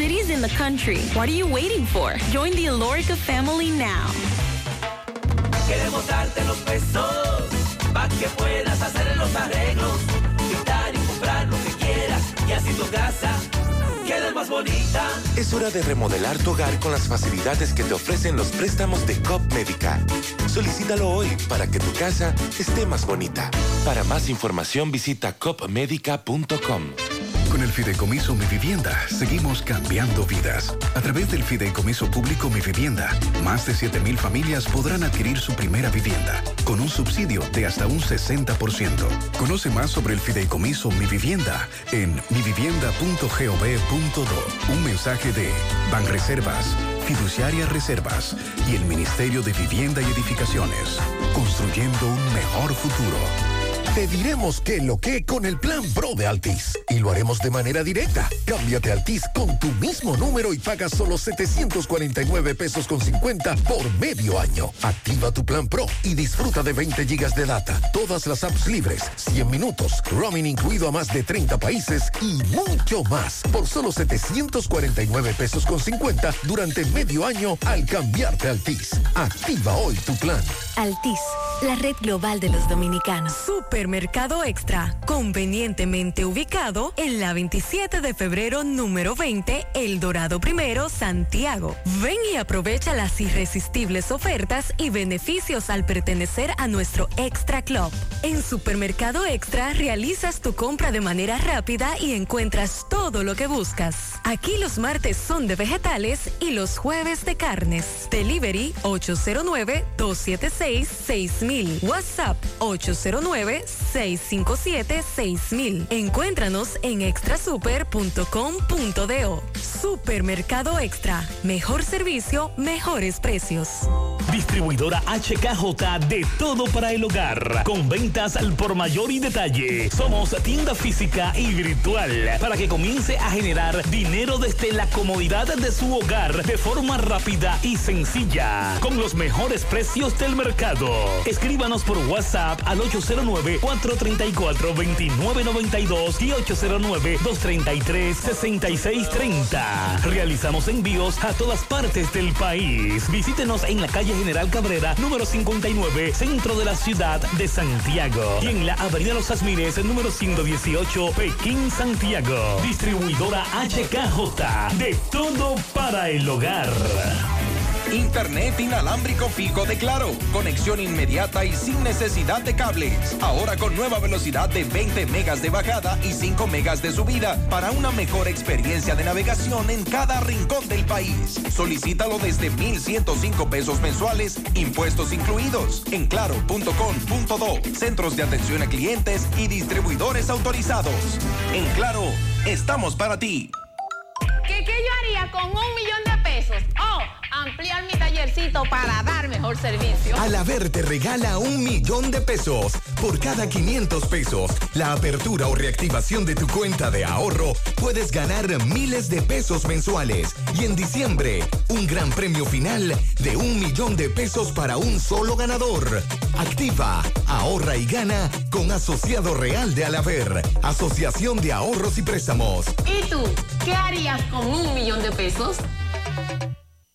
cities in the country. What are you waiting for? Join the Alorica family now. Queremos darte los pesos para que puedas hacer los arreglos, quitar y comprar lo que quieras y así tu casa quede más bonita. Es hora de remodelar tu hogar con las facilidades que te ofrecen los préstamos de COP Médica. Solicítalo hoy para que tu casa esté más bonita. Para más información visita copmedica.com. Con el Fideicomiso Mi Vivienda seguimos cambiando vidas. A través del Fideicomiso Público Mi Vivienda, más de 7.000 familias podrán adquirir su primera vivienda con un subsidio de hasta un 60%. Conoce más sobre el Fideicomiso Mi Vivienda en mivivienda.gov.do. Un mensaje de Banreservas, Fiduciaria Reservas y el Ministerio de Vivienda y Edificaciones, construyendo un mejor futuro. Te diremos qué lo que con el plan Pro de Altis. Y lo haremos de manera directa. Cámbiate a Altis con tu mismo número y paga solo 749 pesos con 50 por medio año. Activa tu plan Pro y disfruta de 20 gigas de data, todas las apps libres, 100 minutos, roaming incluido a más de 30 países y mucho más por solo 749 pesos con 50 durante medio año al cambiarte a Altis. Activa hoy tu plan. Altis, la red global de los dominicanos. Supermercado Extra, convenientemente ubicado en la 27 de febrero número 20, El Dorado Primero, Santiago. Ven y aprovecha las irresistibles ofertas y beneficios al pertenecer a nuestro Extra Club. En Supermercado Extra realizas tu compra de manera rápida y encuentras todo lo que buscas. Aquí los martes son de vegetales y los jueves de carnes. Delivery 809 276 6000. WhatsApp 809-657-6000. Encuéntranos en extrasuper.com.do. Supermercado Extra. Mejor servicio, mejores precios. Distribuidora HKJ de todo para el hogar. Con ventas al por mayor y detalle. Somos tienda física y virtual para que comience a generar dinero desde la comodidad de su hogar de forma rápida y sencilla. Con los mejores precios del mercado. Escríbanos por WhatsApp al 809-434-2992 y 809-233-6630. Realizamos envíos a todas partes del país. Visítenos en la calle General Cabrera, número 59, centro de la ciudad de Santiago. Y en la avenida Los Asmines, número 118, Pekín, Santiago. Distribuidora HKJ. De todo para el hogar. Internet inalámbrico fijo de Claro. Conexión inmediata y sin necesidad de cables. Ahora con nueva velocidad de 20 megas de bajada y 5 megas de subida para una mejor experiencia de navegación en cada rincón del país. Solicítalo desde 1,105 pesos mensuales, impuestos incluidos, en claro.com.do. Centros de atención a clientes y distribuidores autorizados. En Claro, estamos para ti. ¿Qué, qué yo haría con un millón de pesos? Oh, ampliar mi tallercito para dar mejor servicio. Alaber te regala un millón de pesos por cada 500 pesos. La apertura o reactivación de tu cuenta de ahorro puedes ganar miles de pesos mensuales. Y en diciembre, un gran premio final de un millón de pesos para un solo ganador. Activa, ahorra y gana con Asociado Real de Alaber, Asociación de Ahorros y Préstamos. ¿Y tú? ¿Qué harías con un millón de pesos?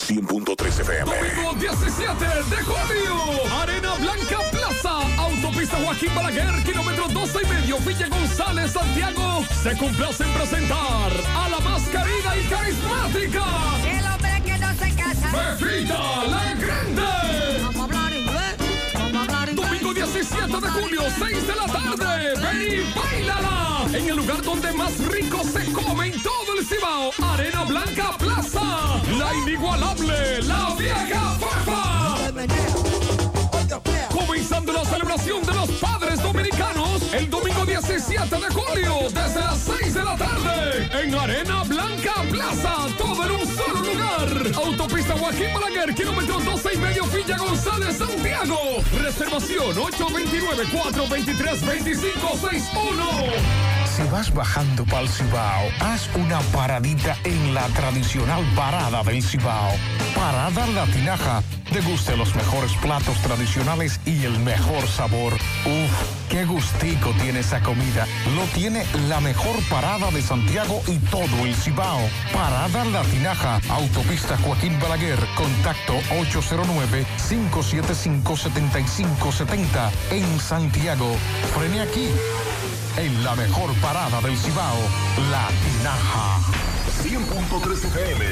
100.3 FM. Domingo 17 de julio, Arena Blanca Plaza, Autopista Joaquín Balaguer, kilómetro 12 y medio, Villa González, Santiago. Se complace en presentar a la más querida y carismática. El hombre que no se casa. Pepita la Grande. Vamos a hablar inglés. Vamos a hablar inglés. Domingo 17 de julio, 6 de la tarde. Ven y bailala. Donde más rico se come en todo el Cibao. Arena Blanca Plaza. La inigualable, la vieja Fafa. Comenzando la celebración de los padres dominicanos el domingo 17 de julio desde las 6 de la tarde en Arena Blanca Plaza, todo en un solo lugar. Autopista Joaquín Balaguer, kilómetro 12 y medio, Villa González, Santiago. Reservación 829-423-2561. Si vas bajando para el Cibao, haz una paradita en la tradicional parada del Cibao. Parada La Tinaja. Deguste los mejores platos tradicionales y el mejor sabor. Uf, qué gustico tiene esa comida. Lo tiene la mejor parada de Santiago y todo el Cibao. Parada La Tinaja. Autopista Joaquín Balaguer. Contacto 809-575-7570. En Santiago. Frene aquí en la mejor parada del Cibao, La Tinaja. 100.3 FM,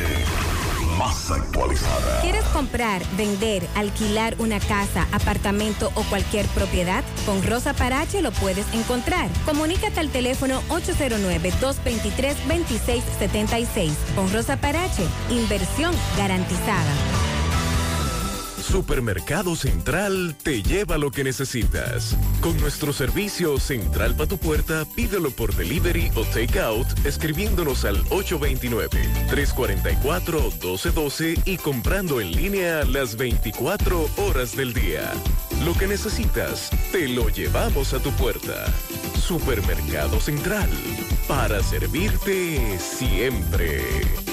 más actualizada. ¿Quieres comprar, vender, alquilar una casa, apartamento o cualquier propiedad? Con Rosa Parache lo puedes encontrar. Comunícate al teléfono 809-223-2676. Con Rosa Parache, inversión garantizada. Supermercado Central te lleva lo que necesitas. Con nuestro servicio Central para tu puerta, pídelo por delivery o takeout escribiéndonos al 829-344-1212 y comprando en línea las 24 horas del día. Lo que necesitas, te lo llevamos a tu puerta. Supermercado Central, para servirte siempre.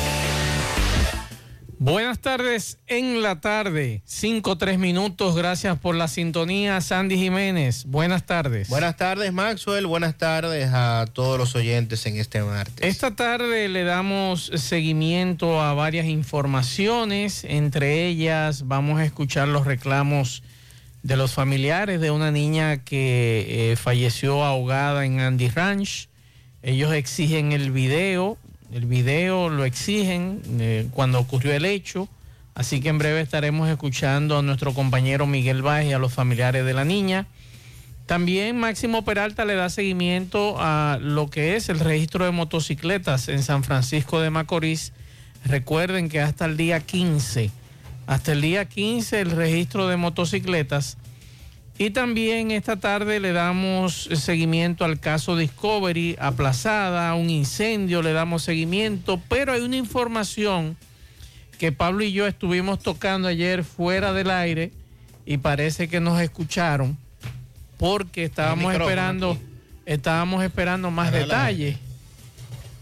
Buenas tardes en la tarde, 5 3 minutos, gracias por la sintonía, Sandy Jiménez, buenas tardes. Buenas tardes Maxwell, buenas tardes a todos los oyentes en este martes. Esta tarde le damos seguimiento a varias informaciones, entre ellas vamos a escuchar los reclamos de los familiares de una niña que eh, falleció ahogada en Andy Ranch. Ellos exigen el video el video lo exigen eh, cuando ocurrió el hecho. Así que en breve estaremos escuchando a nuestro compañero Miguel Báez y a los familiares de la niña. También Máximo Peralta le da seguimiento a lo que es el registro de motocicletas en San Francisco de Macorís. Recuerden que hasta el día 15, hasta el día 15 el registro de motocicletas y también esta tarde le damos seguimiento al caso Discovery, aplazada, un incendio, le damos seguimiento, pero hay una información que Pablo y yo estuvimos tocando ayer fuera del aire y parece que nos escucharon porque estábamos esperando, estábamos esperando más detalles.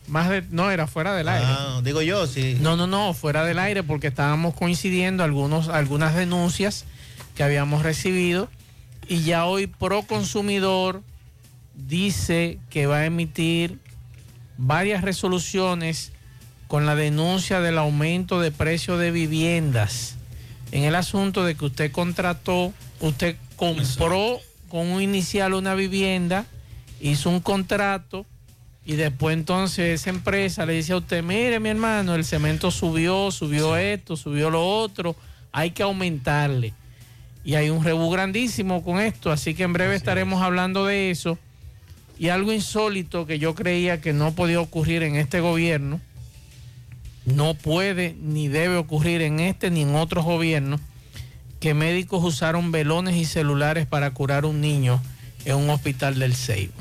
Más de, no, era fuera del aire. Ah, digo yo, sí. No, no, no, fuera del aire porque estábamos coincidiendo algunos, algunas denuncias que habíamos recibido y ya hoy Proconsumidor dice que va a emitir varias resoluciones con la denuncia del aumento de precio de viviendas en el asunto de que usted contrató, usted compró con un inicial una vivienda, hizo un contrato y después entonces esa empresa le dice a usted, mire mi hermano, el cemento subió, subió esto, subió lo otro, hay que aumentarle y hay un rebú grandísimo con esto, así que en breve estaremos hablando de eso. Y algo insólito que yo creía que no podía ocurrir en este gobierno, no puede ni debe ocurrir en este ni en otros gobiernos, que médicos usaron velones y celulares para curar un niño en un hospital del Seibo.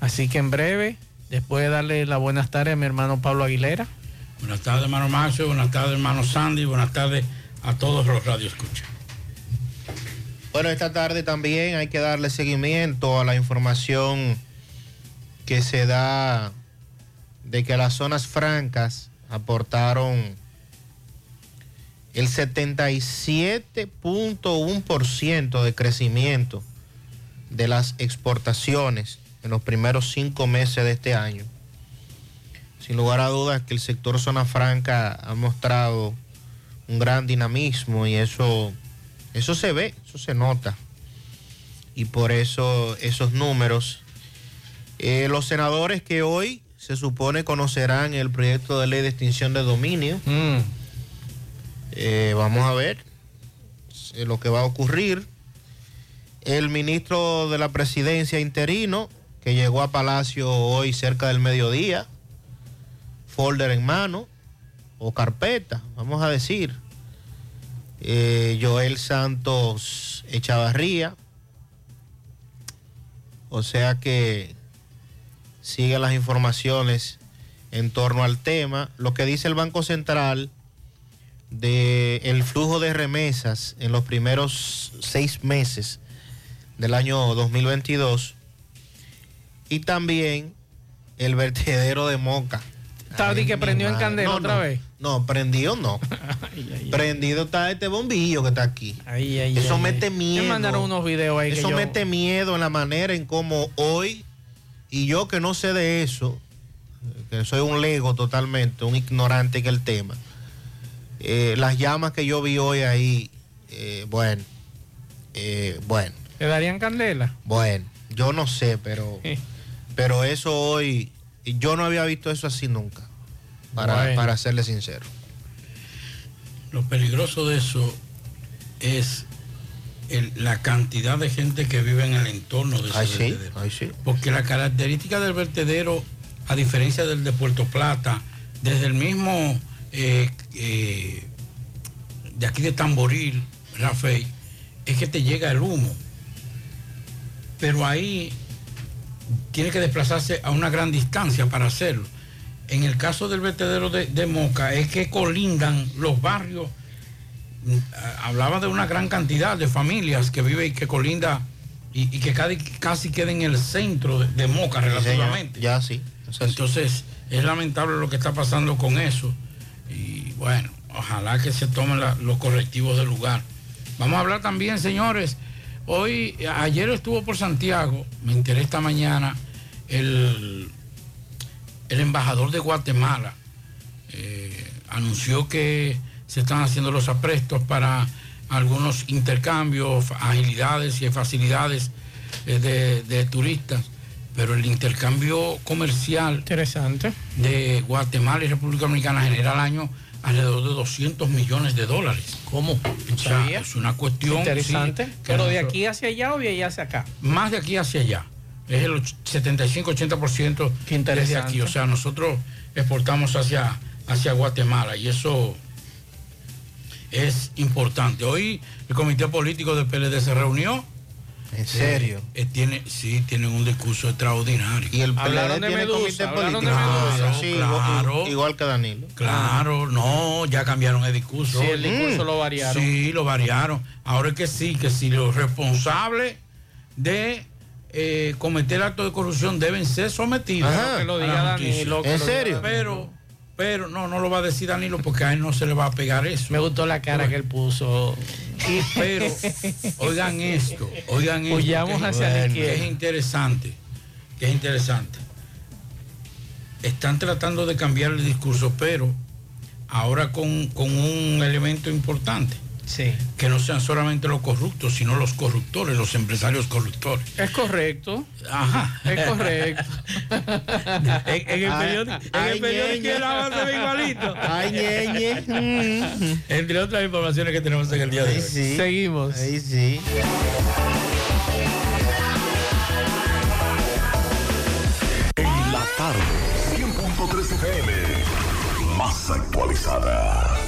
Así que en breve, después de darle las buenas tardes a mi hermano Pablo Aguilera. Buenas tardes, hermano Maxo, buenas tardes, hermano Sandy, buenas tardes a todos los radioescuchas. Bueno, esta tarde también hay que darle seguimiento a la información que se da de que las zonas francas aportaron el 77.1% de crecimiento de las exportaciones en los primeros cinco meses de este año. Sin lugar a dudas que el sector zona franca ha mostrado un gran dinamismo y eso eso se ve, eso se nota. Y por eso esos números. Eh, los senadores que hoy se supone conocerán el proyecto de ley de extinción de dominio. Mm. Eh, vamos a ver lo que va a ocurrir. El ministro de la presidencia interino, que llegó a Palacio hoy cerca del mediodía, folder en mano, o carpeta, vamos a decir. Eh, Joel Santos Echavarría. O sea que sigue las informaciones en torno al tema. Lo que dice el Banco Central de el flujo de remesas en los primeros seis meses del año 2022 y también el vertedero de Moca. Tardy que prendió en candela No, otra no. vez. No, prendido no. Prendido está este bombillo que está aquí. Eso ay, mete ay. miedo. Me mandaron unos videos ahí que Eso yo- mete miedo en la manera en cómo hoy, y yo que no sé de eso, que soy un lego totalmente, un ignorante que el tema, eh, las llamas que yo vi hoy ahí, eh, bueno, eh, bueno, ¿Le darían candela? bueno, yo no sé, pero, pero eso hoy, yo no había visto eso así nunca, para, Bueno. para serle sincero. Lo peligroso de eso es el- la cantidad de gente que vive en el entorno de ese Ay, sí, vertedero. ay, sí. Porque la característica del vertedero, a diferencia del de Puerto Plata, desde el mismo eh, eh, de aquí de Tamboril, Rafael, es que te llega el humo. Pero ahí tiene que desplazarse a una gran distancia para hacerlo. En el caso del vertedero de, de Moca es que colindan los barrios, mm, hablaba de una gran cantidad de familias que viven y que colinda y, y que casi, casi queda en el centro de, de Moca relativamente. Ya sí. Entonces es lamentable lo que está pasando con eso y bueno, ojalá que se tomen la- los correctivos del lugar. Vamos a hablar también, señores. Hoy, ayer estuvo por Santiago, me enteré esta mañana, el, el embajador de Guatemala eh, anunció que se están haciendo los aprestos para algunos intercambios, agilidades y facilidades eh, de, de turistas, pero el intercambio comercial interesante de Guatemala y República Dominicana genera al año alrededor de 200 millones de dólares. ¿Cómo? O sea, es una cuestión Interesante. sí, Pero de aquí hacia allá o de allá hacia acá. más de aquí hacia allá. Es el 75-80% desde aquí. O sea, nosotros exportamos hacia, hacia Guatemala y eso es importante. Hoy el comité político del PLD se reunió. ¿En serio? Eh, tiene, sí, tienen un discurso extraordinario. Y el PLD tiene comité político. Claro, Sí, claro. igual, igual que Danilo. Claro, no, ya cambiaron el discurso. Sí, el discurso lo variaron. Sí, lo variaron. Ahora es que sí, que si los responsables de eh, cometer actos de corrupción deben ser sometidos. Ajá. Que lo a la diga justicia. Danilo, que ¿En lo diga serio? Pero, pero no, no lo va a decir Danilo porque a él no se le va a pegar eso. Me gustó la cara que él puso. Y- pero, oigan esto, oigan esto. Huyamos que- hacia la izquierda. es interesante, que es interesante. Están tratando de cambiar el discurso, pero ahora con, con un elemento importante. Sí. Que no sean solamente los corruptos, sino los corruptores, los empresarios corruptores. Es correcto. Ajá. Es correcto. en, en el Ay, periódico, en ay, el periódico ve igualito. Ay, ñeñe. Entre otras informaciones que tenemos en el día de hoy. Seguimos. Ahí sí. En la tarde, 100.3 FM, más actualizada.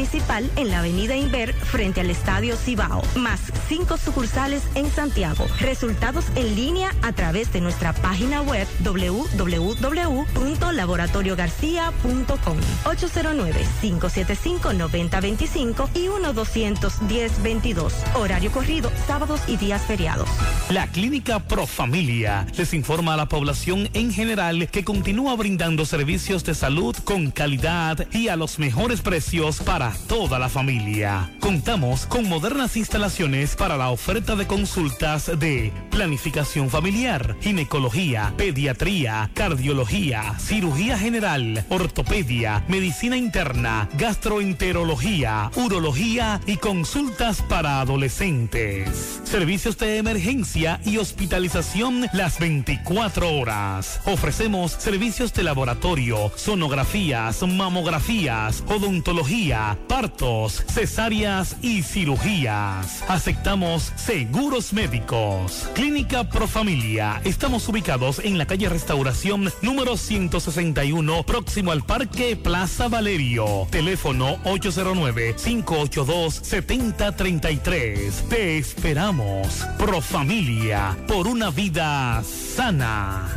principal en la avenida Inver frente al Estadio Cibao, más cinco sucursales en Santiago. Resultados en línea a través de nuestra página web www.laboratoriogarcia.com 809-575-9025 y 1-210-22. Horario corrido, sábados y días feriados. La Clínica Profamilia les informa a la población en general que continúa brindando servicios de salud con calidad y a los mejores precios para toda la familia. Contamos con modernas instalaciones para la oferta de consultas de planificación familiar, ginecología, pediatría, cardiología, cirugía general, ortopedia, medicina interna, gastroenterología, urología y consultas para adolescentes. Servicios de emergencia y hospitalización las 24 horas. Ofrecemos servicios de laboratorio, sonografías, mamografías, odontología, partos, cesáreas y cirugías. Aceptamos seguros médicos. Clínica Profamilia. Estamos ubicados en la calle Restauración número 161, próximo al Parque Plaza Valerio. Teléfono 809-582-7033. Te esperamos. Profamilia. Por una vida sana.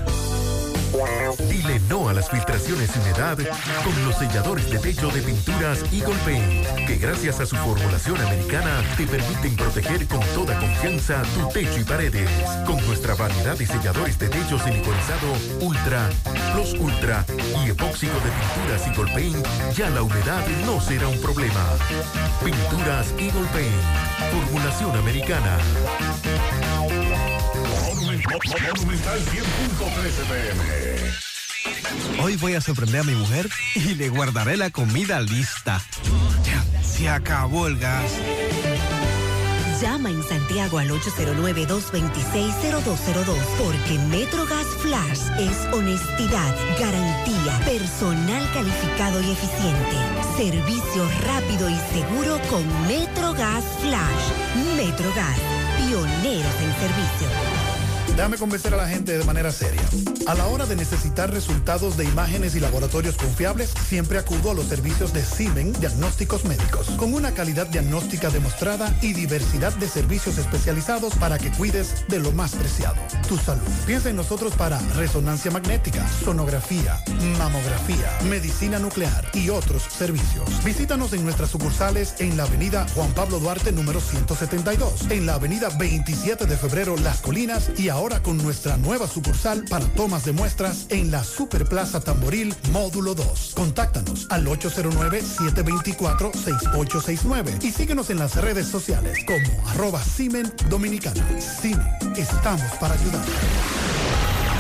Dile no a las filtraciones sin edad con los selladores de techo de pinturas Eagle Paint, que gracias a su formulación americana te permiten proteger con toda confianza tu techo y paredes. Con nuestra variedad de selladores de techo siliconizado Ultra, Plus Ultra y epóxico de pinturas Eagle Paint, ya la humedad no será un problema. Pinturas Eagle Paint, formulación americana. Monumental 100.13 pm. Hoy voy a sorprender a mi mujer y le guardaré la comida lista. Ya, Se acabó el gas. Llama en Santiago al 809-226-0202 porque MetroGas Flash es honestidad, garantía, personal calificado y eficiente, servicio rápido y seguro con MetroGas Flash. MetroGas, pioneros en servicio. Déjame convencer a la gente de manera seria. A la hora de necesitar resultados de imágenes y laboratorios confiables, siempre acudo a los servicios de Simen Diagnósticos Médicos, con una calidad diagnóstica demostrada y diversidad de servicios especializados para que cuides de lo más preciado, tu salud. Piensa en nosotros para resonancia magnética, sonografía, mamografía, medicina nuclear y otros servicios. Visítanos en nuestras sucursales en la avenida Juan Pablo Duarte número 172, en la avenida 27 de febrero Las Colinas y ahora con nuestra nueva sucursal para tomas de muestras en la Superplaza Tamboril Módulo 2. Contáctanos al 809-724-6869 y síguenos en las redes sociales como arroba Simen Dominicana. Simen, estamos para ayudar.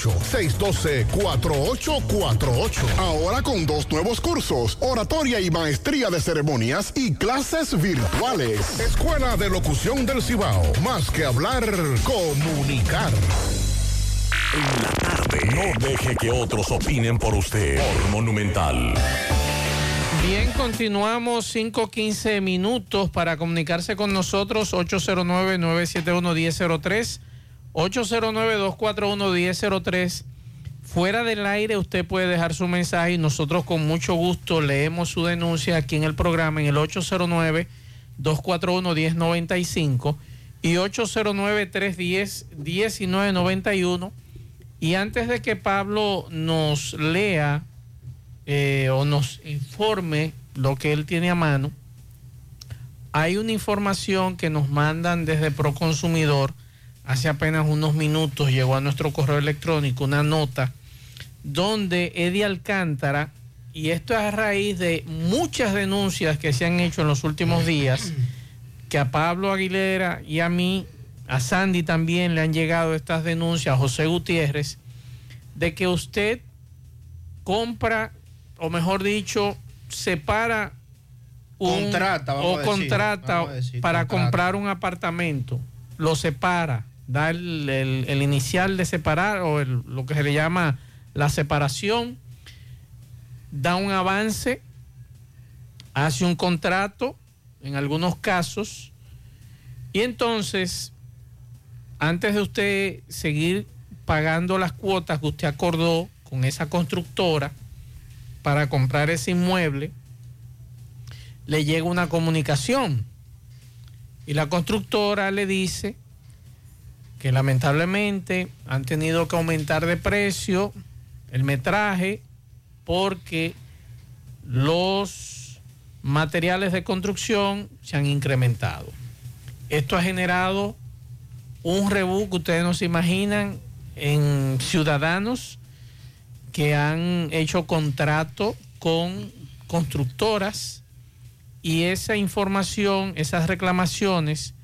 612-4848. Ahora con dos nuevos cursos, oratoria y maestría de ceremonias y clases virtuales. Escuela de Locución del Cibao. Más que hablar, comunicar. En la tarde. No deje que otros opinen por usted. Por Monumental. Bien, continuamos 5-15 minutos para comunicarse con nosotros 809-971-1003, 809-241-1003. Fuera del aire usted puede dejar su mensaje y nosotros con mucho gusto leemos su denuncia aquí en el programa en el 809-241-1095 y 809-310-1991. Y antes de que Pablo nos lea eh, o nos informe lo que él tiene a mano, hay una información que nos mandan desde Proconsumidor. Hace apenas unos minutos llegó a nuestro correo electrónico una nota donde Eddie Alcántara, y esto es a raíz de muchas denuncias que se han hecho en los últimos días, que a Pablo Aguilera y a mí, a Sandy también le han llegado estas denuncias, a José Gutiérrez, de que usted compra o mejor dicho, separa un, Contrata, vamos o a decir, contrata decir, para contrata. comprar un apartamento, lo separa, da el, el- inicial de separar o lo que se le llama la separación, da un avance, hace un contrato en algunos casos y entonces antes de usted seguir pagando las cuotas que usted acordó con esa constructora para comprar ese inmueble, le llega una comunicación y la constructora le dice que lamentablemente han tenido que aumentar de precio el metraje porque los materiales de construcción se han incrementado. Esto ha generado un rebú que ustedes no se imaginan en ciudadanos que han hecho contrato con constructoras y esa información, esas reclamaciones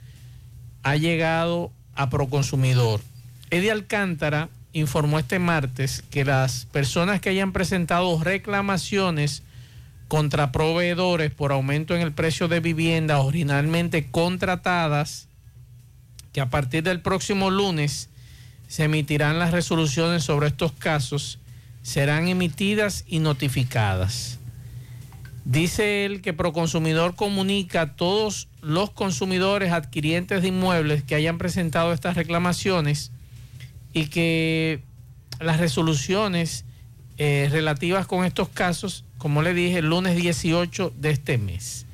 ha llegado a Proconsumidor. Eddie Alcántara informó este martes que las personas que hayan presentado reclamaciones contra proveedores por aumento en el precio de viviendas originalmente contratadas, que a partir del próximo lunes se emitirán las resoluciones sobre estos casos, serán emitidas y notificadas. Dice él que Proconsumidor comunica a todos los consumidores adquirientes de inmuebles que hayan presentado estas reclamaciones y que las resoluciones eh, relativas con estos casos, como le dije, el lunes 18 de este mes.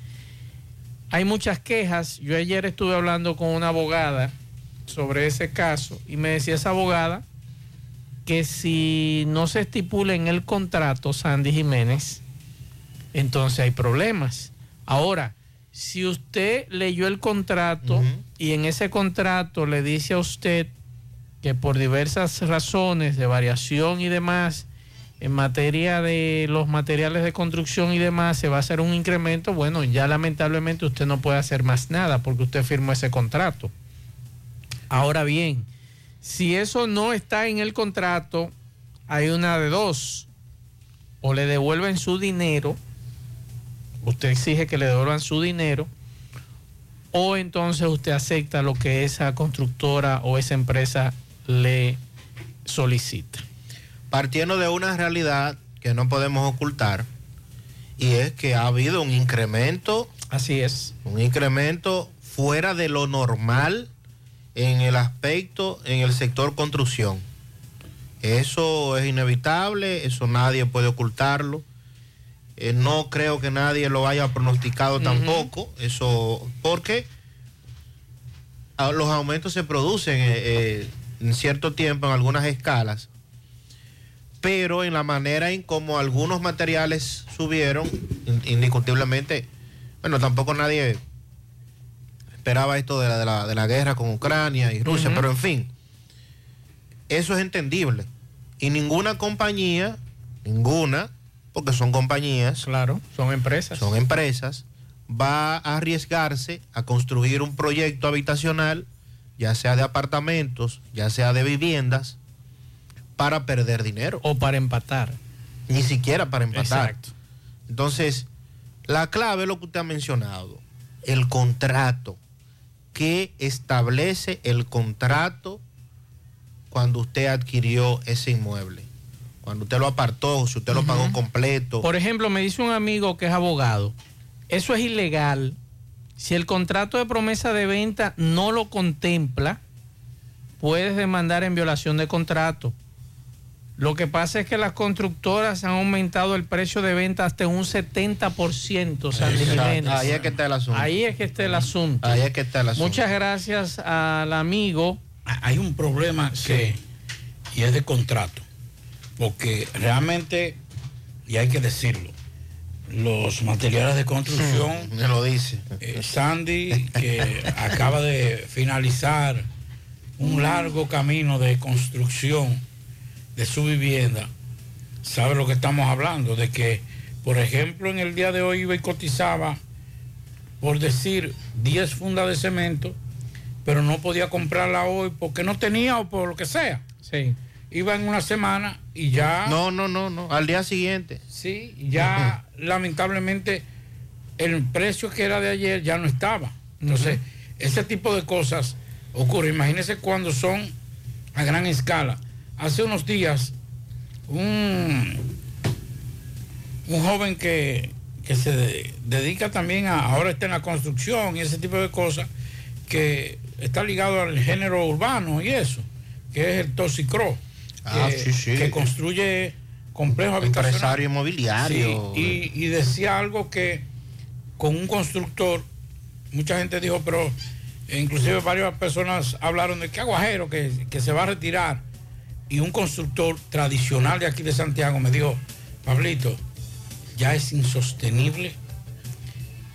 Hay muchas quejas. Yo ayer estuve hablando con una abogada sobre ese caso y me decía esa abogada que si no se estipula en el contrato Sandy Jiménez, entonces hay problemas. Ahora, si usted leyó el contrato y en ese contrato le dice a usted que por diversas razones de variación y demás, en materia de los materiales de construcción y demás, se va a hacer un incremento, bueno, ya lamentablemente usted no puede hacer más nada porque usted firmó ese contrato. Ahora bien, si eso no está en el contrato, hay una de dos. O le devuelven su dinero, usted exige que le devuelvan su dinero, o entonces usted acepta lo que esa constructora o esa empresa le solicita. Partiendo de una realidad que no podemos ocultar, y es que ha habido un incremento. Así es. Un incremento fuera de lo normal en el aspecto, en el sector construcción. Eso es inevitable, eso nadie puede ocultarlo. Eh, no creo que nadie lo haya pronosticado tampoco, eso porque los aumentos se producen eh, eh, en cierto tiempo en algunas escalas, pero en la manera en como algunos materiales subieron, in- indiscutiblemente, bueno, tampoco nadie esperaba esto de la, de la, de la guerra con Ucrania y Rusia, pero en fin, eso es entendible. Y ninguna compañía, ninguna, porque son compañías. Claro, son empresas. Son empresas, va a arriesgarse a construir un proyecto habitacional, ya sea de apartamentos, ya sea de viviendas, para perder dinero. O para empatar. Ni siquiera para empatar. Exacto. Entonces, la clave es lo que usted ha mencionado, el contrato. ¿Qué establece el contrato cuando usted adquirió ese inmueble? Cuando usted lo apartó, si usted lo pagó completo. Por ejemplo, me dice un amigo que es abogado, eso es ilegal. Si el contrato de promesa de venta no lo contempla, puedes demandar en violación de contrato. Lo que pasa es que las constructoras han aumentado el precio de venta hasta un 70%, Sandy. Jiménez. Ahí es que está el asunto. Ahí es que está el asunto. Ahí es que está el asunto. Muchas gracias al amigo. Hay un problema que, y es de contrato, porque realmente, y hay que decirlo, los materiales de construcción, me lo dice. eh, Sandy, que acaba de finalizar un largo camino de construcción de su vivienda, sabe lo que estamos hablando, de que, por ejemplo, en el día de hoy iba y cotizaba, por decir, 10 fundas de cemento, pero no podía comprarla hoy porque no tenía o por lo que sea. Sí. Iba en una semana y ya... No, no, no, no, al día siguiente. Sí, ya lamentablemente el precio que era de ayer ya no estaba. Entonces, ese tipo de cosas ocurre. Imagínense cuando son a gran escala. Hace unos días, un, un joven que, que se de- dedica también a, ahora está en la construcción y ese tipo de cosas, que está ligado al género urbano y eso, que es el Toxicro, Ah, que, sí, sí. que construye complejos habitacionales. Empresario inmobiliario. Sí, y, y decía algo que con un constructor, mucha gente dijo, pero e inclusive varias personas hablaron de que aguajero, que, que se va a retirar. Y un constructor tradicional de aquí de Santiago me dijo, Pablito, ya es insostenible.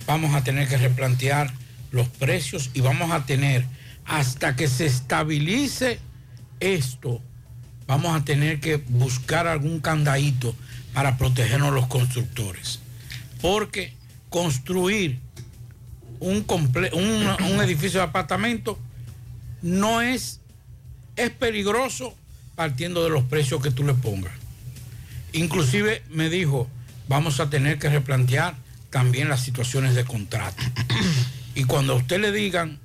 Vamos a tener que replantear los precios y vamos a tener, hasta que se estabilice esto, vamos a tener que buscar algún candadito para protegernos los constructores. Porque construir un, comple- un, un edificio de apartamento no es, es peligroso partiendo de los precios que tú le pongas. Inclusive me dijo, vamos a tener que replantear también las situaciones de contrato. y cuando a usted le digan,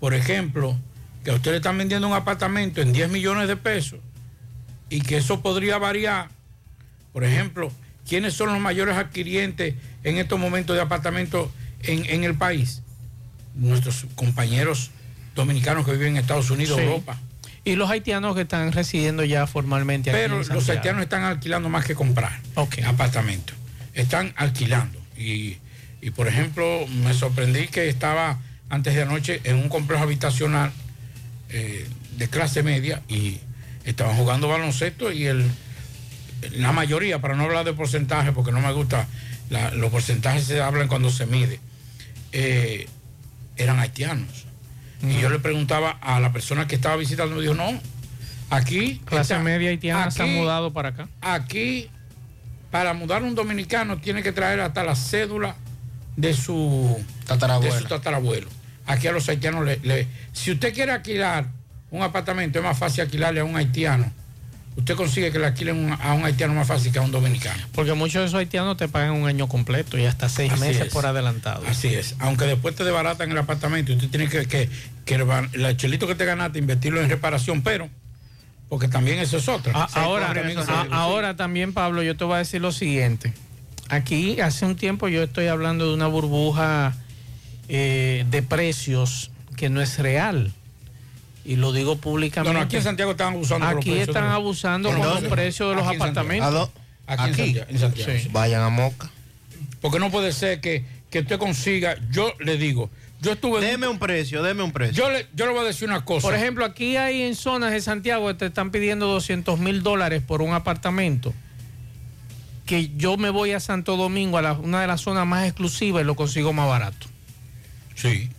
por ejemplo, que a usted le están vendiendo un apartamento en 10 millones de pesos y que eso podría variar, por ejemplo, ¿quiénes son los mayores adquirientes en estos momentos de apartamentos en, en el país? Nuestros compañeros dominicanos que viven en Estados Unidos, Sí. Europa. Y los haitianos que están residiendo ya formalmente aquí Pero en los haitianos están alquilando más que comprar apartamentos. Están alquilando. Y, y, por ejemplo, me sorprendí que estaba antes de anoche en un complejo habitacional eh, de clase media y estaban jugando baloncesto y el, la mayoría, para no hablar de porcentaje, porque no me gusta, la- los porcentajes se hablan cuando se mide, eh, eran haitianos. Y yo le preguntaba a la persona que estaba visitando, me dijo, no, aquí... Clase está- media haitiana se han aquí- mudado para acá. Aquí, para mudar un dominicano, tiene que traer hasta la cédula de su Tatarabuelo. De su tatarabuelo. Aquí a los haitianos le, le- Si usted quiere alquilar un apartamento, es más fácil alquilarle a un haitiano. Usted consigue que le alquilen a un haitiano más fácil que a un dominicano. Porque muchos de esos haitianos te pagan un año completo y hasta seis Así meses es. por adelantado. Así es. Aunque después te desbaratan el apartamento, usted tiene que, que, que el, chelito que te ganaste, invertirlo en reparación, pero, porque también eso es otra. Ah, ahora, cobran esos a- servicios. ahora también, Pablo, yo te voy a decir lo siguiente. Aquí hace un tiempo yo estoy hablando de una burbuja eh, de precios que no es real. Y lo digo públicamente. No, no, aquí en Santiago están abusando de los Aquí precios están abusando ¿En con los precios de los Aquí en Santiago. apartamentos. Aquí, en Santiago. en Santiago, sí. Vayan a Moca. Porque no puede ser que, que usted consiga, yo le digo, yo estuve... Deme un precio, deme un precio. Yo le, yo le voy a decir una cosa. Por ejemplo, aquí hay en zonas de Santiago que te están pidiendo 200 mil dólares por un apartamento. Que yo me voy a Santo Domingo, a la- una de las zonas más exclusivas, y lo consigo más barato. Sí.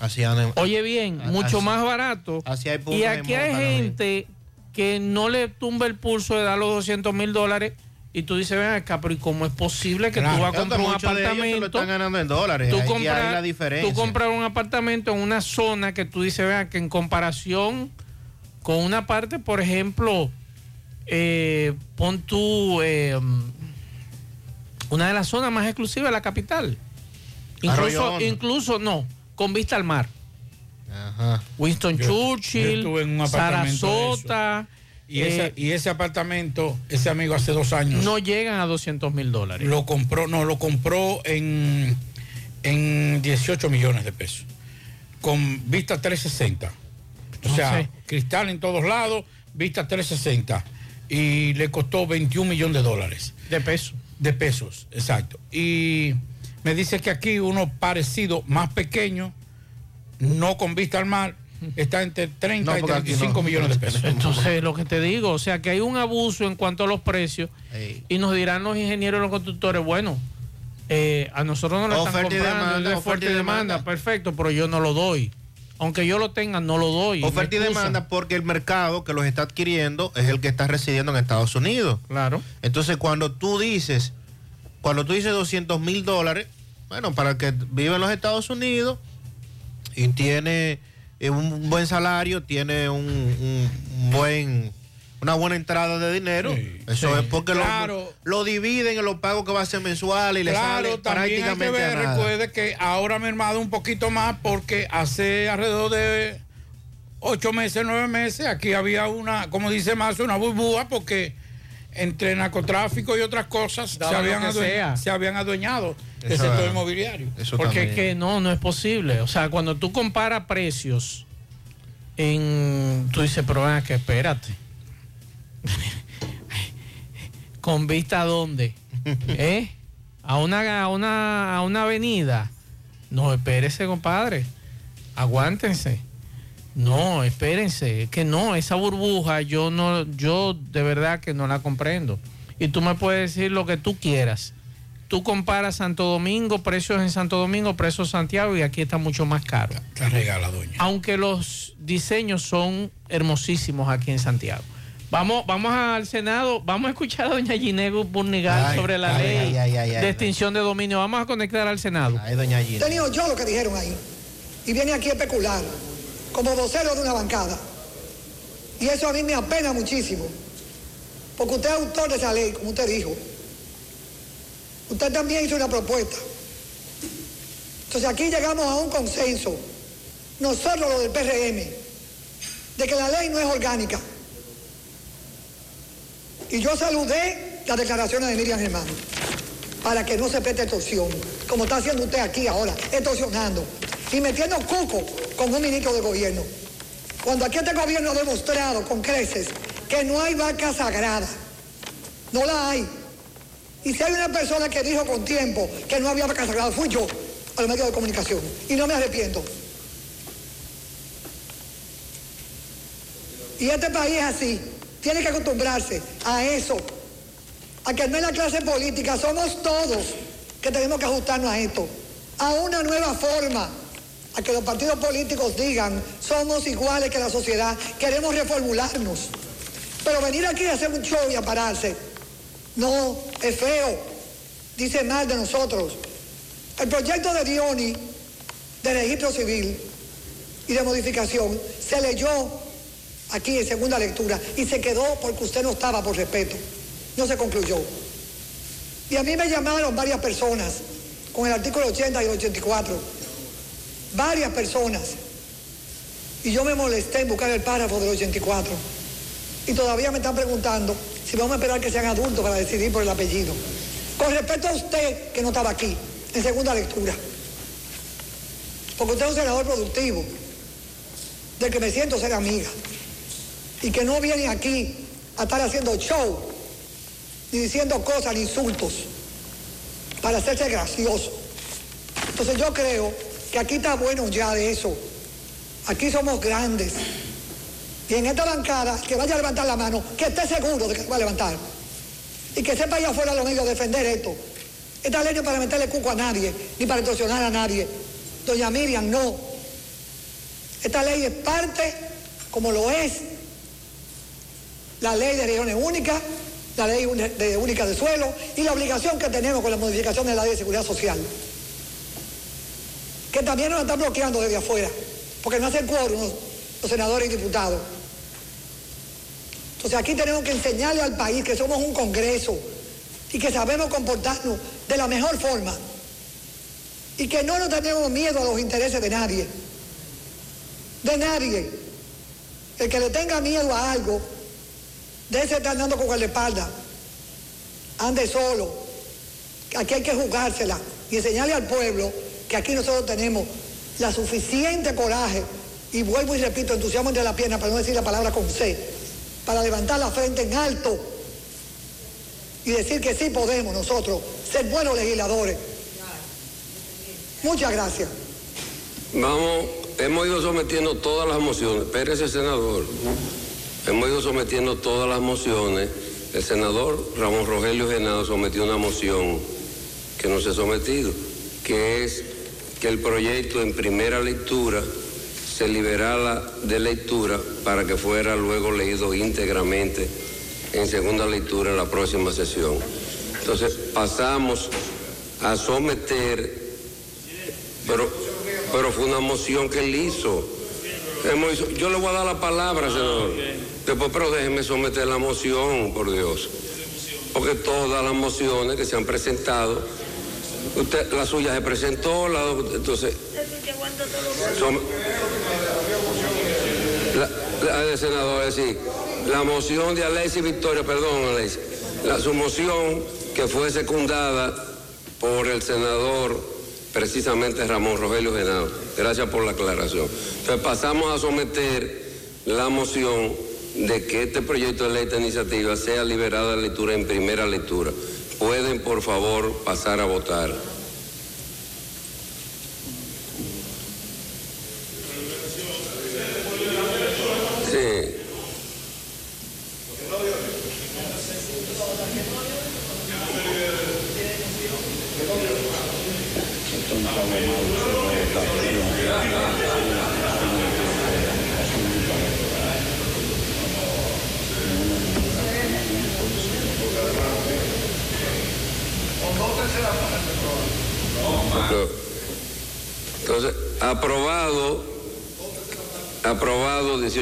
Han- Oye bien, mucho más barato. Y aquí hay gente que no le tumba el pulso de dar los 200 mil dólares. Y tú dices, ven acá, pero ¿y cómo es posible que Claro. tú vas a comprar un lo apartamento? están ganando en dólares. Tú compras, la diferencia. tú compras un apartamento en una zona que tú dices, vean, que en comparación con una parte, por ejemplo, eh, pon tú eh, una de las zonas más exclusivas de la capital. Incluso, incluso no, con vista al mar. Ajá. Winston Yo- yo Churchill, estuve en un Sarasota. Y, eh, ese, y ese apartamento, ese amigo hace dos años. no llegan a 200 mil dólares. Lo compró, no, lo compró en, en 18 millones de pesos. Con vista 360. O No sea, sé. cristal en todos lados, vista 360. Y le costó 21 millones de dólares. De pesos. De pesos, exacto. Y me dice que aquí uno parecido, más pequeño, no con vista al mar, está entre 30 No, y porque aquí 35 no. millones de pesos. Entonces, lo que te digo, o sea, que hay un abuso en cuanto a los precios y nos dirán los ingenieros y los constructores, bueno, eh, a nosotros no lo están Oferta y comprando, demanda, es oferta oferta y y demanda, demanda. perfecto, pero yo no lo doy. Aunque yo lo tenga, no lo doy. Oferta y demanda porque el mercado que los está adquiriendo es el que está residiendo en Estados Unidos. Claro. Entonces, cuando tú dices, cuando tú dices 200 mil dólares, bueno, para el que vive en los Estados Unidos y tiene eh, un buen salario, tiene un, un buen una buena entrada de dinero. Eso sí. es porque lo- Claro. lo, dividen en los pagos que va a ser mensual y le Claro, sale también hay que prácticamente a ver, recuerde que ahora ha mermado un poquito más porque hace alrededor de ocho meses, nueve meses, aquí había una, como dice más, una burbuja porque entre narcotráfico y otras cosas se Daba habían, que adue- sea. se habían adueñado del Eso sector inmobiliario. Porque es que no, no es posible. O sea, cuando tú comparas precios en. Tú dices, pero ven que espérate. ¿Con vista a dónde? ¿Eh? A una, a una, a una avenida. No, espérese, compadre. Aguántense. No, espérense. Que no, esa burbuja yo no, yo de verdad que no la comprendo. Y tú me puedes decir lo que tú quieras. Tú comparas Santo Domingo, precios en Santo Domingo, precios en Santiago y aquí está mucho más caro. Te regala, doña. Aunque los diseños son hermosísimos aquí en Santiago. Vamos, vamos al Senado, vamos a escuchar a doña Ginego Burnigal Ay, sobre la ay, ley ay, ay, ay, ay. de extinción de dominio. Vamos a conectar al Senado. Ay, doña He tenido yo lo que dijeron ahí. Y viene aquí a especular, como vocero de una bancada. Y eso a mí me apena muchísimo. Porque usted es autor de esa ley, como usted dijo. Usted también hizo una propuesta. Entonces aquí llegamos a un consenso, nosotros los del PRM, de que la ley no es orgánica. Y yo saludé las declaraciones de Miriam Germán para que no se preste extorsión, como está haciendo usted aquí ahora, extorsionando y metiendo cuco con un ministro de gobierno. Cuando aquí este gobierno ha demostrado con creces que no hay vaca sagrada, no la hay. Y si hay una persona que dijo con tiempo que no había vaca sagrada, fui yo a los medios de comunicación y no me arrepiento. Y este país es así, tiene que acostumbrarse a eso, a que no es la clase política, somos todos que tenemos que ajustarnos a esto, a una nueva forma, a que los partidos políticos digan, somos iguales que la sociedad, queremos reformularnos. Pero venir aquí a hacer un show y a pararse, no, es feo, dice mal de nosotros. El proyecto de Dioni de registro civil y de modificación se leyó aquí en segunda lectura y se quedó porque usted no estaba por respeto. No se concluyó. Y a mí me llamaron varias personas con el artículo 80 y el 84. Varias personas. Y yo me molesté en buscar el párrafo del 84. Y todavía me están preguntando si vamos a esperar que sean adultos para decidir por el apellido. Con respecto a usted, que no estaba aquí, en segunda lectura. Porque usted es un senador productivo, del que me siento ser amiga. Y que no viene aquí a estar haciendo show, ni diciendo cosas, insultos, para hacerse gracioso. Entonces yo creo que aquí está bueno ya de eso. Aquí somos grandes. Y en esta bancada, que vaya a levantar la mano, que esté seguro de que va a levantar. Y que sepa allá afuera los medios defender esto. Esta ley no es para meterle cuco a nadie, ni para extorsionar a nadie. Doña Miriam, no. Esta ley es parte, como lo es, la ley de regiones únicas, la ley de única de suelo y la obligación que tenemos con la modificación de la ley de seguridad social. Que también nos están bloqueando desde afuera, porque no hacen quórum los, los senadores y diputados. Entonces aquí tenemos que enseñarle al país que somos un Congreso y que sabemos comportarnos de la mejor forma y que no nos tenemos miedo a los intereses de nadie, de nadie. El que le tenga miedo a algo, de ese estar andando con guardaespaldas, ande solo. Aquí hay que jugársela y enseñarle al pueblo que aquí nosotros tenemos la suficiente coraje, y vuelvo y repito, entusiasmo entre la pierna, para no decir la palabra con C, para levantar la frente en alto y decir que sí podemos nosotros ser buenos legisladores. Muchas gracias. Vamos, hemos ido sometiendo todas las mociones. Espérese, senador. Hemos ido sometiendo todas las mociones. El senador Ramón Rogelio Genado sometió una moción que no se ha sometido, que es que el proyecto en primera lectura se liberara de lectura para que fuera luego leído íntegramente en segunda lectura en la próxima sesión. Entonces pasamos a someter pero, pero fue una moción que él hizo. Yo le voy a dar la palabra, senador. Después, pero déjeme someter la moción, por Dios. Porque todas las mociones que se han presentado, usted, la suya se presentó, la, entonces... la, la, senador, es decir, la moción de Alexis Victoria, perdón, Alexis, la, su moción que fue secundada por el senador precisamente Ramón Rogelio Genao. Gracias por la aclaración. Entonces pasamos a someter la moción de que este proyecto de ley, esta iniciativa, sea liberada de lectura en primera lectura. Pueden, por favor, pasar a votar.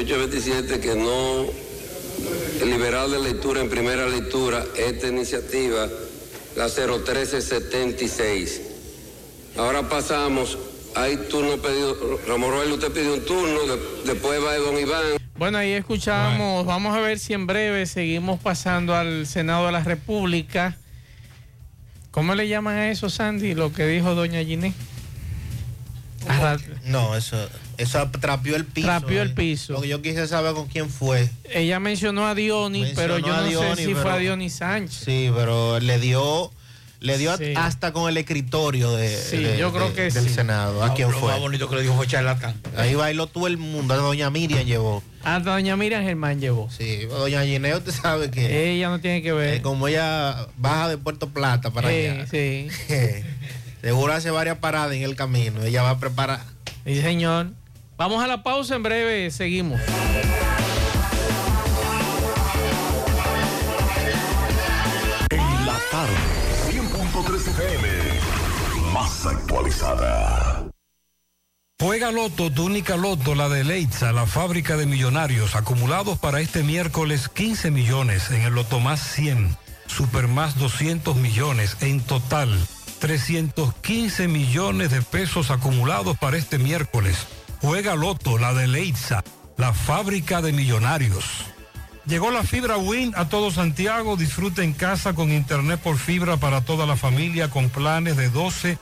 2827 que no liberar de lectura en primera lectura esta iniciativa, la 01376. Ahora pasamos, hay turno pedido, Ramón Roel, usted pidió un turno, después va Don Iván. Bueno, ahí escuchamos, vamos a ver si en breve seguimos pasando al Senado de la República. ¿Cómo le llaman a eso, Sandy, lo que dijo doña Giné? No, eso eso trapió el piso. Trapió el eh. piso. Lo que yo quise saber con quién fue. Ella mencionó a Diony, pero yo no Diony, sé si fue a Diony Sánchez. Sí, pero le dio, le dio Sí. hasta con el escritorio de, Sí, de- yo creo de- que del sí. Senado. ¿A quién Lo fue? más bonito que le dijo fue charlatán. Ahí bailó todo el mundo. A doña Miriam llevó. A doña Miriam Germán llevó. Sí, doña Gineo, usted sabe que Ella no tiene que ver. eh, como ella baja de Puerto Plata para Eh, allá, sí. seguro hace varias paradas en el camino. Ella va a preparar. Sí, señor. Vamos a la pausa, en breve seguimos. En la tarde, 100.3 FM, más actualizada. Juega Loto, tu única Loto, la de Leitza, la fábrica de millonarios, acumulados para este miércoles 15 millones, en el Loto más 100, Super más 200 millones, en total 315 millones de pesos acumulados para este miércoles. Juega Loto, la de Leitza, la fábrica de millonarios. Llegó la fibra Win a todo Santiago. Disfruta en casa con internet por fibra para toda la familia con planes de 12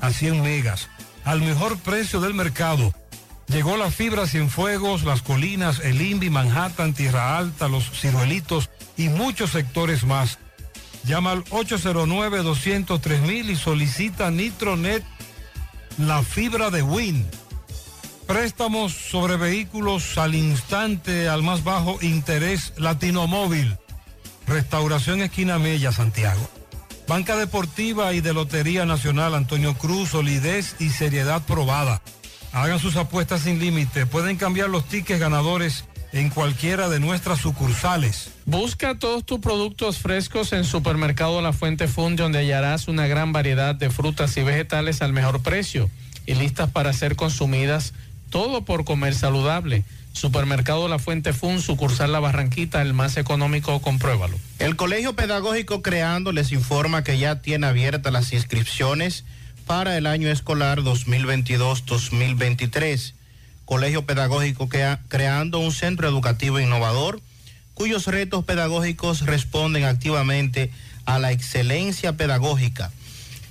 a 100 megas al mejor precio del mercado. Llegó la fibra Cienfuegos, Las Colinas, El Invi, Manhattan, Tierra Alta, Los Ciruelitos y muchos sectores más. Llama al 809-203 y solicita Nitronet, la fibra de Win. Préstamos sobre vehículos al instante, al más bajo interés Latinomóvil. Restauración Esquina Mella, Santiago. Banca Deportiva y de Lotería Nacional Antonio Cruz, solidez y seriedad probada. Hagan sus apuestas sin límite. Pueden cambiar los tickets ganadores en cualquiera de nuestras sucursales. Busca todos tus productos frescos en Supermercado La Fuente Fun, donde hallarás una gran variedad de frutas y vegetales al mejor precio y listas para ser consumidas, todo por comer saludable. Supermercado La Fuente Fun, sucursal La Barranquita, el más económico, compruébalo. El Colegio Pedagógico Creando les informa que ya tiene abiertas las inscripciones para el año escolar 2022-2023. Colegio Pedagógico Crea- Creando un centro educativo innovador cuyos retos pedagógicos responden activamente a la excelencia pedagógica.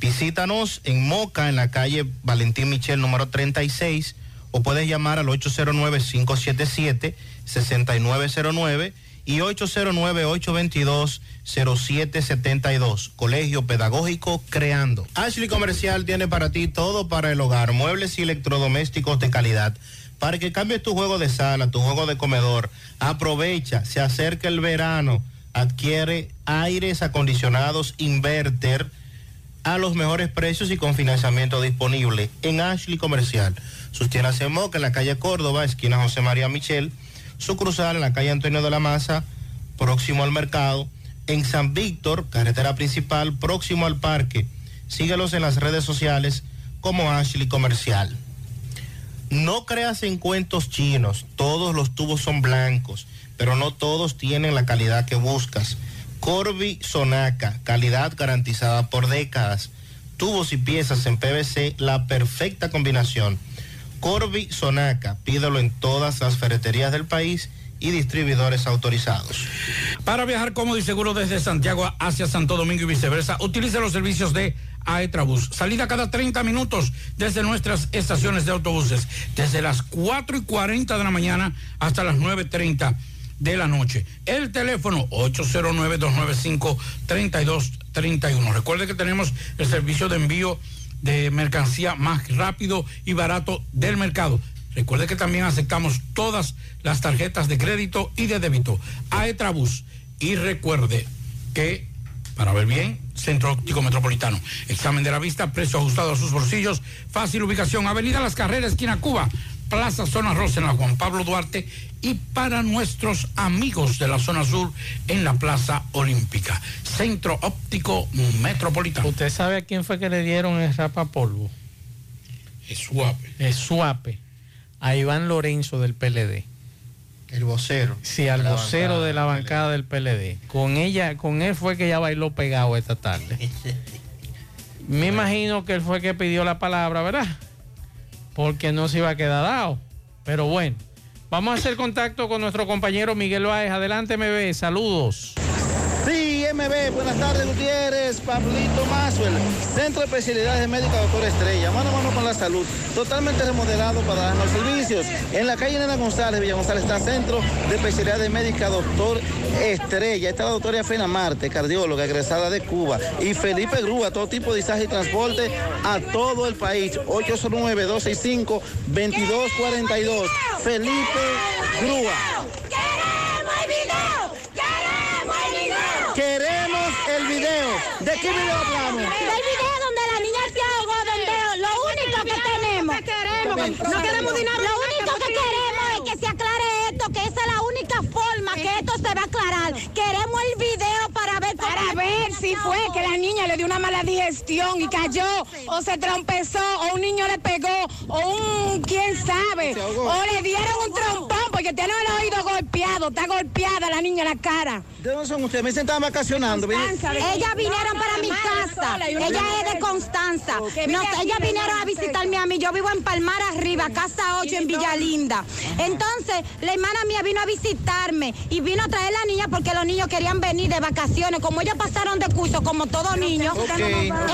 Visítanos en Moca, en la calle Valentín Michel número 36, o puedes llamar al 809-577-6909 y 809-822-0772. Colegio Pedagógico Creando. Ashley Comercial tiene para ti todo para el hogar, muebles y electrodomésticos de calidad. Para que cambies tu juego de sala, tu juego de comedor, aprovecha, se acerca el verano, adquiere aires acondicionados inverter a los mejores precios y con financiamiento disponible en Ashley Comercial. Sus tiendas en Moca, en la calle Córdoba, esquina José María Michel, su cruzal en la calle Antonio de la Maza, próximo al mercado, en San Víctor, carretera principal, próximo al parque. Síguelos en las redes sociales como Ashley Comercial. No creas en cuentos chinos, todos los tubos son blancos. pero no todos tienen la calidad que buscas. Corby Sonaca, calidad garantizada por décadas. Tubos y piezas en PVC, la perfecta combinación. Corby Sonaca, pídelo en todas las ferreterías del país y distribuidores autorizados. Para viajar cómodo y seguro desde Santiago hacia Santo Domingo y viceversa, utilice los servicios de Aetrabús. Salida cada 30 minutos desde nuestras estaciones de autobuses, desde las 4 y 40 de la mañana hasta las 9.30 de la noche. El teléfono 809-295-3231. Recuerde que tenemos el servicio de envío de mercancía más rápido y barato del mercado. Recuerde que también aceptamos todas las tarjetas de crédito y de débito. Aetrabús. Y recuerde que, para ver bien, Centro Óptico Metropolitano. Examen de la vista, precio ajustado a sus bolsillos, fácil ubicación, Avenida Las Carreras, esquina Cuba, Plaza Zona Rosa en la Juan Pablo Duarte y para nuestros amigos de la zona sur en la Plaza Olímpica. Centro Óptico Metropolitano. ¿Usted sabe a quién fue que le dieron el rapapolvo? Es suape. Es suape. A Iván Lorenzo del PLD. El vocero. Sí, al vocero de la bancada del PLD. Con ella, con él fue que ella bailó pegado esta tarde. Me imagino que él fue que pidió la palabra, ¿verdad? Porque no se iba a quedar dado. Pero bueno, vamos a hacer contacto con nuestro compañero Miguel Báez. Adelante, MB. Saludos. MB, buenas tardes, Gutiérrez, Pablito Maswell, Centro de Especialidades Médicas Doctor Estrella, mano a mano con la salud, totalmente remodelado para darnos servicios. En la calle Nena González, Villa González, está Centro de Especialidades Médicas Doctor Estrella. Está la doctora Fena Marte, cardióloga, egresada de Cuba. Y Felipe Grúa, todo tipo de izaje y transporte a todo el país. 809-265-2242. Felipe Grúa. Queremos el video. ¿De qué video hablamos? Del video donde la niña se ahogó, donde lo único que tenemos. queremos? No queremos dinero. Lo único que queremos es que se aclare esto, que esa es la única forma que esto se va a aclarar. Queremos el video Si fue que la niña le dio una mala digestión y cayó, o se trompezó, o un niño le pegó, o un quién sabe, o le dieron un trompón porque tiene el oído golpeado, está golpeada la niña en la cara. ¿De dónde son ustedes? Me dicen estaban vacacionando. Ellas vinieron para mi casa. Ella es de Constanza. No, ellas vinieron a visitarme a mí. Yo vivo en Palmar Arriba, casa 8 en Villalinda. Entonces, la hermana mía vino a visitarme y vino a traer la niña porque los niños querían venir de vacaciones. Como ellos pasaron de como todos niños.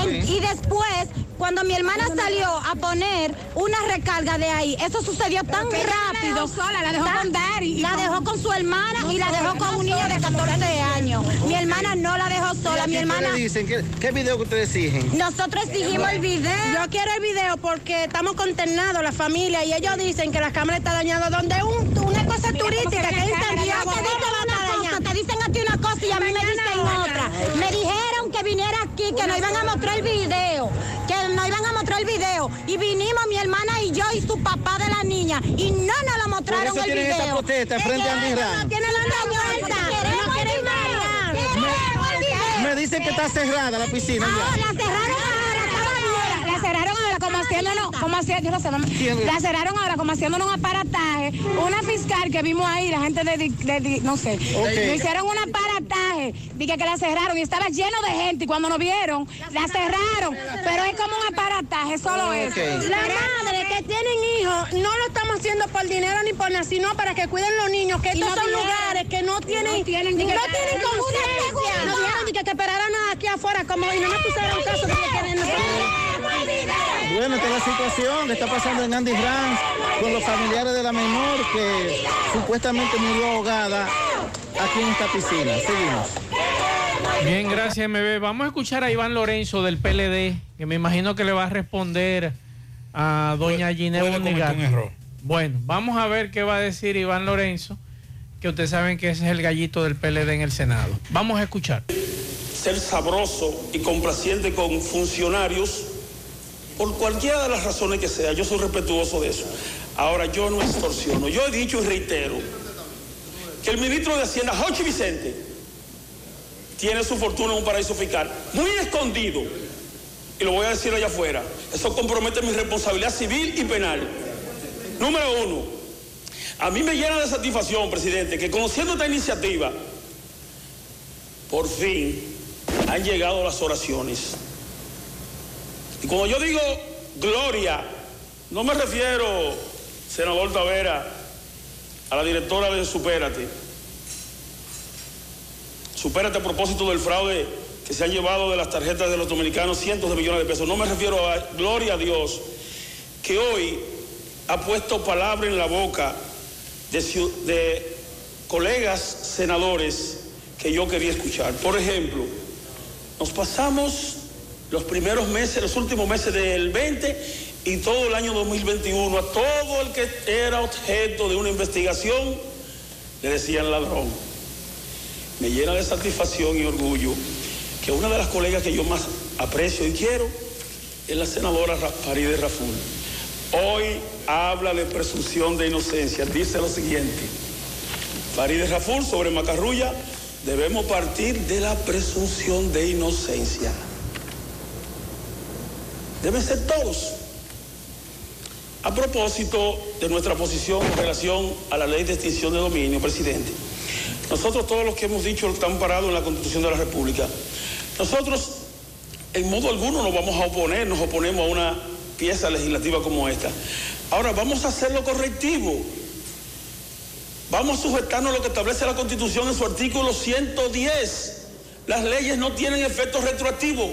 En- y después, cuando mi hermana salió a poner una recarga de ahí, eso sucedió tan rápido. dejó sola, la dejó tan- con Dari y La con- dejó con su hermana y la dejó con un niño de 14 años. Mi hermana no la dejó sola. Mi ¿Qué hermana. ustedes dicen? ¿Qué, qué video que ustedes exigen? Nosotros exigimos el video. Yo quiero el video porque estamos consternados, la familia, y ellos dicen que la cámara está dañada donde un- una cosa turística que es en Santiago. Dicen a ti una cosa y a mí me dicen otra. Me dijeron que viniera aquí, que nos iban a mostrar el video, que nos iban a mostrar el video. Y vinimos mi hermana y yo y su papá de la niña y no nos lo mostraron Por eso el tienen video. esta protesta frente a no tienen la. Me dicen que está cerrada la piscina. ya. La cerraron ahora, estaba La cerraron ahora como haciéndonos, como no. ¿Quién? la cerraron ahora como haciéndonos un aparataje. Una fiscal que vimos ahí, la gente de, no sé, le hicieron un aparataje, dije que la cerraron y estaba lleno de gente y cuando nos vieron, la cerraron. Pero es como un aparataje, solo eso. La madre que tienen hijos no lo estamos haciendo por dinero ni por nada, sino para que cuiden los niños, que estos no son lugares que no tienen, No tienen no ni que- tienen conciencia. Nos dijeron ni que, que esperaran aquí afuera, como y no me pusieron caso de que quieren Bueno, esta es la situación que está pasando en Andy Ranch con los familiares de la menor que supuestamente murió ahogada aquí en esta piscina. Seguimos. Bien, gracias, MB. Vamos a escuchar a Iván Lorenzo del PLD, que me imagino que le va a responder a doña Ginebra. Bueno, vamos a ver qué va a decir Iván Lorenzo, que ustedes saben que ese es el gallito del PLD en el Senado. Vamos a escuchar. ser sabroso y complaciente con funcionarios por cualquiera de las razones que sea. Yo soy respetuoso de eso. Ahora, yo no extorsiono. Yo he dicho y reitero que el ministro de Hacienda, Jochi Vicente, tiene su fortuna en un paraíso fiscal muy escondido. Y lo voy a decir allá afuera. Eso compromete mi responsabilidad civil y penal. Número uno. A mí me llena de satisfacción, presidente, que conociendo esta iniciativa, por fin han llegado las oraciones. Y cuando yo digo gloria, no me refiero, senador Tavera, a la directora de Supérate. Supérate a propósito del fraude que se han llevado de las tarjetas de los dominicanos cientos de millones de pesos. No me refiero a gloria a Dios, que hoy ha puesto palabra en la boca de, de colegas senadores que yo quería escuchar. Por ejemplo, nos pasamos los primeros meses, los últimos meses del 20 y todo el año 2021 a todo el que era objeto de una investigación le decían ladrón. Me llena de satisfacción y orgullo que una de las colegas que yo más aprecio y quiero es la senadora Farideh Raful. Hoy habla de presunción de inocencia. Dice lo siguiente. Farideh Raful sobre Macarrulla, debemos partir de la presunción de inocencia. Deben ser todos. A propósito de nuestra posición en relación a la ley de extinción de dominio, presidente, nosotros todos los que hemos dicho están parados en la Constitución de la República. Nosotros, en modo alguno, nos vamos a oponer, nos oponemos a una pieza legislativa como esta. Ahora, vamos a hacer lo correctivo. Vamos a sujetarnos a lo que establece la Constitución en su artículo 110. Las leyes no tienen efecto retroactivo.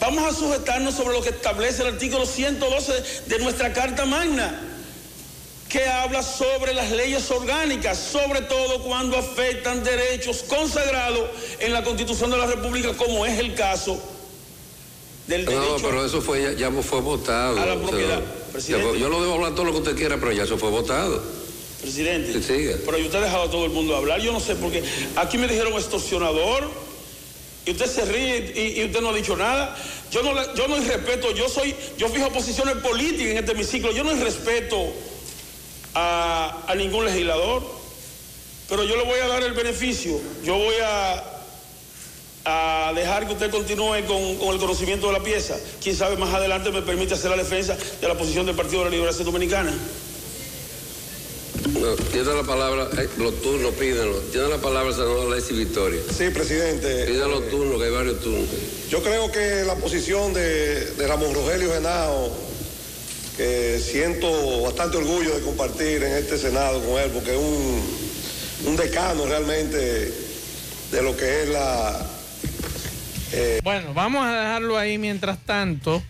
Vamos a sujetarnos sobre lo que establece el artículo 112 de nuestra Carta Magna, que habla sobre las leyes orgánicas, sobre todo cuando afectan derechos consagrados en la Constitución de la República, como es el caso del derecho No, pero eso fue, ya, ya fue votado. a la propiedad. Yo lo debo hablar todo lo que usted quiera, pero ya eso fue votado. Presidente, Sí, pero usted ha dejado a todo el mundo hablar. Yo no sé por qué. Aquí me dijeron extorsionador y usted se ríe y, usted no ha dicho nada. Yo no, yo no respeto, yo soy, yo fijo posiciones políticas en este hemiciclo. Yo no respeto a, ningún legislador, pero yo le voy a dar el beneficio. Yo voy a, a dejar que usted continúe con, con el conocimiento de la pieza. Quién sabe, más adelante me permite hacer la defensa de la posición del Partido de la Liberación Dominicana. No, tiene la palabra, eh, los turnos, pídenlo. Tiene la palabra el senador Alexis Victoria. Sí, presidente. Pide los turnos, que hay varios turnos. Yo creo que la posición de, de Ramón Rogelio Genao, que siento bastante orgullo de compartir en este Senado con él, porque es un, un decano realmente de lo que es la... eh, Bueno, vamos a dejarlo ahí mientras tanto.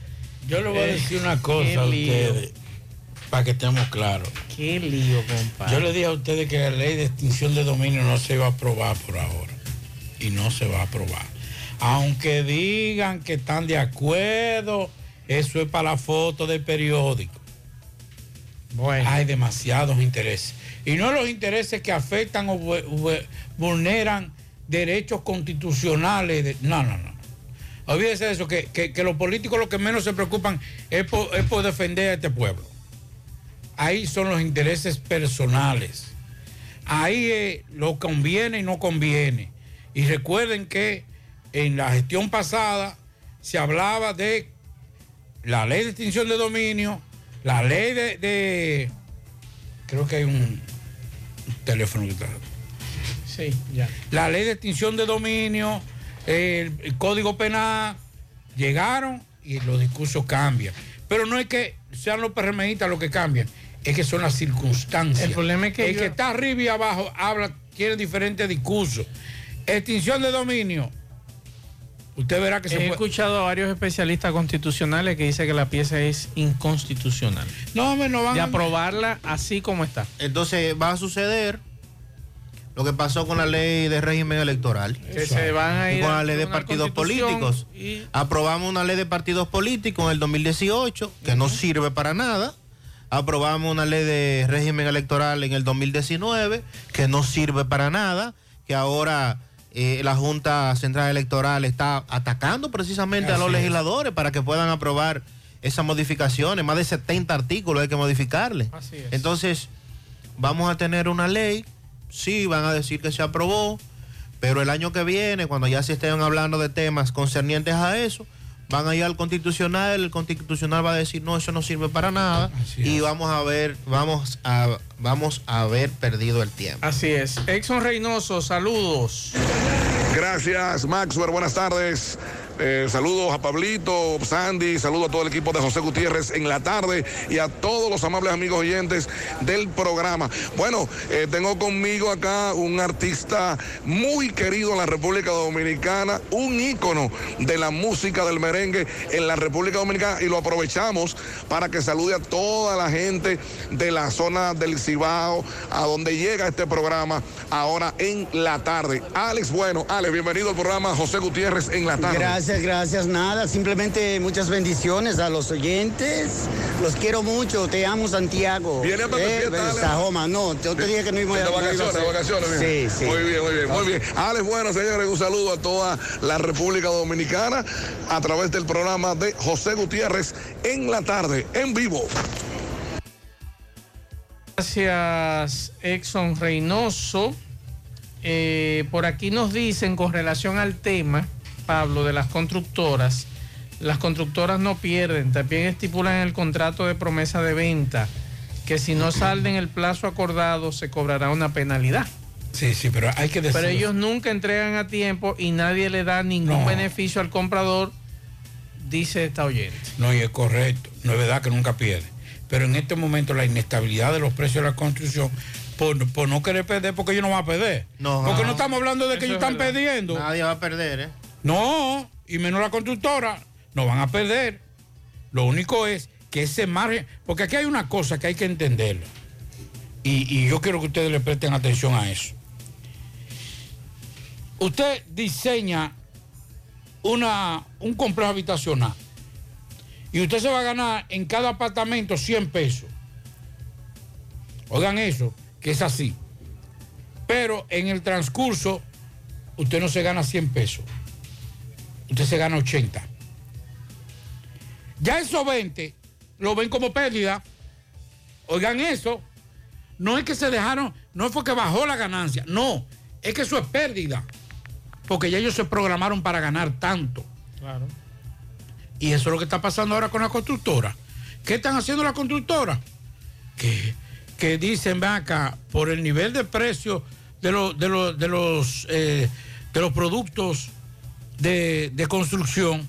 Yo le voy a Eh, decir una cosa a ustedes, para que estemos claros. Qué lío, compadre. Yo le dije a ustedes que la ley de extinción de dominio no se iba a aprobar por ahora. Y no se va a aprobar. Aunque digan que están de acuerdo, eso es para la foto del periódico. Bueno. Hay demasiados intereses. Y no los intereses que afectan o vu- vu- vulneran derechos constitucionales. de- no, no, no. Olvídese de eso, que, que- que los políticos lo que menos se preocupan es por, es por defender a este pueblo. Ahí son los intereses personales. Ahí eh, lo conviene y no conviene. Y recuerden que en la gestión pasada se hablaba de la ley de extinción de dominio, la ley de... de- creo que hay un, teléfono que está... Sí, ya. La ley de extinción de dominio, el, el código penal, llegaron y los discursos cambian. Pero no es que sean los PRMistas los que cambian, es que son las circunstancias. El problema es que el yo- que está arriba y abajo habla, tiene diferentes discursos. Extinción de dominio. Usted verá que se He puede- escuchado a varios especialistas constitucionales que dicen que la pieza es inconstitucional. No, hombre, no van De a- aprobarla así como está. Entonces va a suceder lo que pasó con la ley de régimen electoral. Que se van a Y ir con la ley de partidos políticos. y- Aprobamos una ley de partidos políticos en el 2018 que no sirve para nada. Aprobamos una ley de régimen electoral en el 2019 que no sirve para nada. Que ahora eh, la Junta Central Electoral está atacando precisamente a los es. legisladores para que puedan aprobar esas modificaciones. Más de 70 artículos hay que modificarle. Así es. Entonces, vamos a tener una ley, sí, van a decir que se aprobó, pero el año que viene, cuando ya se estén hablando de temas concernientes a eso, van a ir al constitucional, el constitucional va a decir no, eso no sirve para nada y vamos a ver, vamos a, vamos a haber perdido el tiempo. Así es. Exxon Reynoso, saludos. Gracias, Maxwell. Buenas tardes. Eh, saludos a Pablito, Sandy, saludos a todo el equipo de José Gutiérrez en la tarde y a todos los amables amigos oyentes del programa. Bueno, eh, tengo conmigo acá un artista muy querido en la República Dominicana, un ícono de la música del merengue en la República Dominicana y lo aprovechamos para que salude a toda la gente de la zona del Cibao, a donde llega este programa ahora en la tarde. Alex, bueno, Alex, bienvenido al programa José Gutiérrez en la tarde. Gracias. Gracias, gracias. Nada, simplemente muchas bendiciones a los oyentes. Los quiero mucho. Te amo, Santiago. ¿Viene a eh, Sajoma, no. Yo te dije que no iba a De vacaciones, de vacaciones. Sí, sí. Muy bien, muy bien, muy bien. Alex, bueno, señores, un saludo a toda la República Dominicana a través del programa de José Gutiérrez en la tarde, en vivo. Gracias, Exxon Reynoso. Eh, por aquí nos dicen con relación al tema Pablo, de las constructoras, las constructoras no pierden, también estipulan en el contrato de promesa de venta que si no salden el plazo acordado se cobrará una penalidad. Sí, sí, pero hay que decir. Pero ellos nunca entregan a tiempo y nadie le da ningún beneficio al comprador, dice esta oyente. No, y es correcto, no es verdad que nunca pierde. Pero en este momento la inestabilidad de los precios de la construcción por, no querer perder, porque ellos no van a perder. No, porque no estamos hablando de que ellos están perdiendo. Nadie va a perder, ¿eh? No, y menos la constructora, no van a perder. Lo único es que ese margen, porque aquí hay una cosa que hay que entender, y, yo quiero que ustedes le presten atención a eso. Usted diseña una, un complejo habitacional y usted se va a ganar en cada apartamento 100 pesos. Oigan eso, que es así. Pero en el transcurso, usted no se gana 100 pesos usted se gana 80. Ya esos 20 lo ven como pérdida. Oigan eso. No es que se dejaron, no fue que bajó la ganancia, no, es que eso es pérdida. Porque ya ellos se programaron para ganar tanto. Claro. Y eso es lo que está pasando ahora con la constructora. ¿Qué están haciendo las constructoras? Que, que dicen, ven acá, por el nivel de precio de, de, de, los, eh, de los productos de, construcción,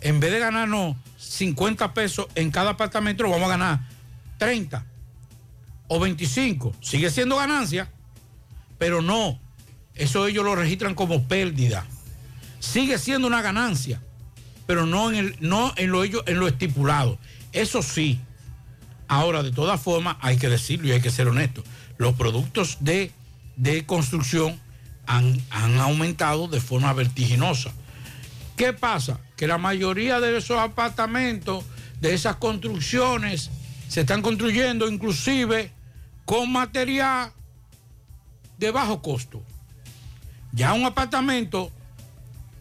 en vez de ganarnos 50 pesos en cada apartamento, vamos a ganar 30 o 25. Sigue siendo ganancia, pero no. Eso ellos lo registran como pérdida. Sigue siendo una ganancia, pero no en, el, no en, lo, ellos, en lo estipulado. Eso sí. Ahora, de todas formas, hay que decirlo y hay que ser honesto. Los productos de, de construcción han, aumentado de forma vertiginosa. ¿Qué pasa? Que la mayoría de esos apartamentos, de esas construcciones, se están construyendo inclusive con material de bajo costo. Ya un apartamento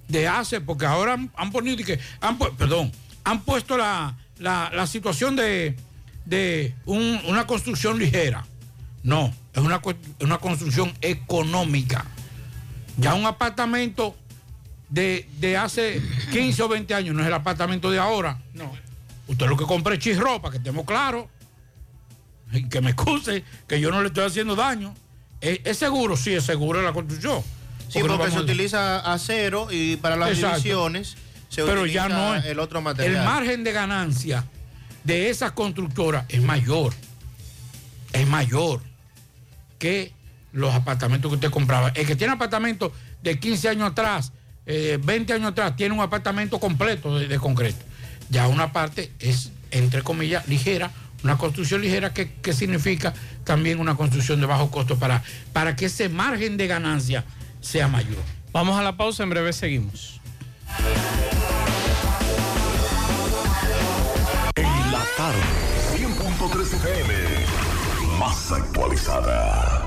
de hace, porque ahora han, han ponido que, han, perdón, han puesto la, situación de, una construcción ligera. No, es una, una construcción económica. Ya un apartamento de, hace 15 o 20 años no es el apartamento de ahora. No. Usted lo que compra es chisropa, que estemos claros. Y que me excuse, que yo no le estoy haciendo daño. ¿Es, seguro? Sí, es seguro la construcción. Sí, porque, se utiliza acero y para las divisiones se Pero ya no es. el otro material. El margen de ganancia de esas constructoras es mayor. Es mayor que los apartamentos que usted compraba. El que tiene apartamento de 15 años atrás, 20 eh, años atrás, tiene un apartamento completo de, concreto. Ya una parte es, entre comillas, ligera, una construcción ligera que, significa también una construcción de bajo costo para, para que ese margen de ganancia sea mayor. Vamos a la pausa, en breve seguimos. En la tarde, 100.3 FM, más actualizada.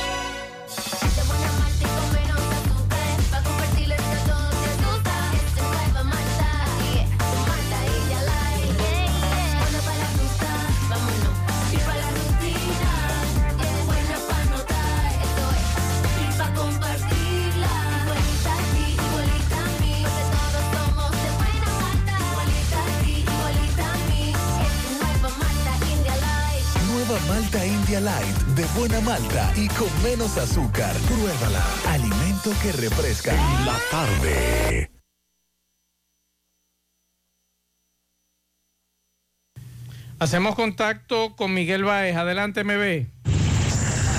India Light de buena malta y con menos azúcar. Pruébala. Alimento que refresca. La tarde. Hacemos contacto con Miguel Baez. Adelante, MB.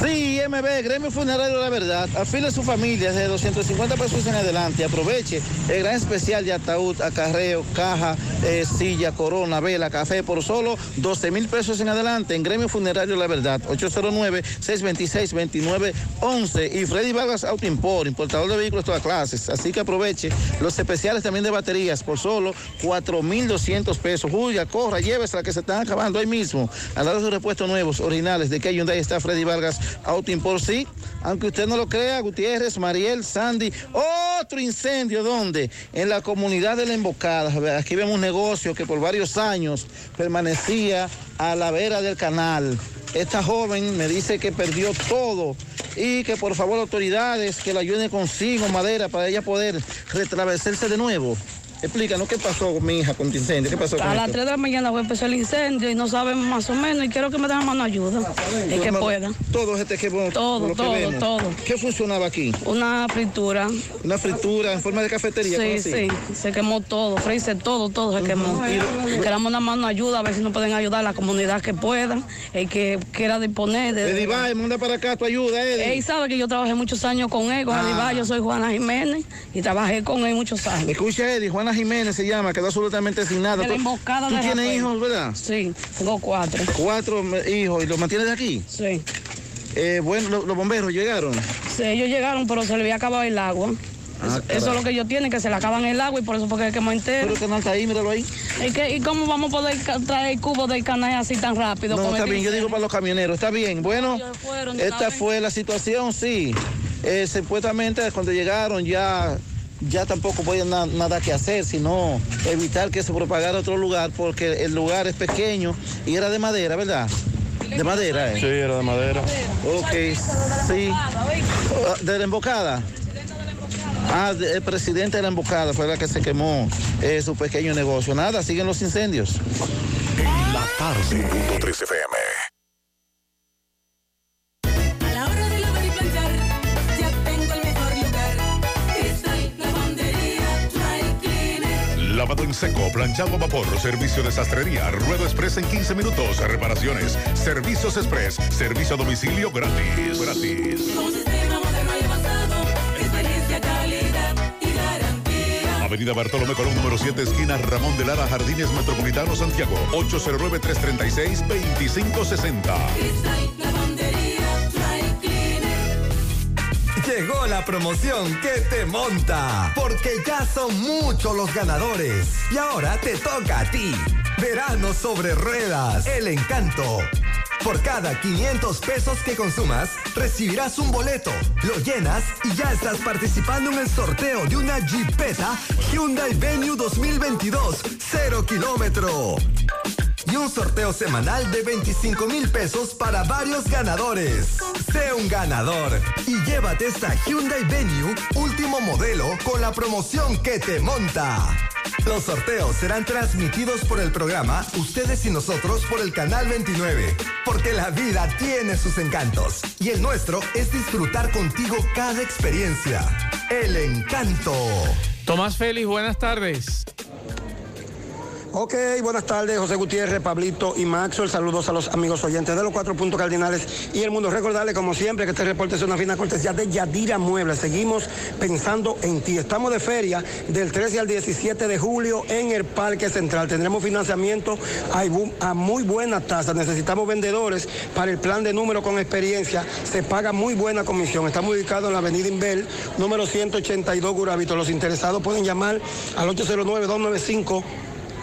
Sí, MB, Gremio Funerario La Verdad, afile a su familia de 250 pesos en adelante. Aproveche el gran especial de ataúd, acarreo, caja, eh, silla, corona, vela, café por solo 12 mil pesos en adelante en Gremio Funerario La Verdad, 809-626-2911 y Freddy Vargas Auto Import, importador de vehículos de todas clases. Así que aproveche los especiales también de baterías por solo 4.200 pesos. Julia, corra, llévesela que se están acabando ahí mismo. Al lado de sus repuestos nuevos, originales, de que Hyundai está Freddy Vargas Auto Import, sí. Aunque usted no lo crea, Gutiérrez, Mariel, Sandy, otro incendio, ¿dónde? En la comunidad de la Embocada. Aquí vemos un negocio que por varios años permanecía a la vera del canal. Esta joven me dice que perdió todo y que por favor autoridades que la ayuden consigo madera para ella poder retraversarse de nuevo. Explícanos qué pasó con mi hija con tu incendio, qué pasó con A las esto? 3 de la mañana fue empezar el incendio y no sabemos más o menos y quiero que me den mano ayuda y que Todo- pueda. Todo este que por Todo, lo que todo, vemos. todo. ¿Qué funcionaba aquí? Una fritura. Una fritura en forma de cafetería. ¿cómo Sí, sí, se quemó todo, freíse todo, todo se quemó. Queremos una mano ayuda, a ver si nos pueden ayudar a la comunidad que pueda, el que quiera disponer de... Eddie Bay, manda para acá tu ayuda, Eddie. Él sabe que yo trabajé muchos años con él, con Ah. Eddie yo soy Juana Jiménez y trabajé con él muchos años. Escucha, Eddie, Juana Jiménez se llama, quedó absolutamente sin nada. Tú- emboscada ¿Tú de tienes Rafael. hijos, verdad? Sí, tengo cuatro. Cuatro hijos, ¿y los mantienes aquí? Sí. Eh, bueno, lo- los bomberos llegaron. Sí, ellos llegaron, pero se le había acabado el agua. Ah, Eso, eso es lo que ellos tienen, que se le acaban el agua y por eso fue que quemó entero. Pero el canal está ahí, míralo ahí. ¿Y, qué- y cómo vamos a poder traer cubos del canal así tan rápido? No, está bien, yo digo para los camioneros, está bien. Bueno, fueron esta fue la situación, sí. Eh, supuestamente cuando llegaron ya, ya tampoco podían na- nada que hacer, sino evitar que se propagara a otro lugar, porque el lugar es pequeño y era de madera, ¿verdad? De madera, ¿eh? Sí, era de madera. Ok, sí. Ah, ¿De la embocada? Ah, el presidente de la embocada fue la que se quemó eh, su pequeño negocio. Nada, siguen los incendios. La tarde. 3 FM. Lavado en seco, planchado a vapor, servicio de sastrería, ruedo express en 15 minutos, reparaciones, servicios express, servicio a domicilio gratis. Gratis. Avenida Bartolomé Colón, número 7, esquina Ramón de Lara, Jardines Metropolitano, Santiago. 809-336-2560. Llegó la promoción que te monta, porque ya son muchos los ganadores. Y ahora te toca a ti. Verano sobre ruedas, el encanto. Por cada 500 pesos que consumas, recibirás un boleto, lo llenas y ya estás participando en el sorteo de una Jeepeta Hyundai Venue 2022, 0 kilómetro. Y un sorteo semanal de 25 mil pesos para varios ganadores. Sé un ganador y llévate esta Hyundai Venue último modelo con la promoción que te monta. Los sorteos serán transmitidos por el programa Ustedes y Nosotros por el Canal 29. Porque la vida tiene sus encantos y el nuestro es disfrutar contigo cada experiencia. El encanto. Tomás Félix, buenas tardes. Ok, buenas tardes, José Gutiérrez, Pablito y Maxwell. Saludos a los amigos oyentes de los cuatro puntos cardinales y el mundo. Recordarles, como siempre, que este reporte es una fina cortesía de Yadira Muebles. Seguimos pensando en ti. Estamos de feria del 13 al 17 de julio en el Parque Central. Tendremos financiamiento a muy buena tasa. Necesitamos vendedores para el plan de número con experiencia. Se paga muy buena comisión. Estamos ubicados en la avenida Inbel, número 182 Gurabito. Los interesados pueden llamar al 809-295.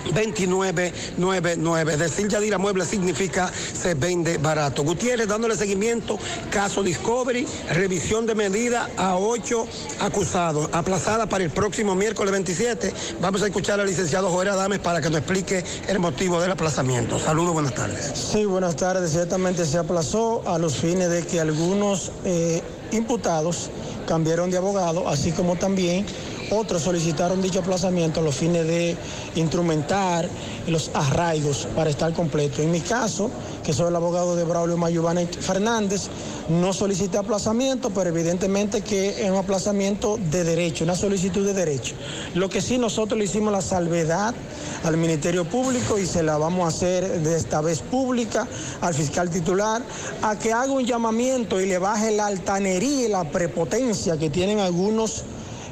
2999. Decir Yadira Mueble significa se vende barato. Gutiérrez dándole seguimiento, caso Discovery, revisión de medida a ocho acusados, aplazada para el próximo miércoles 27. Vamos a escuchar al licenciado Joel Adames para que nos explique el motivo del aplazamiento. Saludos, buenas tardes. Sí, buenas tardes. Ciertamente se aplazó a los fines de que algunos eh, imputados cambiaron de abogado, así como también otros solicitaron dicho aplazamiento a los fines de instrumentar los arraigos para estar completo. En mi caso, que soy el abogado de Braulio Mayubanet Fernández. No solicité aplazamiento, pero evidentemente que es un aplazamiento de derecho, una solicitud de derecho. Lo que sí nosotros le hicimos la salvedad al Ministerio Público y se la vamos a hacer de esta vez pública al fiscal titular a que haga un llamamiento y le baje la altanería y la prepotencia que tienen algunos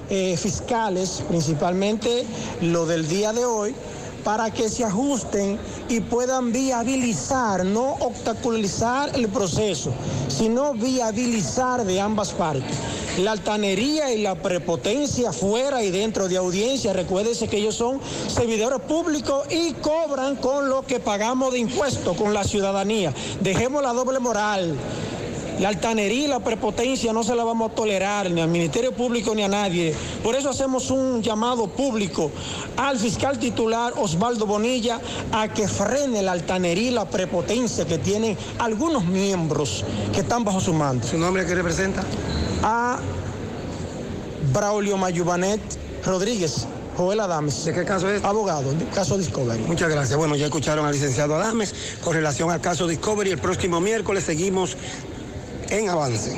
eh, fiscales, principalmente lo del día de hoy, para que se ajusten y puedan viabilizar, no obstaculizar el proceso, sino viabilizar de ambas partes. La altanería y la prepotencia fuera y dentro de audiencia, recuérdense que ellos son servidores públicos y cobran con lo que pagamos de impuestos, con la ciudadanía. Dejemos la doble moral. La altanería y la prepotencia no se la vamos a tolerar ni al Ministerio Público ni a nadie. Por eso hacemos un llamado público al fiscal titular Osvaldo Bonilla a que frene la altanería y la prepotencia que tienen algunos miembros que están bajo su mando. ¿Su nombre que representa? A Braulio Mayubanet Rodríguez. Joel Adames. ¿De qué caso es? Abogado, caso Discovery. Muchas gracias. Bueno, ya escucharon al licenciado Adames con relación al caso Discovery. El próximo miércoles seguimos en avance.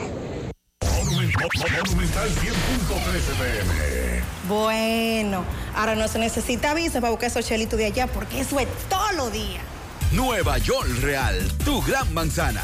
Monumental 100.13 pm. Bueno, ahora no se necesita visa para buscar esos chelitos de allá porque eso es todos los días. Nueva York Real, tu gran manzana.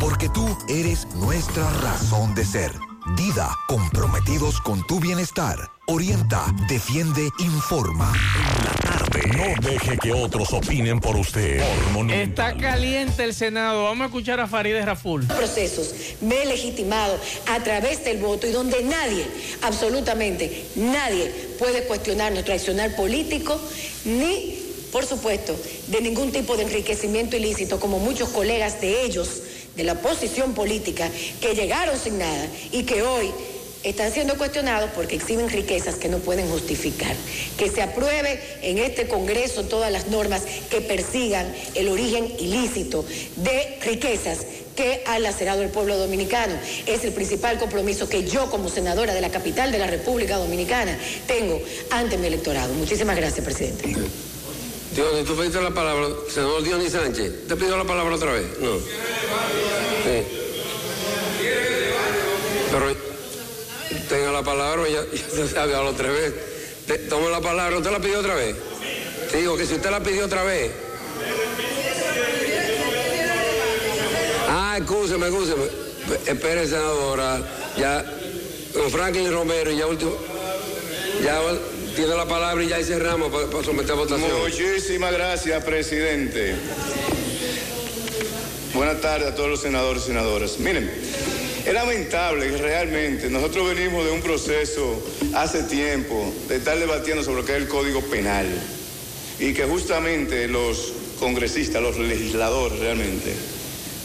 porque tú eres nuestra razón de ser. Dida, comprometidos con tu bienestar. Orienta, defiende, informa. No deje que otros opinen por usted. Por. Está caliente el Senado. Vamos a escuchar a Farideh Raful. procesos me he legitimado a través del voto y donde nadie, absolutamente nadie, puede cuestionar nuestro accionar político ni, por supuesto, de ningún tipo de enriquecimiento ilícito, como muchos colegas de ellos, de la oposición política, que llegaron sin nada y que hoy están siendo cuestionados porque exhiben riquezas que no pueden justificar. Que se apruebe en este Congreso todas las normas que persigan el origen ilícito de riquezas que ha lacerado el pueblo dominicano. Es el principal compromiso que yo como senadora de la capital de la República Dominicana tengo ante mi electorado. Muchísimas gracias, presidente. Dionis, tú pediste la palabra, senador Dionis Sánchez. ¿Te pidió la palabra otra vez? No. Sí. Pero tenga la palabra, ya, ya se ha hablado tres veces. Toma la palabra, ¿usted la pidió otra vez? Te digo que si usted la pidió otra vez. Ah, escúcheme, escúcheme. Espere, senadora. Ya, con Franklin Romero, ya último. Ya tiene la palabra y ya cerramos para, para someter a votación. Muchísimas gracias, presidente. Buenas tardes a todos los senadores y senadoras. Miren, es lamentable que realmente nosotros venimos de un proceso hace tiempo de estar debatiendo sobre lo que es el Código Penal y que justamente los congresistas, los legisladores realmente,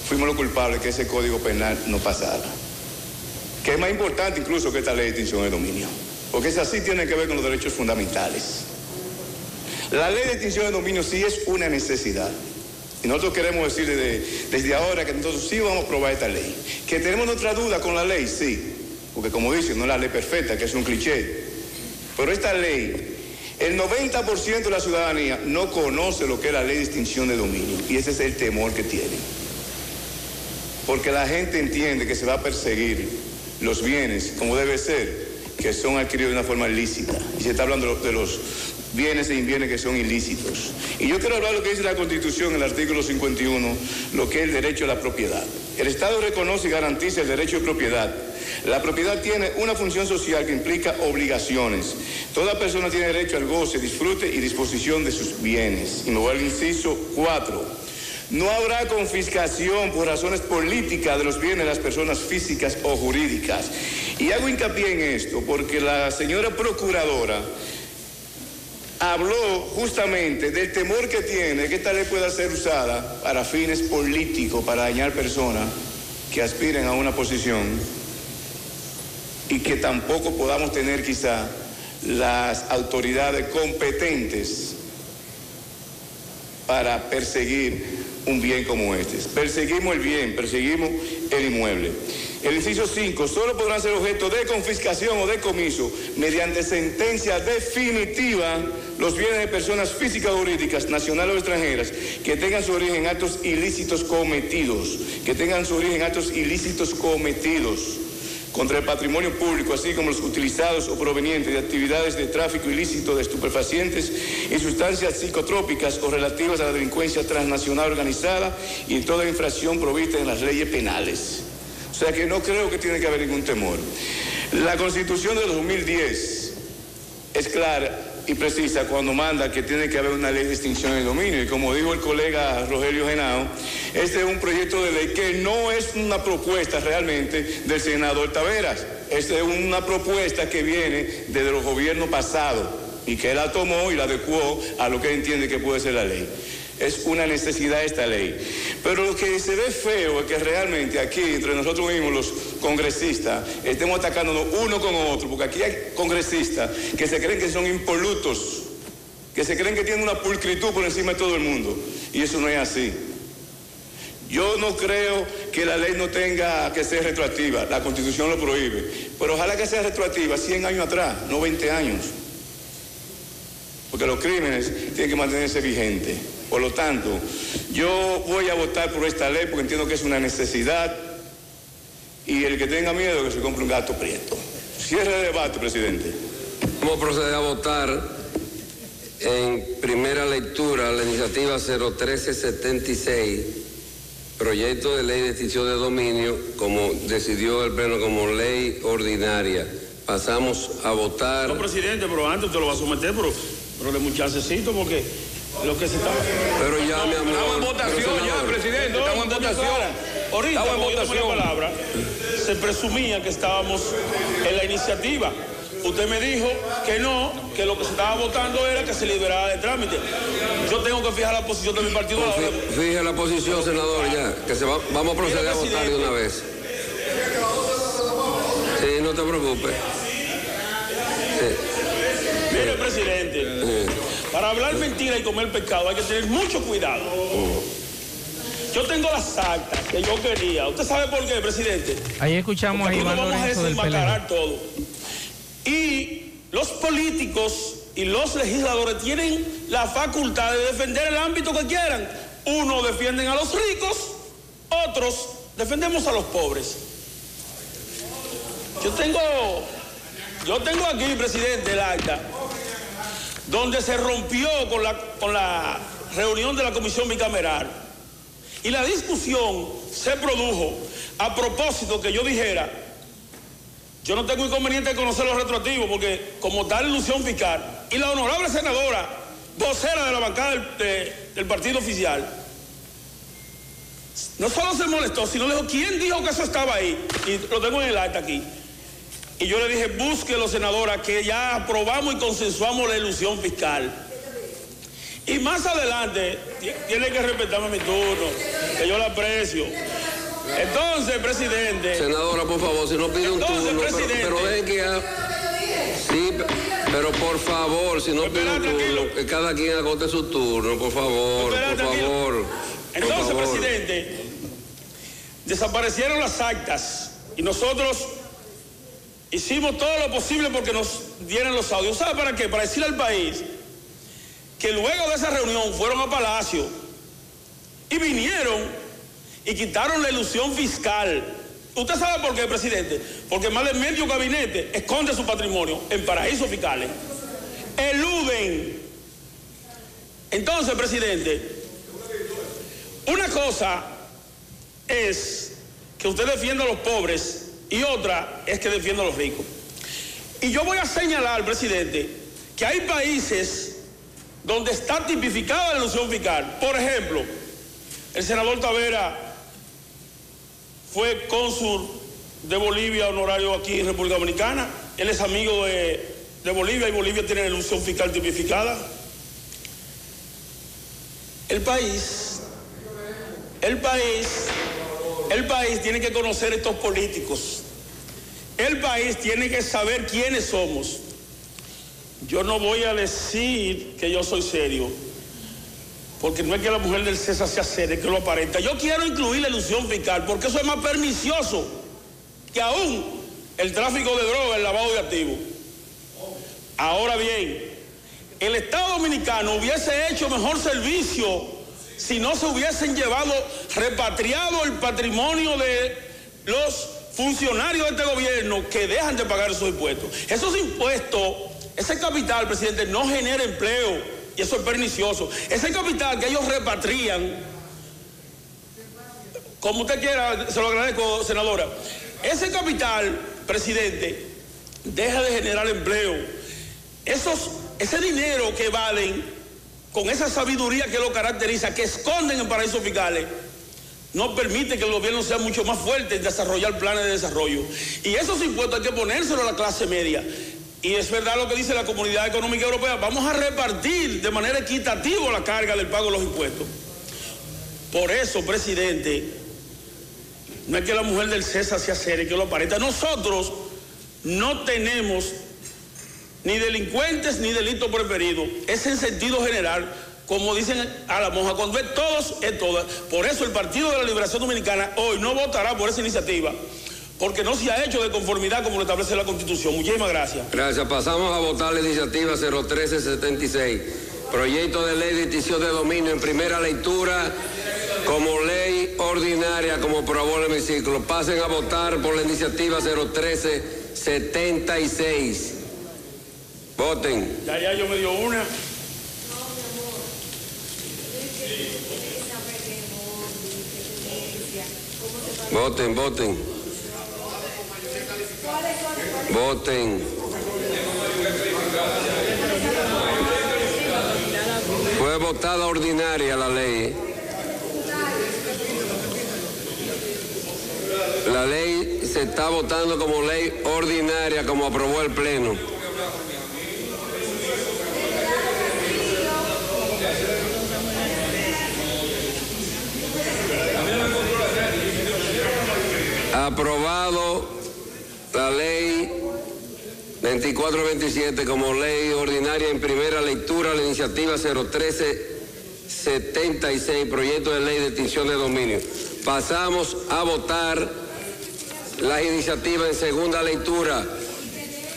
fuimos los culpables que ese Código Penal no pasara. Que es más importante incluso que esta ley de extinción de dominio, porque esa sí tiene que ver con los derechos fundamentales. La ley de extinción de dominio sí es una necesidad. Y nosotros queremos decir desde, ahora que nosotros sí vamos a aprobar esta ley. Que tenemos nuestra duda con la ley, sí. Porque como dicen, no es la ley perfecta, que es un cliché. Pero esta ley, el 90% de la ciudadanía no conoce lo que es la ley de extinción de dominio. Y ese es el temor que tienen. Porque la gente entiende que se va a perseguir los bienes, como debe ser, que son adquiridos de una forma ilícita. Y se está hablando de los, bienes e invienes que son ilícitos. Y yo quiero hablar de lo que dice la Constitución, el artículo 51, lo que es el derecho a la propiedad. El Estado reconoce y garantiza el derecho de propiedad. La propiedad tiene una función social que implica obligaciones. Toda persona tiene derecho al goce, disfrute y disposición de sus bienes. Y me voy inciso 4. No habrá confiscación por razones políticas de los bienes de las personas físicas o jurídicas. Y hago hincapié en esto porque la señora procuradora habló justamente del temor que tiene que esta ley pueda ser usada para fines políticos, para dañar personas que aspiren a una posición y que tampoco podamos tener quizá las autoridades competentes para perseguir un bien como este. Perseguimos el bien, perseguimos el inmueble. El inciso 5, solo podrán ser objeto de confiscación o decomiso mediante sentencia definitiva los bienes de personas físicas o jurídicas, nacionales o extranjeras, que tengan su origen en actos ilícitos cometidos, que tengan su origen en actos ilícitos cometidos contra el patrimonio público, así como los utilizados o provenientes de actividades de tráfico ilícito de estupefacientes y sustancias psicotrópicas o relativas a la delincuencia transnacional organizada y toda infracción provista en las leyes penales. O sea que no creo que tiene que haber ningún temor. La Constitución de 2010 es clara y precisa cuando manda que tiene que haber una ley de extinción de dominio. Y como dijo el colega Rogelio Genao, este es un proyecto de ley que no es una propuesta realmente del senador Taveras. Esta es una propuesta que viene desde los gobiernos pasados y que él la tomó y la adecuó a lo que él entiende que puede ser la ley. Es una necesidad esta ley. Pero lo que se ve feo es que realmente aquí, entre nosotros mismos, los congresistas, estemos atacándonos uno con otro, porque aquí hay congresistas que se creen que son impolutos, que se creen que tienen una pulcritud por encima de todo el mundo. Y eso no es así. Yo no creo que la ley no tenga que ser retroactiva, la constitución lo prohíbe, pero ojalá que sea retroactiva 100 años atrás, no 20 años, porque los crímenes tienen que mantenerse vigentes. Por lo tanto, yo voy a votar por esta ley porque entiendo que es una necesidad y el que tenga miedo que se compre un gato prieto. Cierre el debate, presidente. Vamos a proceder a votar en primera lectura la iniciativa 01376, proyecto de ley de extinción de dominio, como decidió el Pleno como ley ordinaria. Pasamos a votar. No, presidente, pero antes te lo va a someter, pero, pero le muchachecito porque lo que se está... Pero ya, mi amor. Estamos en votación ya, presidente, estamos en votación. Ahorita, Estamos en cuando yo tomé la votación. palabra, se presumía que estábamos en la iniciativa. Usted me dijo que no, que lo que se estaba votando era que se liberara de trámite. Yo tengo que fijar la posición de mi partido ahora. Fije la posición, senador, ya, que se va, vamos a proceder a votar de una vez. Sí, no te preocupes. Mire, presidente, para hablar mentira y comer pecado hay que tener mucho cuidado. Yo tengo las actas que yo quería. ¿Usted sabe por qué, presidente? Ahí escuchamos a Porque Iván vamos a Lorenzo desenmascarar todo. Y los políticos y los legisladores tienen la facultad de defender el ámbito que quieran. Unos defienden a los ricos, otros defendemos a los pobres. Yo tengo, yo tengo aquí, presidente, el acta, donde se rompió con la, con la reunión de la comisión bicameral. Y la discusión se produjo a propósito que yo dijera, yo no tengo inconveniente en conocer los retroactivos, porque como tal ilusión fiscal, y la honorable senadora, vocera de la bancada del, de- del partido oficial, no solo se molestó, sino dijo, ¿quién dijo que eso estaba ahí? Y lo tengo en el acta aquí. Y yo le dije, búsquelo, senadora, que ya aprobamos y consensuamos la ilusión fiscal. Y más adelante, ti- tiene que respetarme mi turno, que yo la aprecio. Entonces, presidente. Senadora, por favor, si no pide un Entonces, turno, pero, presidente. pero dejen que Sí, pe- pero por favor, si no pide un turno, que cada quien agote su turno, por favor, por favor. Entonces, por favor. presidente, desaparecieron las actas y nosotros hicimos todo lo posible porque nos dieran los audios. ¿Sabe para qué? Para decirle al país que luego de esa reunión fueron a Palacio y vinieron y quitaron la ilusión fiscal. ¿Usted sabe por qué, presidente? Porque más de medio gabinete esconde su patrimonio en paraísos fiscales. eluden. Entonces, presidente, una cosa es que usted defienda a los pobres y otra es que defienda a los ricos. Y yo voy a señalar, presidente, que hay países donde está tipificada la ilusión fiscal. Por ejemplo, el senador Tavera fue cónsul de Bolivia honorario aquí en República Dominicana. Él es amigo de, de Bolivia y Bolivia tiene la ilusión fiscal tipificada. El país, el país, el país tiene que conocer estos políticos. El país tiene que saber quiénes somos. Yo no voy a decir que yo soy serio, porque no es que la mujer del César sea seria, es que lo aparenta. Yo quiero incluir la ilusión fiscal, porque eso es más pernicioso que aún el tráfico de drogas, el lavado de activos. Ahora bien, el Estado Dominicano hubiese hecho mejor servicio si no se hubiesen llevado, repatriado el patrimonio de los funcionarios de este gobierno que dejan de pagar esos impuestos. Esos impuestos, ese capital, presidente, no genera empleo y eso es pernicioso. Ese capital que ellos repatrian, como usted quiera, se lo agradezco, senadora, ese capital, presidente, deja de generar empleo. Ese dinero que valen con esa sabiduría que lo caracteriza, que esconden en paraísos fiscales, no permite que el gobierno sea mucho más fuerte en desarrollar planes de desarrollo. Y esos impuestos hay que ponérselo a la clase media. Y es verdad lo que dice la Comunidad Económica Europea, vamos a repartir de manera equitativa la carga del pago de los impuestos. Por eso, presidente, no es que la mujer del César sea seria, que lo aparenta. Nosotros no tenemos ni delincuentes ni delitos preferidos. Es en sentido general, como dicen a la monja, cuando es todos, es todas. Por eso el Partido de la Liberación Dominicana hoy no votará por esa iniciativa, porque no se ha hecho de conformidad como lo establece la Constitución. Muchísimas gracias. Gracias. Pasamos a votar la iniciativa 01376. Proyecto de ley de extinción de dominio en primera lectura como ley ordinaria, como aprobó el hemiciclo. Pasen a votar por la iniciativa 01376. Voten. Ya, ya, yo me dio una. Voten, voten. Voten. Fue votada ordinaria la ley. La ley se está votando como ley ordinaria, como aprobó el Pleno. Aprobado la ley 2427 como ley ordinaria en primera lectura, la iniciativa 01376, proyecto de ley de extinción de dominio. Pasamos a votar las iniciativas en segunda lectura.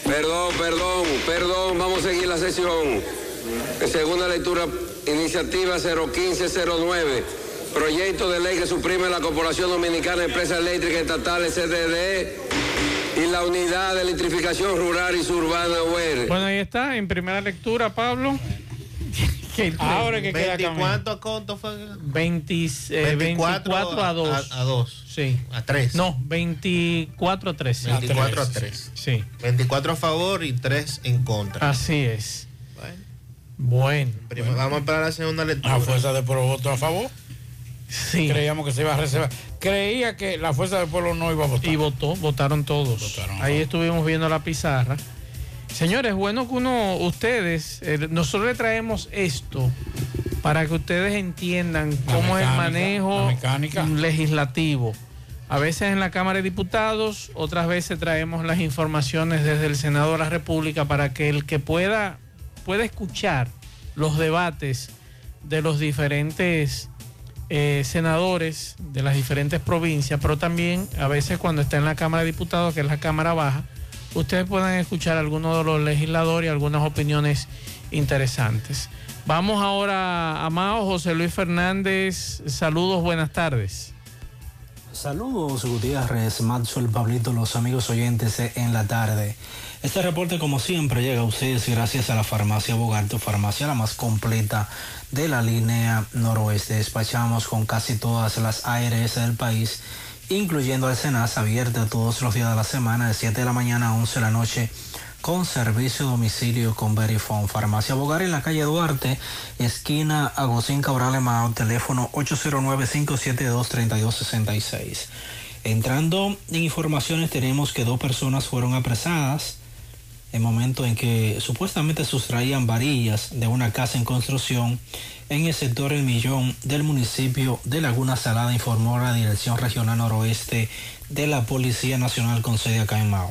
Perdón, perdón, perdón, vamos a seguir la sesión. En segunda lectura, iniciativa 01509, proyecto de ley que suprime la Corporación Dominicana de Empresas Eléctricas Estatales, CDD, y la Unidad de Electrificación Rural y Suburbana UER. Bueno, ahí está, en primera lectura, Pablo. Que- Ahora que queda 20 ¿Cuánto conto fue? 20, eh, 24, a 2. A, a 2. Sí. A 3. No, 24 a 3. 24 a 3. Sí. 24 a favor y 3 en contra. Así es. Bueno. Primero, Vamos a esperar la segunda lectura. La fuerza del pueblo votó a favor. Sí. Creíamos que se iba a reservar. Creía que la fuerza del pueblo no iba a votar. Y votó, votaron todos. Ahí estuvimos viendo la pizarra. Señores, bueno que uno, ustedes, eh, nosotros le traemos esto para que ustedes entiendan cómo es el manejo legislativo. A veces en la Cámara de Diputados, otras veces traemos las informaciones desde el Senado de la República para que el que pueda, pueda escuchar los debates de los diferentes eh, senadores de las diferentes provincias, pero también a veces cuando está en la Cámara de Diputados, que es la Cámara Baja, ustedes puedan escuchar algunos de los legisladores y algunas opiniones interesantes. Vamos ahora a Mao, José Luis Fernández, saludos, buenas tardes. Saludos Gutiérrez, Maxwell, Pablito, los amigos oyentes en la tarde. Este reporte como siempre llega a ustedes gracias a la farmacia Bogarto, farmacia la más completa de la línea noroeste. Despachamos con casi todas las ARS del país, incluyendo el Senas, abierta todos los días de la semana de 7 de la mañana a 11 de la noche con servicio a domicilio con Verifone. Farmacia Bogar en la calle Duarte, esquina Agustín Cabral Emao, teléfono 809-572-3266. Entrando en informaciones, tenemos que dos personas fueron apresadas en momento en que supuestamente sustraían varillas de una casa en construcción en el sector El Millón del municipio de Laguna Salada, informó la Dirección Regional Noroeste de la Policía Nacional con sede acá en Mao.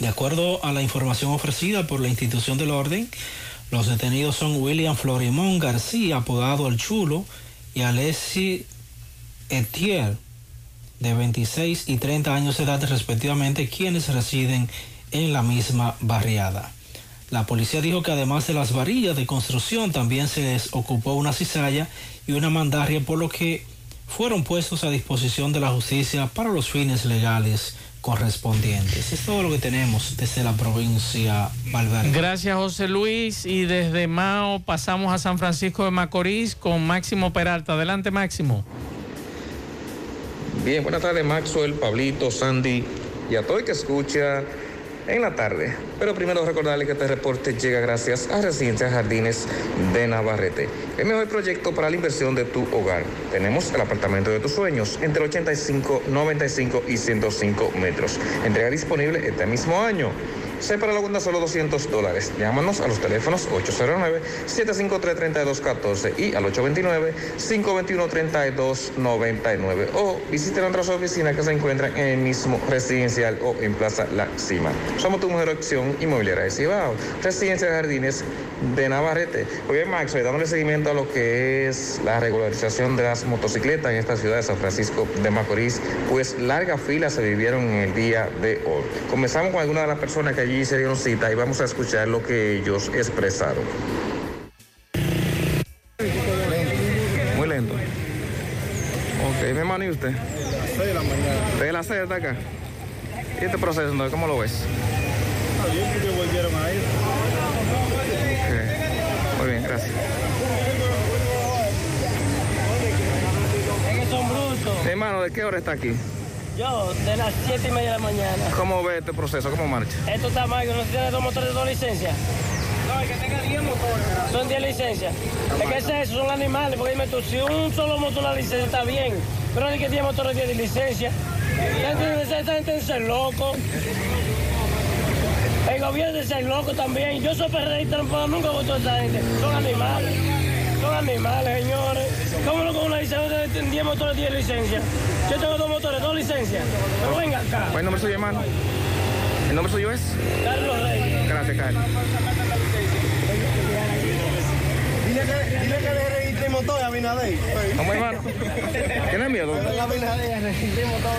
De acuerdo a la información ofrecida por la institución del orden, los detenidos son William Florimón García, apodado El Chulo, y Alessi Etier, de 26 y 30 años de edad respectivamente, quienes residen en la misma barriada. La policía dijo que además de las varillas de construcción también se les ocupó una cizalla y una mandarria, por lo que fueron puestos a disposición de la justicia para los fines legales correspondientes. Es todo lo que tenemos desde la provincia Valverde. Gracias José Luis y desde Mao pasamos a San Francisco de Macorís con Máximo Peralta. Adelante Máximo. Bien, buenas tardes Maxwell, Pablito, Sandy y a todo el que escucha en la tarde. Pero primero recordarle que este reporte llega gracias a Residencias Jardines de Navarrete, el mejor proyecto para la inversión de tu hogar. Tenemos el apartamento de tus sueños entre 85, 95 y 105 metros. Entrega disponible este mismo año. Se para la segunda solo 200 dólares. Llámanos a los teléfonos 809-753-3214 y al 829-521-3299 o visite nuestras oficinas que se encuentran en el mismo residencial o en Plaza La Cima. Somos tu mejor opción inmobiliaria de Cibao. Residencia de Jardines de Navarrete. Hoy en Max, dándole seguimiento a lo que es la regularización de las motocicletas en esta ciudad de San Francisco de Macorís, pues largas filas se vivieron en el día de hoy. Comenzamos con algunas de las personas que allí se dieron cita y vamos a escuchar lo que ellos expresaron. Muy lento. Ok, mi hermano, ¿y usted? de la mañana. ¿De la sede acá? ¿Y este proceso, no? cómo lo ves? Bien, porque volvieron a ir. Es que son brutos. Hermano, ¿de qué hora está aquí? Yo, de las 7 y media de la mañana. ¿Cómo ve este proceso? ¿Cómo marcha? Esto está mal, que no tiene dos motores de dos licencias. No, el que tenga 10 motores. Son 10 licencias. Es que es eso, son animales, porque dime tú, si un solo motor la licencia está bien, pero hay que 10 motores 10 de licencia. Esta gente, esta gente es loco. El gobierno es ser loco también. Yo soy perreísta, no puedo nunca votar a esta gente. Son animales. Son animales, señores. ¿Cómo no con una licencia de 10 motores 10 licencias? Yo tengo dos motores, dos licencias. Pero venga acá. ¿Cuál nombre suyo, hermano? ¿El nombre suyo es? Carlos Reyes. Gracias, Carlos. Dile que, dile que le registre motor a Binader. ¿Cómo, hermano? ¿Tienes miedo? Motor.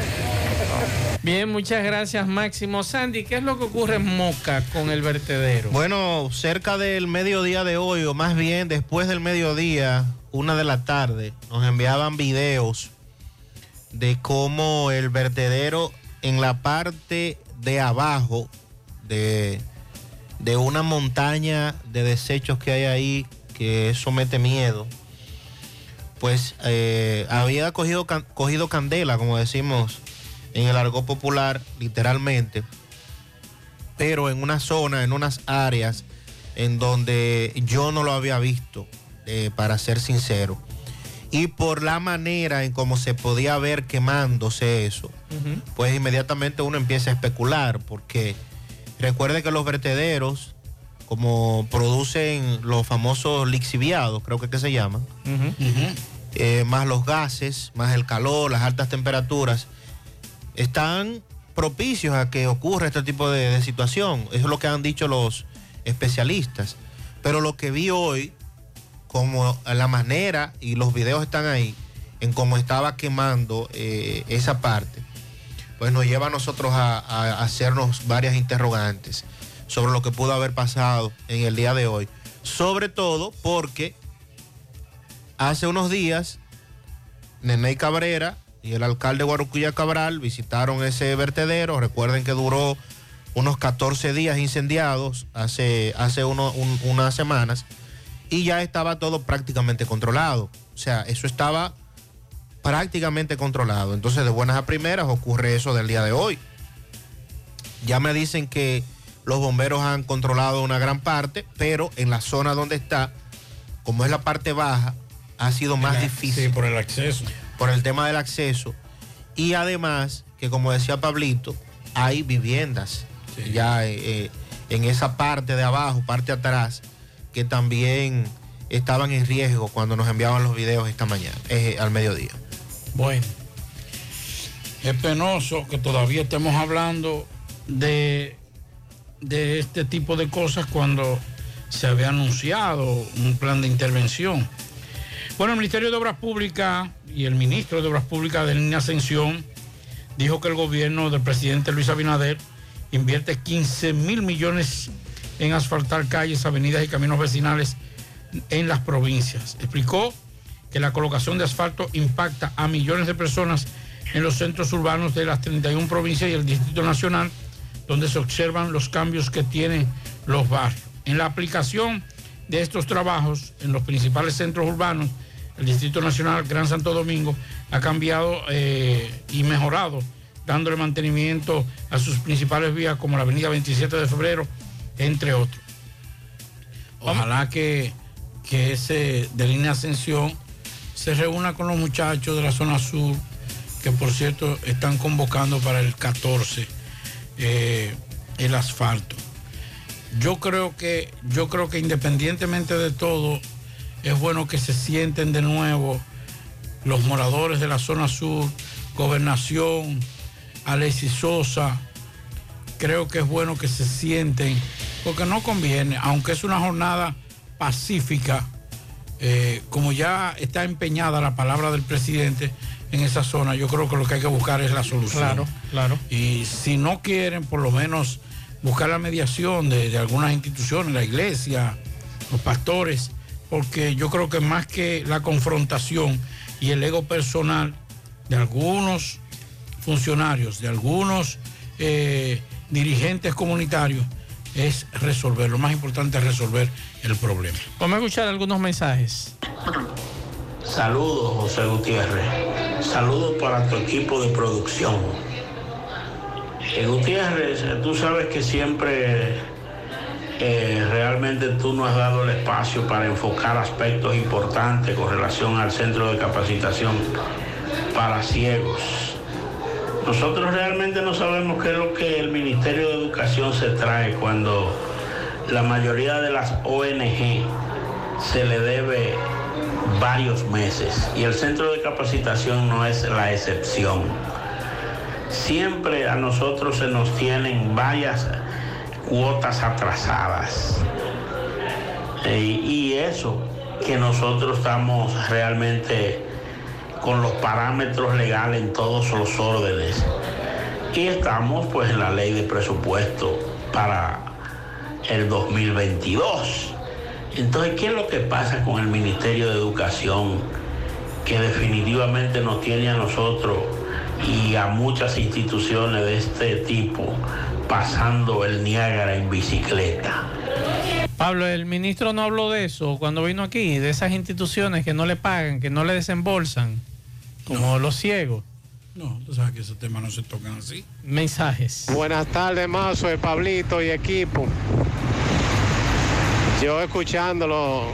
Bien, muchas gracias Máximo. Sandy, ¿qué es lo que ocurre en Moca con el vertedero? Bueno, cerca del mediodía de hoy, o más bien después del mediodía, una de la tarde, nos enviaban videos de cómo el vertedero en la parte de abajo de, de una montaña de desechos que hay ahí, que eso mete miedo, pues eh, había cogido, cogido candela, como decimos en el argot popular, literalmente, pero en una zona, en unas áreas en donde yo no lo había visto, eh, para ser sincero. Y por la manera en cómo se podía ver quemándose eso, pues inmediatamente uno empieza a especular, porque recuerde que los vertederos, como producen los famosos lixiviados, creo que que se llaman, eh, más los gases, más el calor, las altas temperaturas, están propicios a que ocurra este tipo de, situación. Eso es lo que han dicho los especialistas. Pero lo que vi hoy, como la manera, y los videos están ahí, en cómo estaba quemando eh, esa parte, pues nos lleva a nosotros a, a hacernos varias interrogantes sobre lo que pudo haber pasado en el día de hoy. Sobre todo porque hace unos días Nene Cabrera y el alcalde Guarucuya Cabral visitaron ese vertedero. Recuerden que duró unos 14 días incendiados hace, hace uno- un- unas semanas y ya estaba todo prácticamente controlado. O sea, eso estaba prácticamente controlado. Entonces, de buenas a primeras ocurre eso del día de hoy. Ya me dicen que los bomberos han controlado una gran parte, pero en la zona donde está, como es la parte baja, ha sido más difícil. Sí, por el acceso. Por el tema del acceso. Y además, que como decía Pablito, hay viviendas ya eh, eh, en esa parte de abajo, parte atrás, que también estaban en riesgo cuando nos enviaban los videos esta mañana, eh, al mediodía. Bueno, es penoso que todavía estemos hablando de, de este tipo de cosas cuando se había anunciado un plan de intervención. Bueno, el Ministerio de Obras Públicas y el ministro de Obras Públicas de Línea Ascensión dijo que el gobierno del presidente Luis Abinader invierte 15 mil millones en asfaltar calles, avenidas y caminos vecinales en las provincias. Explicó que la colocación de asfalto impacta a millones de personas en los centros urbanos de las 31 provincias y el Distrito Nacional, donde se observan los cambios que tienen los barrios. En la aplicación de estos trabajos en los principales centros urbanos, el Distrito Nacional Gran Santo Domingo ha cambiado eh, y mejorado, dándole mantenimiento a sus principales vías como la Avenida 27 de Febrero, entre otros. Ojalá que, que ese de línea Ascensión se reúna con los muchachos de la zona sur, que por cierto están convocando para el 14 eh, el asfalto. Yo creo que, yo creo que independientemente de todo, es bueno que se sienten de nuevo los moradores de la zona sur, gobernación, Alexis Sosa. Creo que es bueno que se sienten, porque no conviene, aunque es una jornada pacífica, eh, como ya está empeñada la palabra del presidente en esa zona, yo creo que lo que hay que buscar es la solución. Claro, claro. Y si no quieren, por lo menos buscar la mediación de, de algunas instituciones, la iglesia, los pastores, porque yo creo que más que la confrontación y el ego personal de algunos funcionarios, de algunos eh, dirigentes comunitarios, es resolver. Lo más importante es resolver el problema. Vamos a escuchar algunos mensajes. Saludos, José Gutiérrez. Saludos para tu equipo de producción. Eh, Gutiérrez, tú sabes que siempre eh, realmente tú no has dado el espacio para enfocar aspectos importantes con relación al centro de capacitación para ciegos. Nosotros realmente no sabemos qué es lo que el Ministerio de Educación se trae cuando la mayoría de las ONG se le debe varios meses y el centro de capacitación no es la excepción. Siempre a nosotros se nos tienen varias cuotas atrasadas. Y eso que nosotros estamos realmente con los parámetros legales en todos los órdenes. Y estamos pues en la ley de presupuesto para el 2022. Entonces, ¿qué es lo que pasa con el Ministerio de Educación que definitivamente nos tiene a nosotros y a muchas instituciones de este tipo pasando el Niágara en bicicleta? Pablo, el ministro no habló de eso cuando vino aquí, de esas instituciones que no le pagan, que no le desembolsan, como los ciegos. No, tú sabes que esos temas no se tocan así. Mensajes. Buenas tardes, más soy Pablito y equipo. Yo escuchándolo,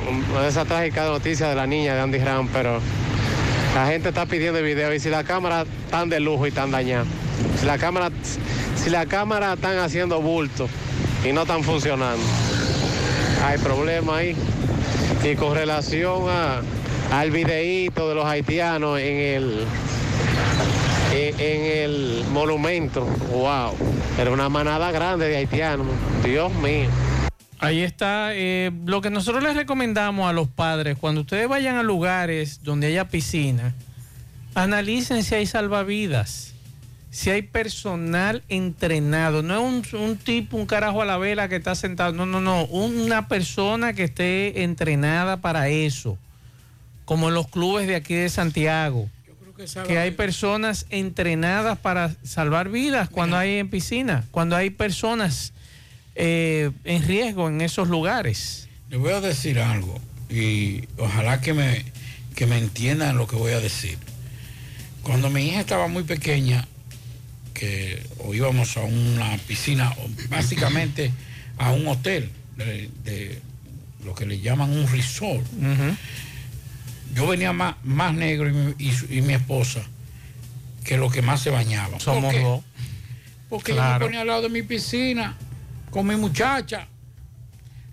esa trágica noticia de la niña de Andy Ram, pero la gente está pidiendo el video y si la cámara tan de lujo y tan dañada, si la cámara, si la cámara están haciendo bulto y no están funcionando, hay problema ahí. Y con relación a, al videíto de los haitianos en el en, en el monumento, wow, era una manada grande de haitianos, Dios mío. Ahí está. eh, lo que nosotros les recomendamos a los padres, cuando ustedes vayan a lugares donde haya piscina, analicen si hay salvavidas, si hay personal entrenado. No es un, un tipo, un carajo a la vela que está sentado. No, no, no. Una persona que esté entrenada para eso. Como en los clubes de aquí de Santiago. que salva que hay personas entrenadas para salvar vidas cuando hay en piscina, cuando hay personas eh, en riesgo en esos lugares. Le voy a decir algo y ojalá que me, que me entiendan lo que voy a decir. Cuando mi hija estaba muy pequeña, que o íbamos a una piscina, básicamente a un hotel de, de lo que le llaman un resort. Yo venía más, más negro y mi, y su- y mi esposa que lo que más se bañaba. Somos dos. Porque yo me ponía al lado de mi piscina con mi muchacha.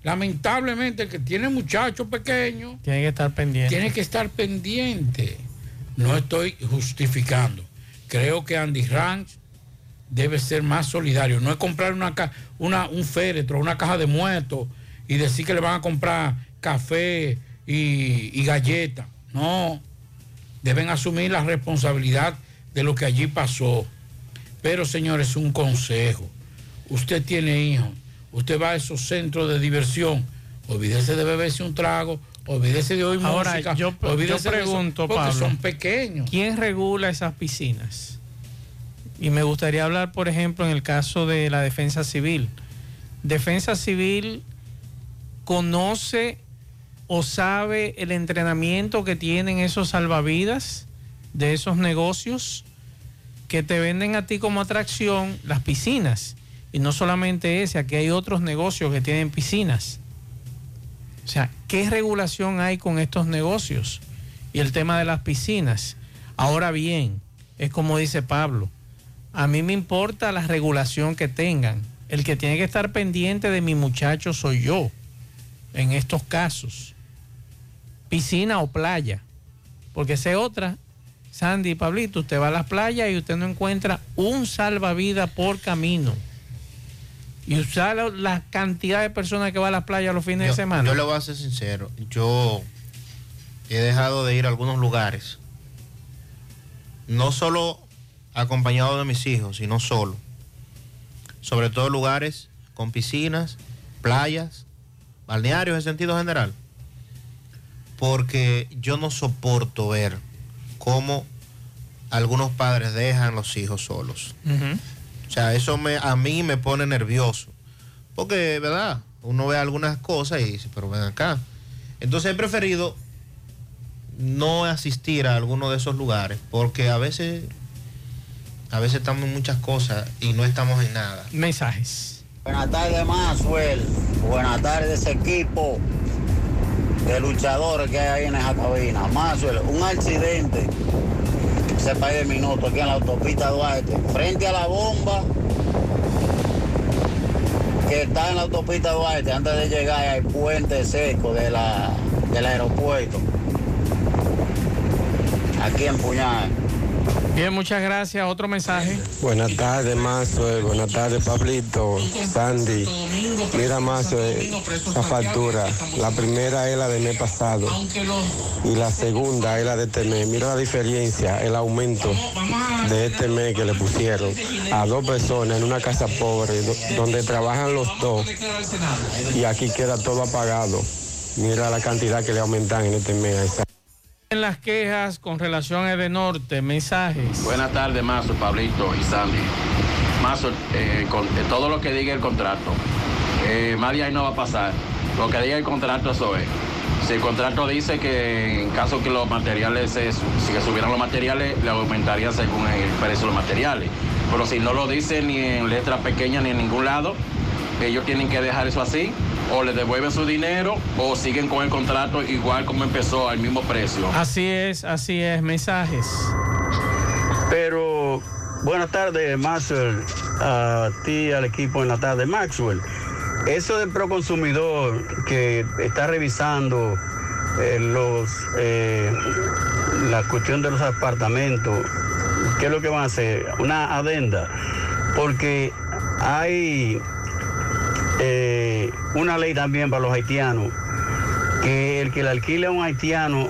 Lamentablemente el que tiene muchachos pequeños Tiene que estar pendiente. tiene que estar pendiente. No estoy justificando. Creo que Andy Ranch debe ser más solidario. No es comprar una, una, un féretro, una caja de muertos y decir que le van a comprar café y, y galletas. No. Deben asumir la responsabilidad de lo que allí pasó. Pero, señores, un consejo. Usted tiene hijos. Usted va a esos centros de diversión. Olvídese de beberse un trago. Olvídese de oír Ahora, música. yo, yo olvídese de eso, pregunto, porque Pablo, son pequeños. ¿quién regula esas piscinas? Y me gustaría hablar, por ejemplo, en el caso de la defensa civil. Defensa civil conoce o sabe el entrenamiento que tienen esos salvavidas de esos negocios que te venden a ti como atracción las piscinas. Y no solamente ese, aquí hay otros negocios que tienen piscinas. O sea, ¿qué regulación hay con estos negocios? Y el tema de las piscinas. Ahora bien, es como dice Pablo, a mí me importa la regulación que tengan. El que tiene que estar pendiente de mi muchacho soy yo, en estos casos. Piscina o playa. Porque esa es otra. Sandy y Pablito, usted va a las playas y usted no encuentra un salvavidas por camino. Y usar la, la cantidad de personas que va a las playas los fines Yo, de semana. yo le voy a ser sincero. Yo he dejado de ir a algunos lugares. No solo acompañado de mis hijos, sino solo. Sobre todo lugares con piscinas, playas, balnearios en sentido general. Porque yo no soporto ver cómo algunos padres dejan los hijos solos. O sea, eso me, a mí me pone nervioso. Porque, ¿verdad? Uno ve algunas cosas y dice, pero ven acá. Entonces he preferido no asistir a alguno de esos lugares porque a veces, a veces estamos en muchas cosas y no estamos en nada. Mensajes. Buenas tardes, Maxwell. Buenas tardes, equipo de luchadores que hay ahí en esa cabina. Maxwell, un accidente, se país de minuto aquí en la autopista Duarte, frente a la bomba que está en la autopista Duarte, antes de llegar al puente seco de la, del aeropuerto. Aquí en Puñal. Bien, muchas gracias. Otro mensaje. Buenas tardes, Mazo. Buenas tardes, Pablito, Sandy. Mira, Mazo, la factura. La primera es la del mes pasado y la segunda es la de este mes. Mira la diferencia, el aumento de este mes que le pusieron a dos personas en una casa pobre do- donde trabajan los dos y aquí queda todo apagado. Mira la cantidad que le aumentan en este mes. En las quejas con relación a Edenorte, mensajes. Buenas tardes, Mazo, Pablito y Sandy. Mazo, eh, con, eh, todo lo que diga el contrato, eh, más ahí no va a pasar. Lo que diga el contrato, eso es. Si el contrato dice que en caso que los materiales, se, si que subieran los materiales, le aumentaría según el precio de los materiales. Pero si no lo dice ni en letra pequeña ni en ningún lado, ellos tienen que dejar eso así, o le devuelven su dinero, o siguen con el contrato igual como empezó al mismo precio. Así es, así es, mensajes. Pero buenas tardes, Maxwell, a ti y al equipo en la tarde. Maxwell, eso del proconsumidor que está revisando eh, los eh, la cuestión de los apartamentos, ¿qué es lo que van a hacer? Una adenda, porque hay eh, una ley también para los haitianos que el que le alquile a un haitiano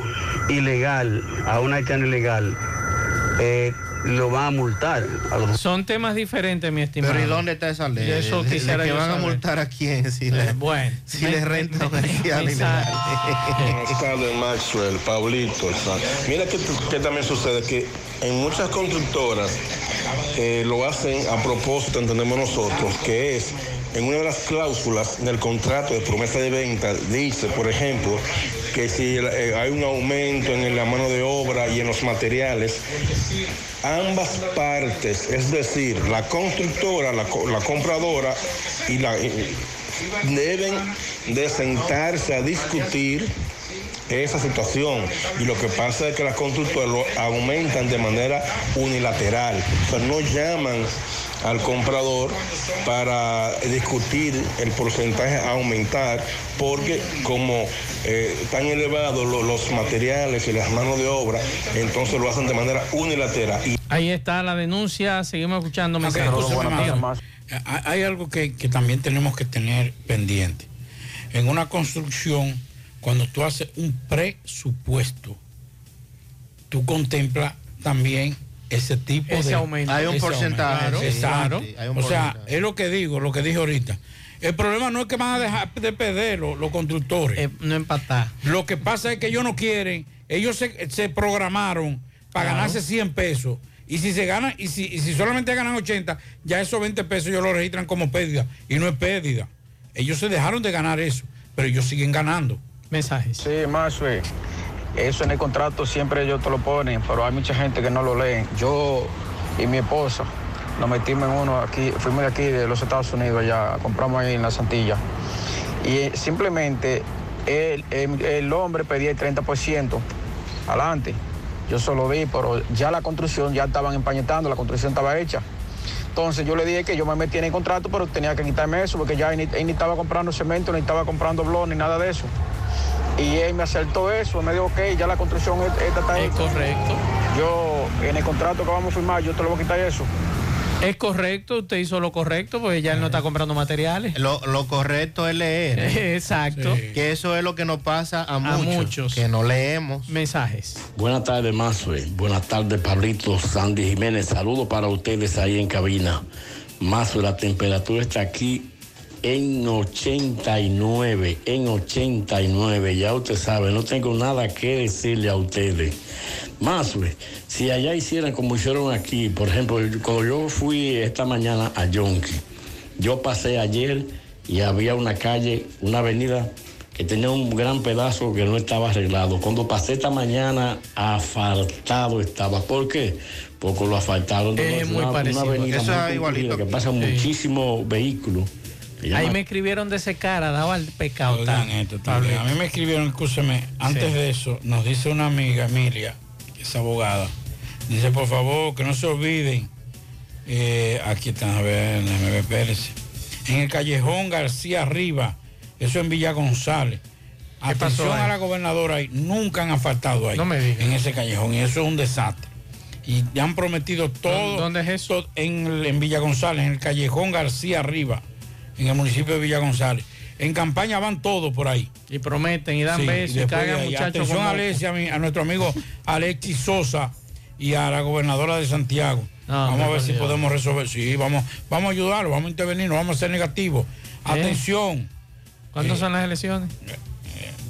ilegal, a un haitiano ilegal, eh, lo van a multar. A los... Son temas diferentes, mi estimado. Pero ¿y dónde está esa ley? Eso ¿De- de quisiera que yo van a multar a quién si le, bueno, si le renta un haitiano Buenas tardes, Maxwell, Pablito. sa- Mira que, que también sucede que en muchas constructoras eh, lo hacen a propósito, entendemos nosotros, que es en una de las cláusulas del contrato de promesa de venta, dice, por ejemplo, que si eh, hay un aumento en la mano de obra y en los materiales, ambas partes, es decir, la constructora, la, la compradora y la deben de sentarse a discutir esa situación. Y lo que pasa es que las constructoras lo aumentan de manera unilateral. O sea, no llaman al comprador para discutir el porcentaje a aumentar, porque como eh, están elevados lo- los materiales y las manos de obra, entonces lo hacen de manera unilateral. Y Ahí está la denuncia. Seguimos escuchando. Hay hay algo que, que también tenemos que tener pendiente. En una construcción, cuando tú haces un presupuesto, tú contemplas también ese tipo Ese de aumento. Hay un ese porcentaje, aumento. sí, Exacto. sí, hay un o sea, porcentaje. es lo que digo, lo que dije ahorita. El problema no es que van a dejar de perder los, los constructores. Eh, no empatar. Lo que pasa es que ellos no quieren, ellos se, se programaron para Claro. ganarse 100 pesos. Y si se ganan, y si, y si solamente ganan 80, ya esos 20 pesos ellos lo registran como pérdida. Y no es pérdida. Ellos se dejaron de ganar eso, pero ellos siguen ganando. Mensajes. Sí, Maxwell. Eso en el contrato siempre ellos te lo ponen, pero hay mucha gente que no lo leen. Yo y mi esposa nos metimos en uno aquí, fuimos de aquí de los Estados Unidos, ya compramos ahí en la Santilla. Y eh, simplemente el, el- el hombre pedía el 30% adelante. Yo solo vi, pero ya la construcción ya estaban empañetando, la construcción estaba hecha. Entonces yo le dije que yo me metí en el contrato, pero tenía que quitarme eso, porque ya él ni, él ni estaba comprando cemento, ni estaba comprando blog, ni nada de eso. Y él me acertó eso, me dijo, ok, ya la construcción es- esta está hecha. correcto. Yo, en el contrato que vamos a firmar, yo te lo voy a quitar eso. Es correcto, usted hizo lo correcto, porque ya él no está comprando materiales. Lo, lo correcto es leer. Exacto. Que eso es lo que nos pasa a, muchos, muchos. Que no leemos. Mensajes. Buenas tardes, Mazue. Buenas tardes, Pablito, Sandy Jiménez. Saludos para ustedes ahí en cabina. Mazue, la temperatura está aquí en 89, en 89. Ya usted sabe, no tengo nada que decirle a ustedes. Mazue, si allá hicieran como hicieron aquí, por ejemplo, cuando yo fui esta mañana a Yonki, yo pasé ayer y había una calle, una avenida que tenía un gran pedazo que no estaba arreglado. Cuando pasé esta mañana, asfaltado estaba. ¿Por qué? Porque lo asfaltaron de Es una, muy una parecido. avenida Eso muy es igualito. que pasan Sí. muchísimos vehículos. Ahí llama- me escribieron de ese cara, daba el pecado. Oigan tan- esto también. A mí me escribieron, escúcheme, antes Sí. de eso, nos dice una amiga, Emilia, que es abogada, dice, por favor, que no se olviden, eh, aquí están, a ver, déjame espérense, en el callejón García Arriba, eso en Villa González. ¿Qué pasó Atención a la gobernadora ahí, nunca han asfaltado ahí, No me digas. en ese callejón, y eso es un desastre. Y ya han prometido todo. ¿Dónde es eso? En Villa González, en el callejón García Arriba, en el municipio de Villa González. En campaña van todos por ahí. Y prometen y dan Sí, besos y cagan muchachos. Atención a Alexia, a, mi- a nuestro amigo Alexis Sosa y a la gobernadora de Santiago. vamos a ver si podemos resolver. Sí, vamos, vamos a ayudarlo, vamos a intervenir, no vamos a ser negativos. Atención. ¿Cuándo Eh, son las elecciones?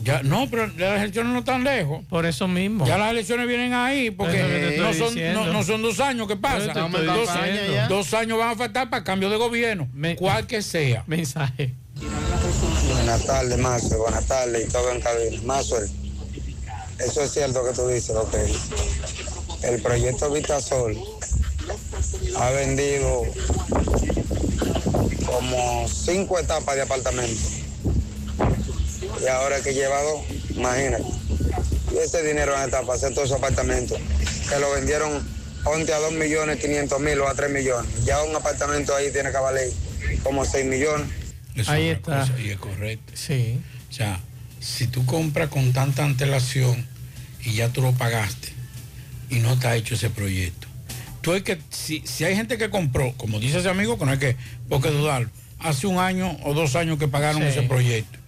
Ya, no, pero las elecciones no están lejos. Por eso mismo. Ya las elecciones vienen ahí, porque lo no, son, no, no son dos años que pasan. Pero te estoy Dos, años van a faltar para cambio de gobierno, cual que sea. Mensaje. Buenas tardes, Maxwell. Buenas tardes y todo en cabina. Maxwell, eso es cierto que tú dices, ok. El proyecto Vitasol ha vendido como cinco etapas de apartamento. Y ahora que lleva dos, imagínate. Y ese dinero en etapa, hacer todos esos apartamentos, que lo vendieron ponte a 2 millones 500 mil o a 3 millones. Ya un apartamento ahí tiene que valer como 6 millones. Eso Ahí es está. cosa, y es correcto. Sí. O sea, si tú compras con tanta antelación y ya tú lo pagaste y no está hecho ese proyecto, tú hay que, si, si hay gente que compró, como dice ese amigo, que no hay que, por qué dudarlo, hace un año o dos años que pagaron Sí. ese proyecto.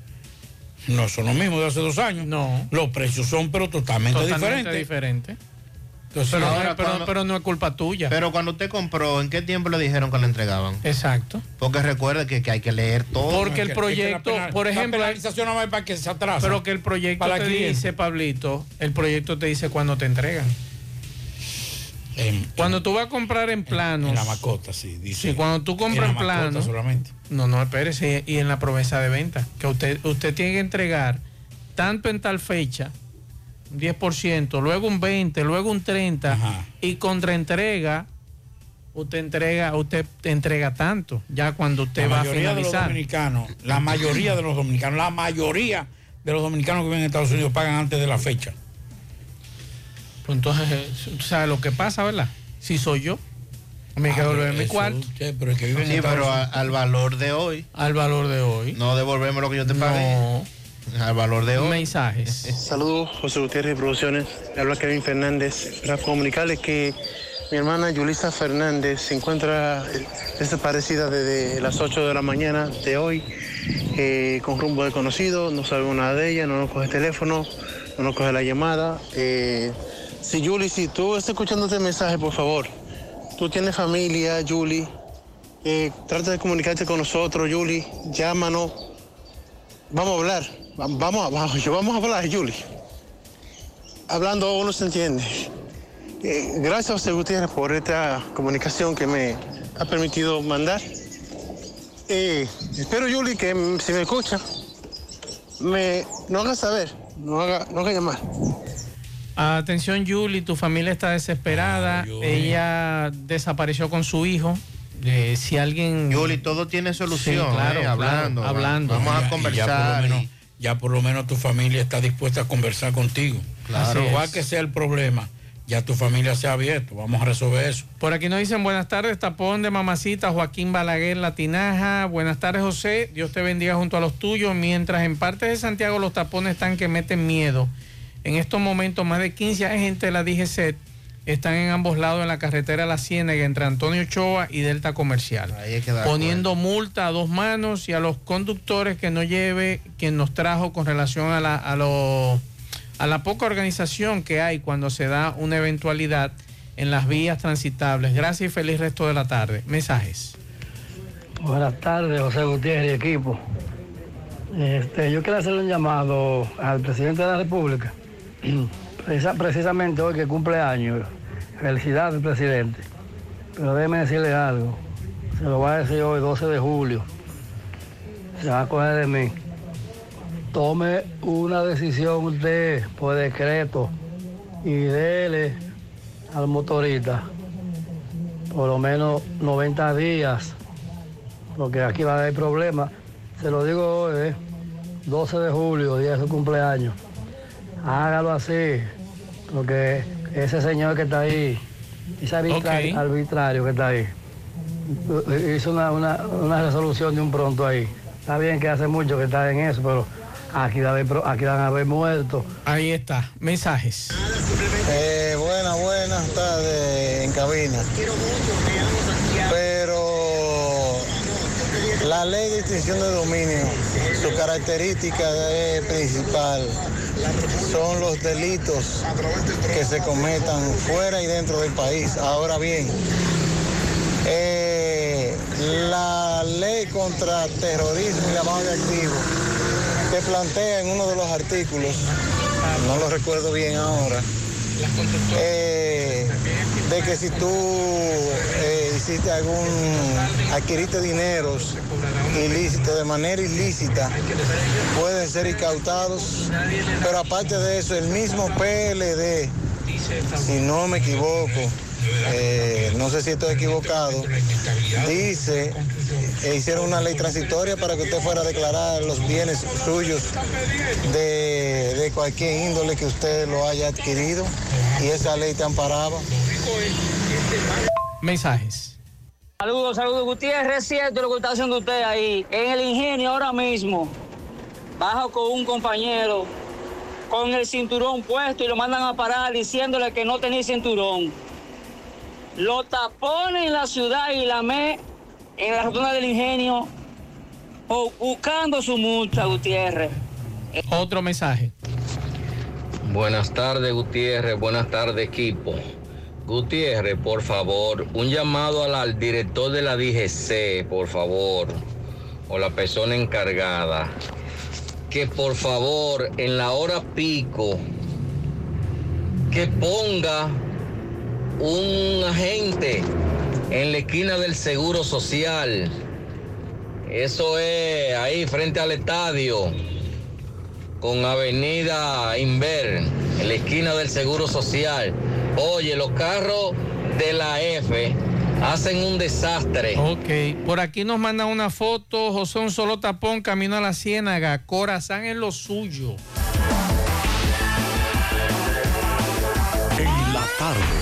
No son los mismos de hace dos años. No. Los precios son, pero totalmente, Totalmente diferentes. diferente. Entonces, Pero, ahora pero- cuando- pero no es culpa tuya. Pero cuando usted compró, ¿en qué tiempo le dijeron que le entregaban? Exacto. Porque recuerde que, que hay que leer todo. Porque el que- que la proyecto, penal- por la ejemplo, penalización no va para que se atrasa. pero que el proyecto Para te cliente. dice, Pablito, el proyecto te dice cuándo te entregan. cuando tú vas a comprar en planos. En la macota, sí, dice. Sí, cuando tú compras en, la macota plano. solamente. No, no, espérese. Y en la promesa de venta. Que usted, usted tiene que entregar tanto en tal fecha, un 10%, luego un 20%, luego un 30%, y contra entrega, usted entrega, usted entrega tanto, ya cuando usted la va a mayoría de los finalizar. dominicanos, la mayoría de los dominicanos, la mayoría de los dominicanos que viven en Estados Unidos pagan antes de la fecha. Pues entonces, eh, o sea, lo que pasa, ¿verdad? Si soy yo, me Ah, quedo pero en mi cuarto. che, pero es que viven en Sí, pero a- al valor de hoy. Al valor de hoy. No devolvemos lo que yo te pagué. No. Al valor de hoy. Mensajes. Saludos, José Gutiérrez Producciones. Habla Kevin Fernández. Para comunicarles que mi hermana Yulisa Fernández se encuentra eh, desaparecida desde las 8 de la mañana de hoy, eh, con rumbo desconocido. No sabemos nada de ella, no nos coge el teléfono, no nos coge la llamada. Eh, si Yuli, si tú estás escuchando este mensaje, por favor, tú tienes familia, Yuli, eh, trata de comunicarte con nosotros, Yuli, llámanos. Vamos a hablar, Va- vamos a, vamos, a hablar, Yuli. Hablando uno se entiende. Eh, gracias, José Gutiérrez, por esta comunicación que me ha permitido mandar. Eh, espero, Yuli, que si me escucha, me no haga saber, no haga, no haga llamar. Atención, Julie, tu familia está desesperada. Ella desapareció con su hijo. Eh, si alguien. Yuli, todo tiene solución, Sí, claro, eh, claro, hablando. hablando. Vamos Ya- a conversar. Ya por, lo menos, ya por lo menos tu familia está dispuesta a conversar contigo. Claro. Igual que sea el problema, ya tu familia se ha abierto. Vamos a resolver eso. Por aquí nos dicen buenas tardes, tapón de mamacita, Joaquín Balaguer, La Tinaja. Buenas tardes, José. Dios te bendiga junto a los tuyos. Mientras en partes de Santiago los tapones están que meten miedo. En estos momentos, más de 15 agentes de la DGC están en ambos lados en la carretera La Ciénaga entre Antonio Ochoa y Delta Comercial. Ahí hay que dar poniendo multa a dos manos y a los conductores que no lleve quien nos trajo con relación a la, a, lo- a la poca organización que hay cuando se da una eventualidad en las vías transitables. Gracias y feliz resto de la tarde. Mensajes. Buenas tardes, José Gutiérrez y equipo. Este, yo quiero hacerle un llamado al presidente de la República, precisamente hoy que cumple años. Felicidades, presidente. Pero déjeme decirle algo. Se lo voy a decir hoy, 12 de julio. Se va a coger de mí. Tome una decisión usted por decreto y dele al motorista por lo menos 90 días porque aquí va a haber problemas. Se lo digo hoy, ¿eh? 12 de julio, día de su cumpleaños. Hágalo así, porque ese señor que está ahí, ese arbitrario, arbitrario que está ahí, hizo una, una- una resolución de un pronto ahí. Está bien que hace mucho que está en eso, pero aquí, van a haber muertos. Ahí está. Mensajes. Eh, buenas, buenas tardes en cabina. Pero la ley de extinción de dominio, su característica eh, principal son los delitos que se cometan fuera y dentro del país. Ahora bien, eh, la ley contra terrorismo y lavado de activos te plantea en uno de los artículos, no lo recuerdo bien ahora, eh, de que si tú eh, hiciste algún, adquiriste dineros ilícitos de manera ilícita, pueden ser incautados, pero aparte de eso, el mismo PLD, si no me equivoco, eh, no sé si estoy equivocado, dice, e hicieron una ley transitoria para que usted fuera a declarar los bienes suyos de, de cualquier índole que usted lo haya adquirido y esa ley te amparaba. Mensajes. Saludos, saludos, Gutiérrez. Es cierto lo que está haciendo usted ahí. En el ingenio ahora mismo, bajo con un compañero con el cinturón puesto y lo mandan a parar diciéndole que no tenía cinturón. Lo tapones en la ciudad y la me en la rotonda del ingenio o buscando su multa, Gutiérrez. Otro mensaje. Buenas tardes, Gutiérrez. Buenas tardes, equipo. Gutiérrez, por favor, un llamado al, al director de la DGC, por favor, o la persona encargada, que por favor, en la hora pico, que ponga un agente en la esquina del Seguro Social. Eso es ahí frente al estadio, con Avenida Inver, en la esquina del Seguro Social. Oye, los carros de la F hacen un desastre. Ok, por aquí nos manda una foto, José un solo tapón, camino a la ciénaga, Corazán en lo suyo. En la tarde, 100.3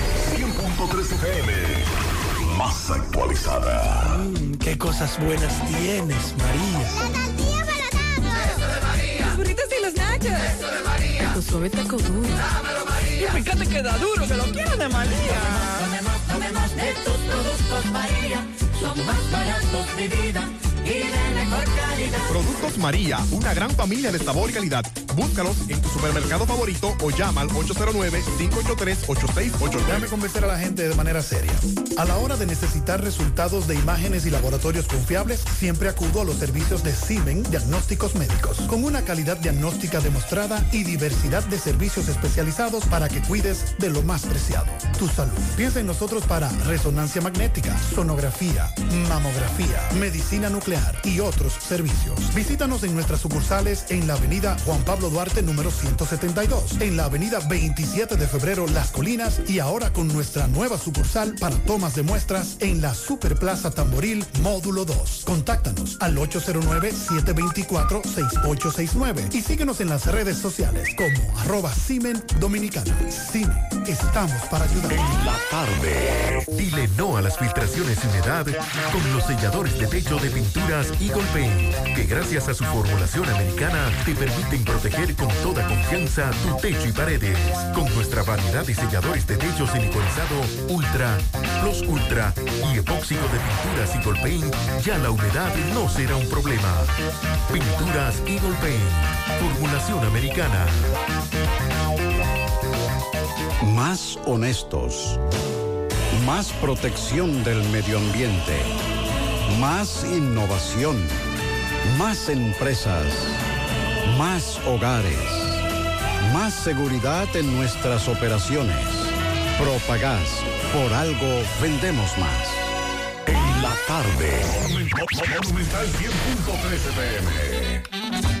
FM, más actualizada. Mm, qué cosas buenas tienes, María. La tortilla para Eso de María. Los burritos y los nachos. Eso de María. Tu suave taco duro. Dámelo, María. Y fíjate que da duro, que lo quiero de María. Tomemos, tomemos de tus productos, María. Son más baratos de vida y de mejor calidad. Productos María, una gran familia de sabor y calidad. Búscalos en tu supermercado favorito o llama al 809-583-8689. Déjame convencer a la gente de manera seria. A la hora de necesitar resultados de imágenes y laboratorios confiables, siempre acudo a los servicios de Simen Diagnósticos Médicos, con una calidad diagnóstica demostrada y diversidad de servicios especializados para que cuides de lo más preciado, tu salud. Piensa en nosotros para resonancia magnética, sonografía, mamografía, medicina nuclear y otros servicios. Visítanos en nuestras sucursales en la avenida Juan Pablo Duarte número 172, en la avenida 27 de febrero Las Colinas y ahora con nuestra nueva sucursal para tomas de muestras en la Superplaza Tamboril Módulo 2. Contáctanos al 809-724-6869 y síguenos en las redes sociales como arroba Simen Dominicana. Simen, estamos para ayudar. En la tarde, dile no a las filtraciones y humedad con los selladores de techo de pinturas Eagle Paint, que gracias a su formulación americana te permiten proteger con toda confianza tu techo y paredes. Con nuestra variedad de selladores de techo siliconizado Ultra, Plus Ultra y epóxico de pinturas Eagle Paint, ya la humedad no será un problema. Pinturas Eagle Paint, formulación americana. Más honestos. Más protección del medio ambiente. Más innovación. Más empresas. Más hogares. Más seguridad en nuestras operaciones. Propagás. Por algo vendemos más. En la tarde. Monumental 100.13 pm.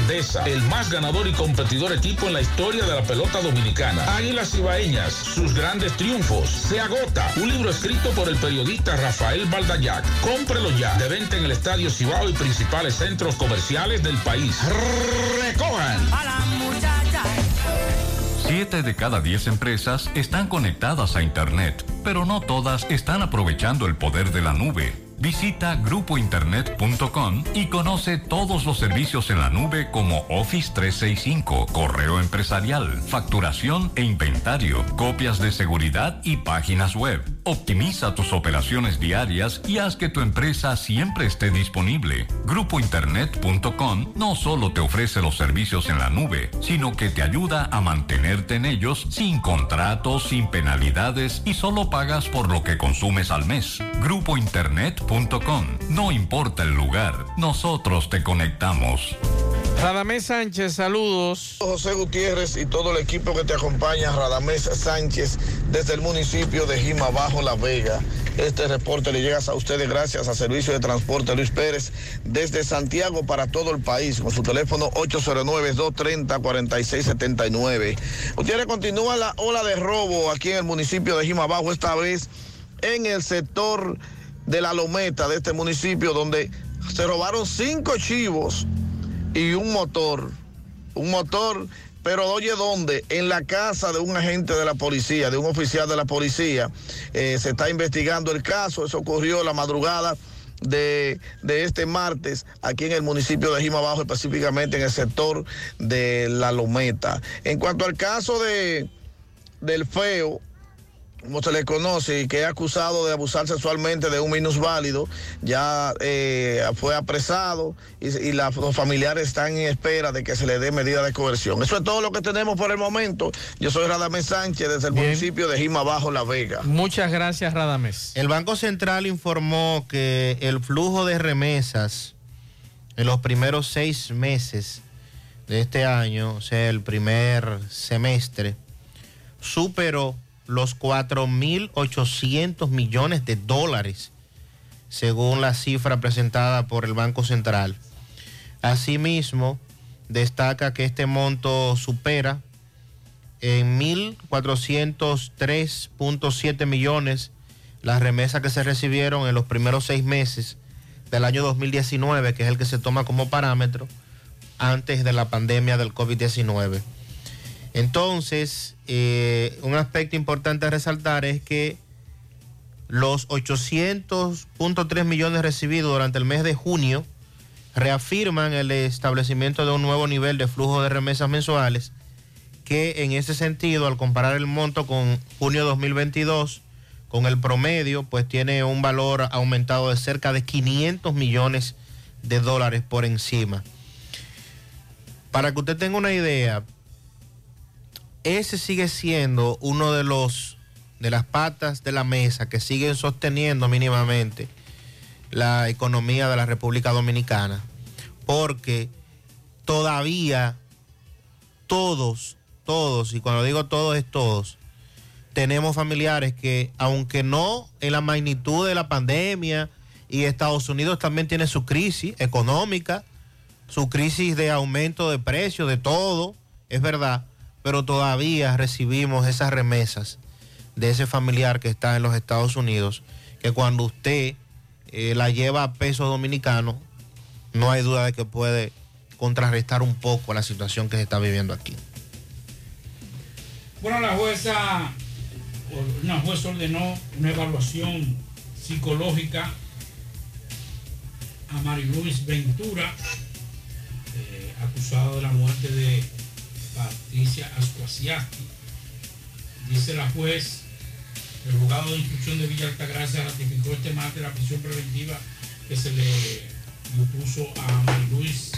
grandeza, el más ganador y competidor equipo en la historia de la pelota dominicana. Águilas Ibaeñas, sus grandes triunfos. Se agota. Un libro escrito por el periodista Rafael Baldayac. Cómprelo ya. De venta en el Estadio Cibao y principales centros comerciales del país. Recojan. A la muchacha. Siete de cada diez empresas están conectadas a Internet, pero no todas están aprovechando el poder de la nube. Visita grupointernet.com y conoce todos los servicios en la nube como Office 365, correo empresarial, facturación e inventario, copias de seguridad y páginas web. Optimiza tus operaciones diarias y haz que tu empresa siempre esté disponible. Grupointernet.com no solo te ofrece los servicios en la nube, sino que te ayuda a mantenerte en ellos sin contratos, sin penalidades y solo pagas por lo que consumes al mes. Grupointernet.com. No importa el lugar, nosotros te conectamos. Radamés Sánchez, saludos. José Gutiérrez y todo el equipo que te acompaña, Radamés Sánchez, desde el municipio de Jima Bajo La Vega. Este reporte le llega a ustedes gracias a Servicio de Transporte Luis Pérez desde Santiago para todo el país con su teléfono 809-230-4679. Gutiérrez continúa la ola de robo aquí en el municipio de Jima Bajo, esta vez en el sector de la Lometa de este municipio donde se robaron cinco chivos y un motor. Un motor, pero oye, ¿dónde? En la casa de un agente de la policía, de un oficial de la policía. Eh, se está investigando el caso. Eso ocurrió la madrugada de, de, este martes aquí en el municipio de Jima Bajo, específicamente en el sector de La Lometa. En cuanto al caso de, del feo, como se le conoce, y que es acusado de abusar sexualmente de un minusválido, ya eh, fue apresado y, y la- los familiares están en espera de que se le dé medida de coerción. Eso es todo lo que tenemos por el momento. Yo soy Radamés Sánchez desde el municipio de Jima Bajo, La Vega. Muchas gracias, Radames. El Banco Central informó que el flujo de remesas en los primeros seis meses de este año, o sea, el primer semestre, superó los 4.800 millones de dólares, según la cifra presentada por el Banco Central. Asimismo, destaca que este monto supera en 1.403.7 millones las remesas que se recibieron en los primeros seis meses del año 2019, que es el que se toma como parámetro antes de la pandemia del COVID-19. Entonces, eh, un aspecto importante a resaltar es que los 800.3 millones recibidos durante el mes de junio reafirman el establecimiento de un nuevo nivel de flujo de remesas mensuales que en ese sentido, al comparar el monto con junio 2022, con el promedio, pues tiene un valor aumentado de cerca de 500 millones de dólares por encima. Para que usted tenga una idea, ese sigue siendo uno de los de las patas de la mesa que siguen sosteniendo mínimamente la economía de la República Dominicana, porque todavía todos, todos, y cuando digo todos es todos, tenemos familiares que, aunque no en la magnitud de la pandemia, y Estados Unidos también tiene su crisis económica, su crisis de aumento de precios, de todo, es verdad, pero todavía recibimos esas remesas de ese familiar que está en los Estados Unidos, que cuando usted eh, la lleva a peso dominicano, no hay duda de que puede contrarrestar un poco la situación que se está viviendo aquí. Bueno, la jueza, una jueza ordenó una evaluación psicológica a Mariluis Ventura, eh, acusado de la muerte de Patricia Ascuasiasti. Dice la juez, el juzgado de instrucción de Villa Altagracia ratificó este martes la prisión preventiva que se le impuso a Mariluis,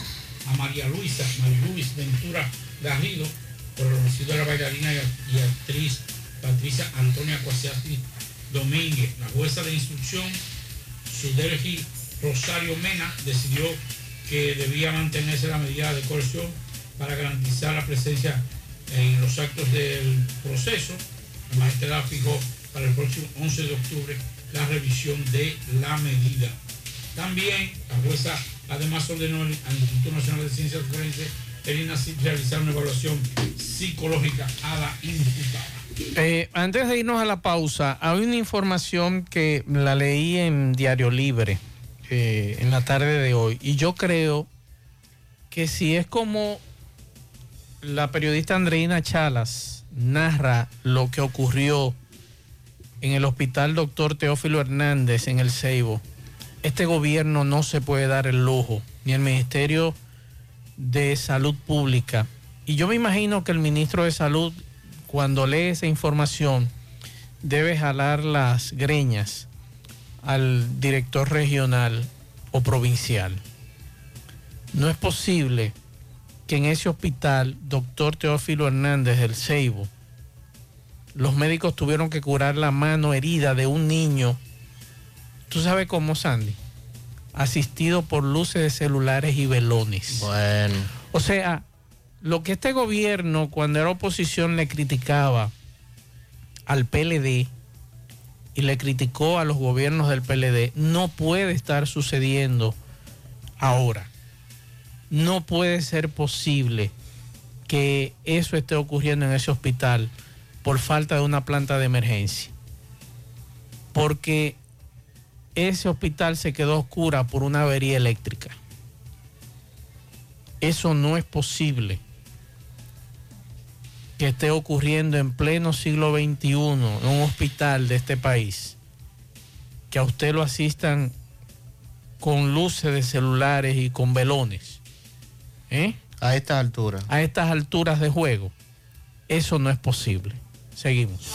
a María Luisa, Mariluis Ventura Garrido, por el de la bailarina y, y actriz Patricia Antonia Cuasiati Domínguez. La jueza de instrucción, Sudergi Rosario Mena, decidió que debía mantenerse la medida de coerción para garantizar la presencia en los actos del proceso. La magistrada fijó para el próximo 11 de octubre la revisión de la medida. También la jueza además ordenó al Instituto Nacional de Ciencias Forenses realizar una evaluación psicológica a la imputada. Eh, antes de irnos a la pausa, hay una información que la leí en Diario Libre eh, en la tarde de hoy y yo creo que si es como la periodista Andreina Chalas narra lo que ocurrió en el hospital doctor Teófilo Hernández en el Ceibo, este gobierno no se puede dar el lujo, ni el Ministerio de Salud Pública. Y yo me imagino que el ministro de Salud, cuando lee esa información, debe jalar las greñas al director regional o provincial. No es posible que en ese hospital, doctor Teófilo Hernández del Ceibo, los médicos tuvieron que curar la mano herida de un niño. ¿Tú sabes cómo, Sandy? Asistido por luces de celulares y velones. Bueno. O sea, lo que este gobierno, cuando era oposición, le criticaba al PLD y le criticó a los gobiernos del PLD, no puede estar sucediendo ahora. No puede ser posible que eso esté ocurriendo en ese hospital por falta de una planta de emergencia. Porque ese hospital se quedó oscura por una avería eléctrica. Eso no es posible que esté ocurriendo en pleno siglo XXI en un hospital de este país. Que a usted lo asistan con luces de celulares y con velones. ¿Eh? A estas alturas. A estas alturas de juego. Eso no es posible. Seguimos.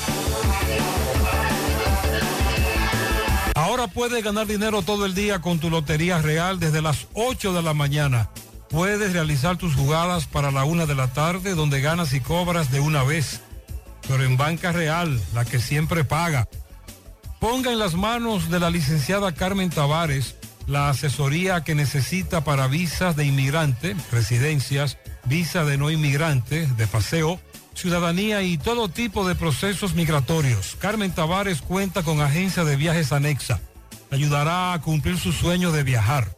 Ahora puedes ganar dinero todo el día con tu Lotería Real desde las 8 de la mañana. Puedes realizar tus jugadas para la una de la tarde donde ganas y cobras de una vez. Pero en Banca Real, la que siempre paga. Ponga en las manos de la licenciada Carmen Tavares la asesoría que necesita para visas de inmigrante, residencias, visa de no inmigrante, de paseo, ciudadanía y todo tipo de procesos migratorios. Carmen Tavares cuenta con agencia de viajes anexa. Ayudará a cumplir su sueño de viajar.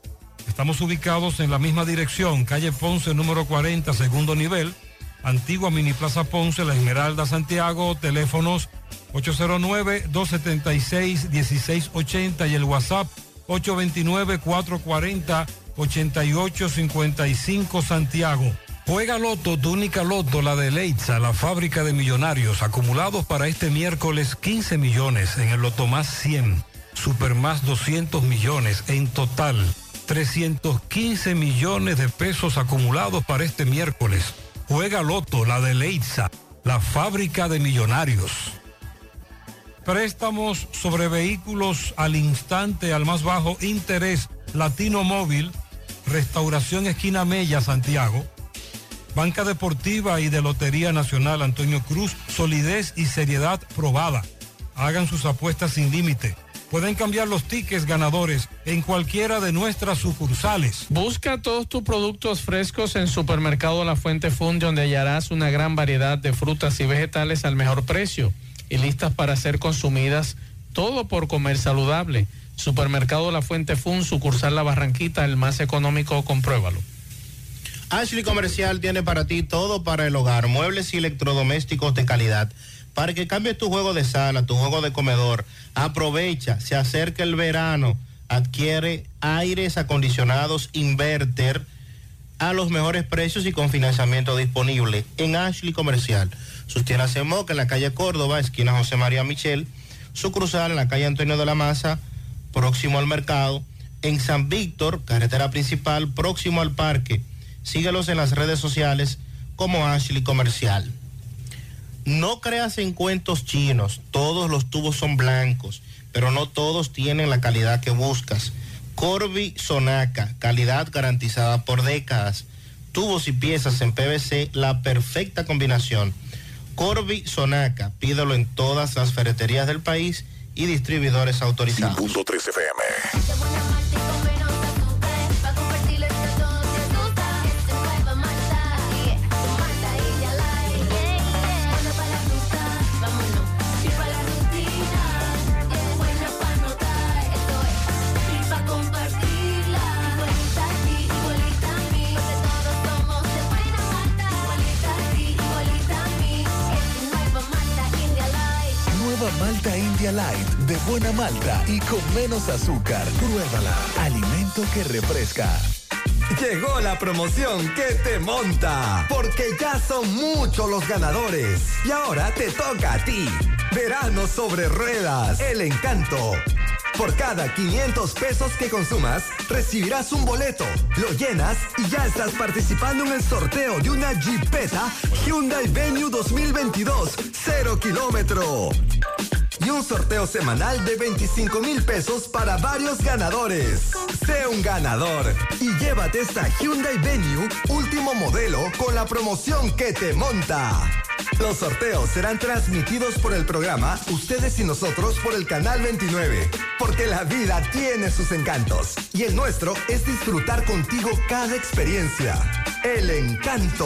Estamos ubicados en la misma dirección, calle Ponce número 40, segundo nivel, antigua Mini Plaza Ponce, La Esmeralda, Santiago, teléfonos 809-276-1680 y el WhatsApp 829-440-8855 Santiago. Juega Loto, tu única Loto, la de Leitza, la fábrica de millonarios, acumulados para este miércoles 15 millones, en el Loto más 100, Super más 200 millones, en total 315 millones de pesos acumulados para este miércoles. Juega Loto, la de Leitza, la fábrica de millonarios. Préstamos sobre vehículos al instante, al más bajo interés, Latino Móvil, Restauración Esquina Mella, Santiago. Banca Deportiva y de Lotería Nacional Antonio Cruz, solidez y seriedad probada. Hagan sus apuestas sin límite. Pueden cambiar los tickets ganadores en cualquiera de nuestras sucursales. Busca todos tus productos frescos en Supermercado La Fuente Fund, donde hallarás una gran variedad de frutas y vegetales al mejor precio y listas para ser consumidas, todo por comer saludable. Supermercado La Fuente Fun, sucursal La Barranquita, el más económico, compruébalo. Ashley Comercial tiene para ti todo para el hogar, muebles y electrodomésticos de calidad. Para que cambies tu juego de sala, tu juego de comedor, aprovecha, se acerca el verano, adquiere aires acondicionados inverter a los mejores precios y con financiamiento disponible en Ashley Comercial. Sus tiendas en en la calle Córdoba, esquina José María Michel, su cruzal en la calle Antonio de la Maza, próximo al mercado, en San Víctor, carretera principal, próximo al parque. Síguelos en las redes sociales como Ashley Comercial. No creas en cuentos chinos, todos los tubos son blancos, pero no todos tienen la calidad que buscas. Corby Sonaca, calidad garantizada por décadas. Tubos y piezas en PVC, la perfecta combinación. Corby Sonaca, pídelo en todas las ferreterías del país y distribuidores autorizados. Punto 3 FM. Light de buena malta y con menos azúcar. Pruébala. Alimento que refresca. Llegó la promoción que te monta, porque ya son muchos los ganadores. Y ahora te toca a ti. Verano sobre ruedas, el encanto. Por cada 500 pesos que consumas, recibirás un boleto, lo llenas y ya estás participando en el sorteo de una Jeepeta Hyundai Venue 2022, 0 kilómetro. Y un sorteo semanal de 25 mil pesos para varios ganadores. Sé un ganador y llévate esta Hyundai Venue último modelo con la promoción que te monta. Los sorteos serán transmitidos por el programa Ustedes y Nosotros por el Canal 29. Porque la vida tiene sus encantos. Y el nuestro es disfrutar contigo cada experiencia. El encanto.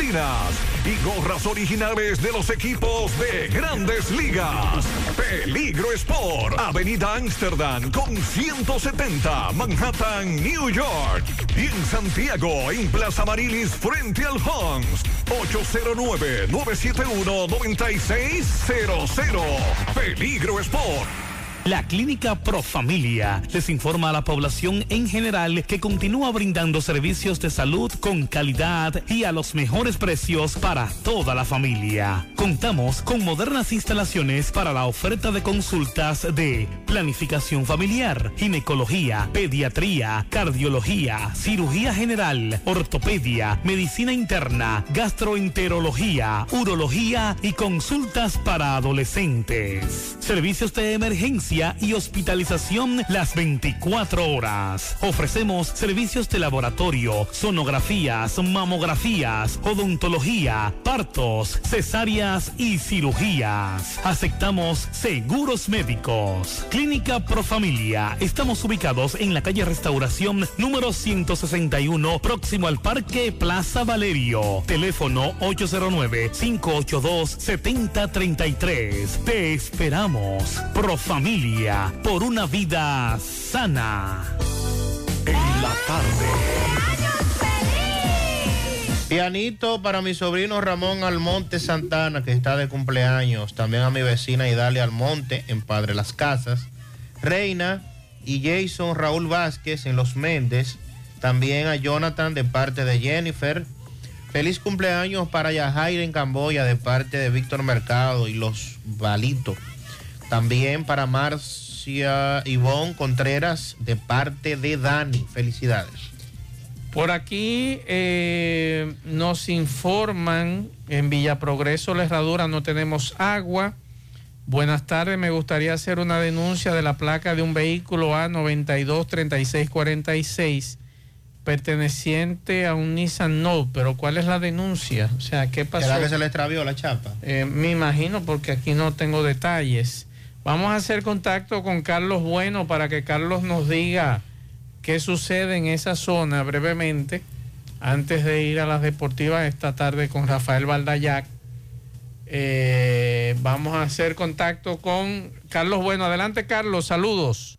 y gorras originales de los equipos de grandes ligas. Peligro Sport, Avenida Amsterdam con 170, Manhattan, New York. Y en Santiago, en Plaza Marilis, frente al Hans. 809-971-9600. Peligro Sport. La Clínica Profamilia les informa a la población en general que continúa brindando servicios de salud con calidad y a los mejores precios para toda la familia. Contamos con modernas instalaciones para la oferta de consultas de planificación familiar, ginecología, pediatría, cardiología, cirugía general, ortopedia, medicina interna, gastroenterología, urología y consultas para adolescentes. Servicios de emergencia y hospitalización las 24 horas. Ofrecemos servicios de laboratorio, sonografías, mamografías, odontología, partos, cesáreas y cirugías. Aceptamos seguros médicos. Clínica Profamilia. Estamos ubicados en la calle Restauración número 161, próximo al Parque Plaza Valerio. Teléfono 809-582-7033. Te esperamos. Profamilia por una vida sana. En la tarde. Pianito para mi sobrino Ramón Almonte Santana, que está de cumpleaños. También a mi vecina Idalia Almonte, en Padre Las Casas. Reina y Jason Raúl Vázquez en Los Méndez. También a Jonathan de parte de Jennifer. Feliz cumpleaños para Yajaira en Camboya de parte de Víctor Mercado y los Balitos. También para Marcia Ivonne Contreras de parte de Dani. Felicidades. Por aquí eh, nos informan en Villa Progreso, La Herradura, no tenemos agua. Buenas tardes, me gustaría hacer una denuncia de la placa de un vehículo A923646 perteneciente a un Nissan No, pero ¿cuál es la denuncia? O sea, ¿qué pasó? ¿Será que se le extravió la chapa? Eh, me imagino porque aquí no tengo detalles. Vamos a hacer contacto con Carlos Bueno para que Carlos nos diga qué sucede en esa zona brevemente antes de ir a las deportivas esta tarde con Rafael Valdayac. Eh, vamos a hacer contacto con Carlos Bueno. Adelante, Carlos. Saludos.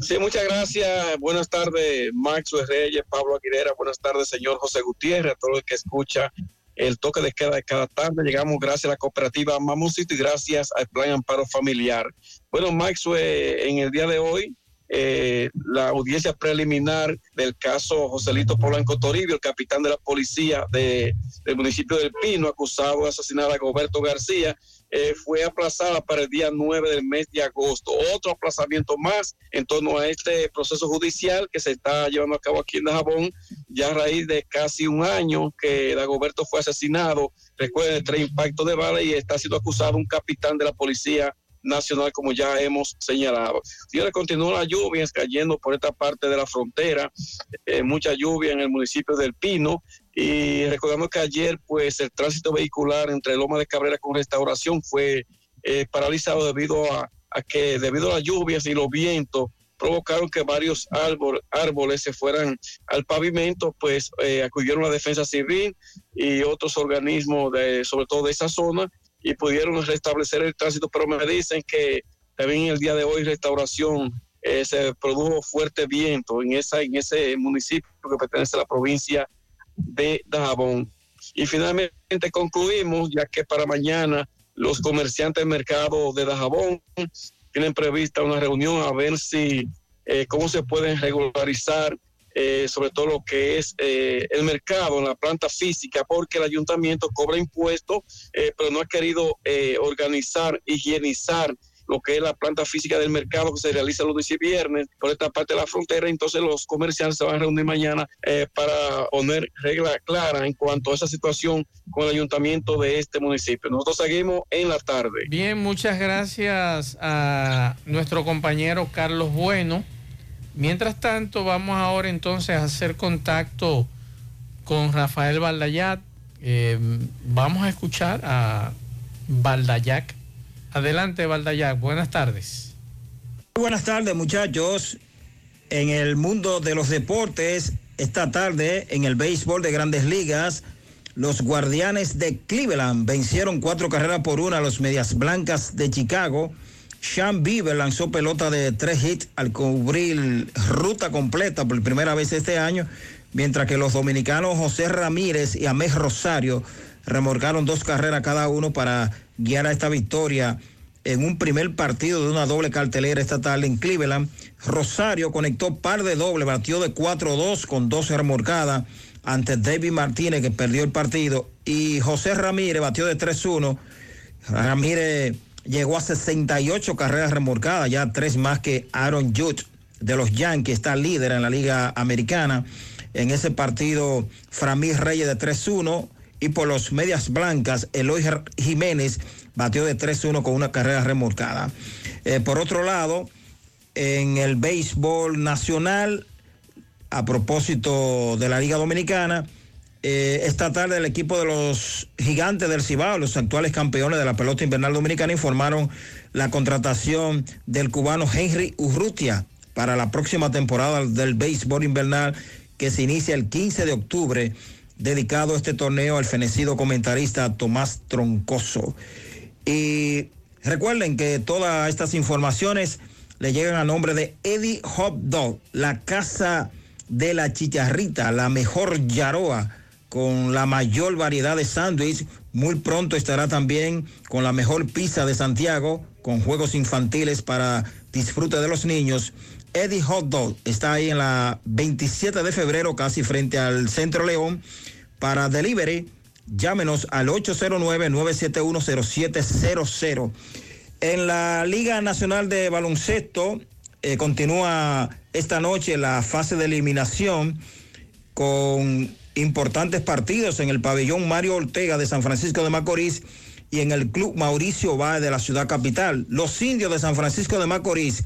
Sí, muchas gracias. Buenas tardes, Maxwell Reyes, Pablo Aguilera. Buenas tardes, señor José Gutiérrez, a todo el que escucha el toque de queda de cada tarde. Llegamos gracias a la cooperativa Mamosito y gracias al Plan Amparo Familiar. Bueno, Maxwell, en el día de hoy, eh, la audiencia preliminar del caso Joselito Polanco Toribio, el capitán de la policía de, del municipio del Pino, acusado de asesinar a Roberto García, eh, fue aplazada para el día 9 del mes de agosto. Otro aplazamiento más en torno a este proceso judicial que se está llevando a cabo aquí en Dajabón, ya a raíz de casi un año que Dagoberto fue asesinado. Recuerden, tres impactos de bala y está siendo acusado un capitán de la policía nacional, como ya hemos señalado. Si ahora continúan las lluvias cayendo por esta parte de la frontera, eh, mucha lluvia en el municipio del Pino, y recordamos que ayer, pues, el tránsito vehicular entre Loma de Cabrera con Restauración fue eh, paralizado debido a, a, que, debido a las lluvias y los vientos, provocaron que varios árbol, árboles se fueran al pavimento, pues eh, acudieron la defensa civil y otros organismos, de, sobre todo de esa zona, y pudieron restablecer el tránsito, pero me dicen que también el día de hoy restauración eh, se produjo fuerte viento en, esa, en ese municipio que pertenece a la provincia Dajabón. Y finalmente concluimos, ya que para mañana los comerciantes del mercado de Dajabón tienen prevista una reunión a ver si eh, cómo se pueden regularizar eh, sobre todo lo que es eh, el mercado en la planta física, porque el ayuntamiento cobra impuestos, eh, pero no ha querido eh, organizar, higienizar lo que es la planta física del mercado que se realiza lunes y viernes por esta parte de la frontera. Entonces los comerciantes se van a reunir mañana eh, para poner regla clara en cuanto a esa situación con el ayuntamiento de este municipio. Nosotros seguimos en la tarde. Bien, muchas gracias a nuestro compañero Carlos Bueno. Mientras tanto, vamos ahora entonces a hacer contacto con Rafael Valdayat. Eh, vamos a escuchar a Valdayac. Adelante, Valdayac. Buenas tardes. Buenas tardes, muchachos. En el mundo de los deportes, esta tarde, en el béisbol de grandes ligas, los guardianes de Cleveland vencieron cuatro carreras por una a los Medias Blancas de Chicago. Sean Bieber lanzó pelota de tres hits al cubrir ruta completa por primera vez este año, mientras que los dominicanos José Ramírez y Amés Rosario remorcaron dos carreras cada uno para guiar a esta victoria en un primer partido de una doble cartelera esta tarde en Cleveland. Rosario conectó par de doble, batió de 4-2 con 12 remorcadas ante David Martínez que perdió el partido y José Ramírez batió de 3-1. Ramírez llegó a 68 carreras remorcadas, ya tres más que Aaron Judge de los Yankees, está líder en la Liga Americana. En ese partido, Framil Reyes de 3-1 y por los Medias Blancas, Eloy Jiménez batió de 3-1 con una carrera remolcada. Eh, por otro lado, en el béisbol nacional, a propósito de la Liga Dominicana, eh, esta tarde el equipo de los gigantes del Cibao, los actuales campeones de la pelota invernal dominicana, informaron la contratación del cubano Henry Urrutia para la próxima temporada del béisbol invernal que se inicia el 15 de octubre, dedicado este torneo al fenecido comentarista Tomás Troncoso. Y recuerden que todas estas informaciones le llegan a nombre de Eddie Hot Dog, la casa de la chicharrita, la mejor yaroa con la mayor variedad de sándwiches. Muy pronto estará también con la mejor pizza de Santiago, con juegos infantiles para disfrute de los niños. Eddie Hot Dog está ahí en la 27 de febrero, casi frente al Centro León. Para delivery, llámenos al 809-971-0700. En la Liga Nacional de Baloncesto eh, continúa esta noche la fase de eliminación con importantes partidos en el pabellón Mario Ortega de San Francisco de Macorís y en el Club Mauricio Báez de la ciudad capital. Los indios de San Francisco de Macorís,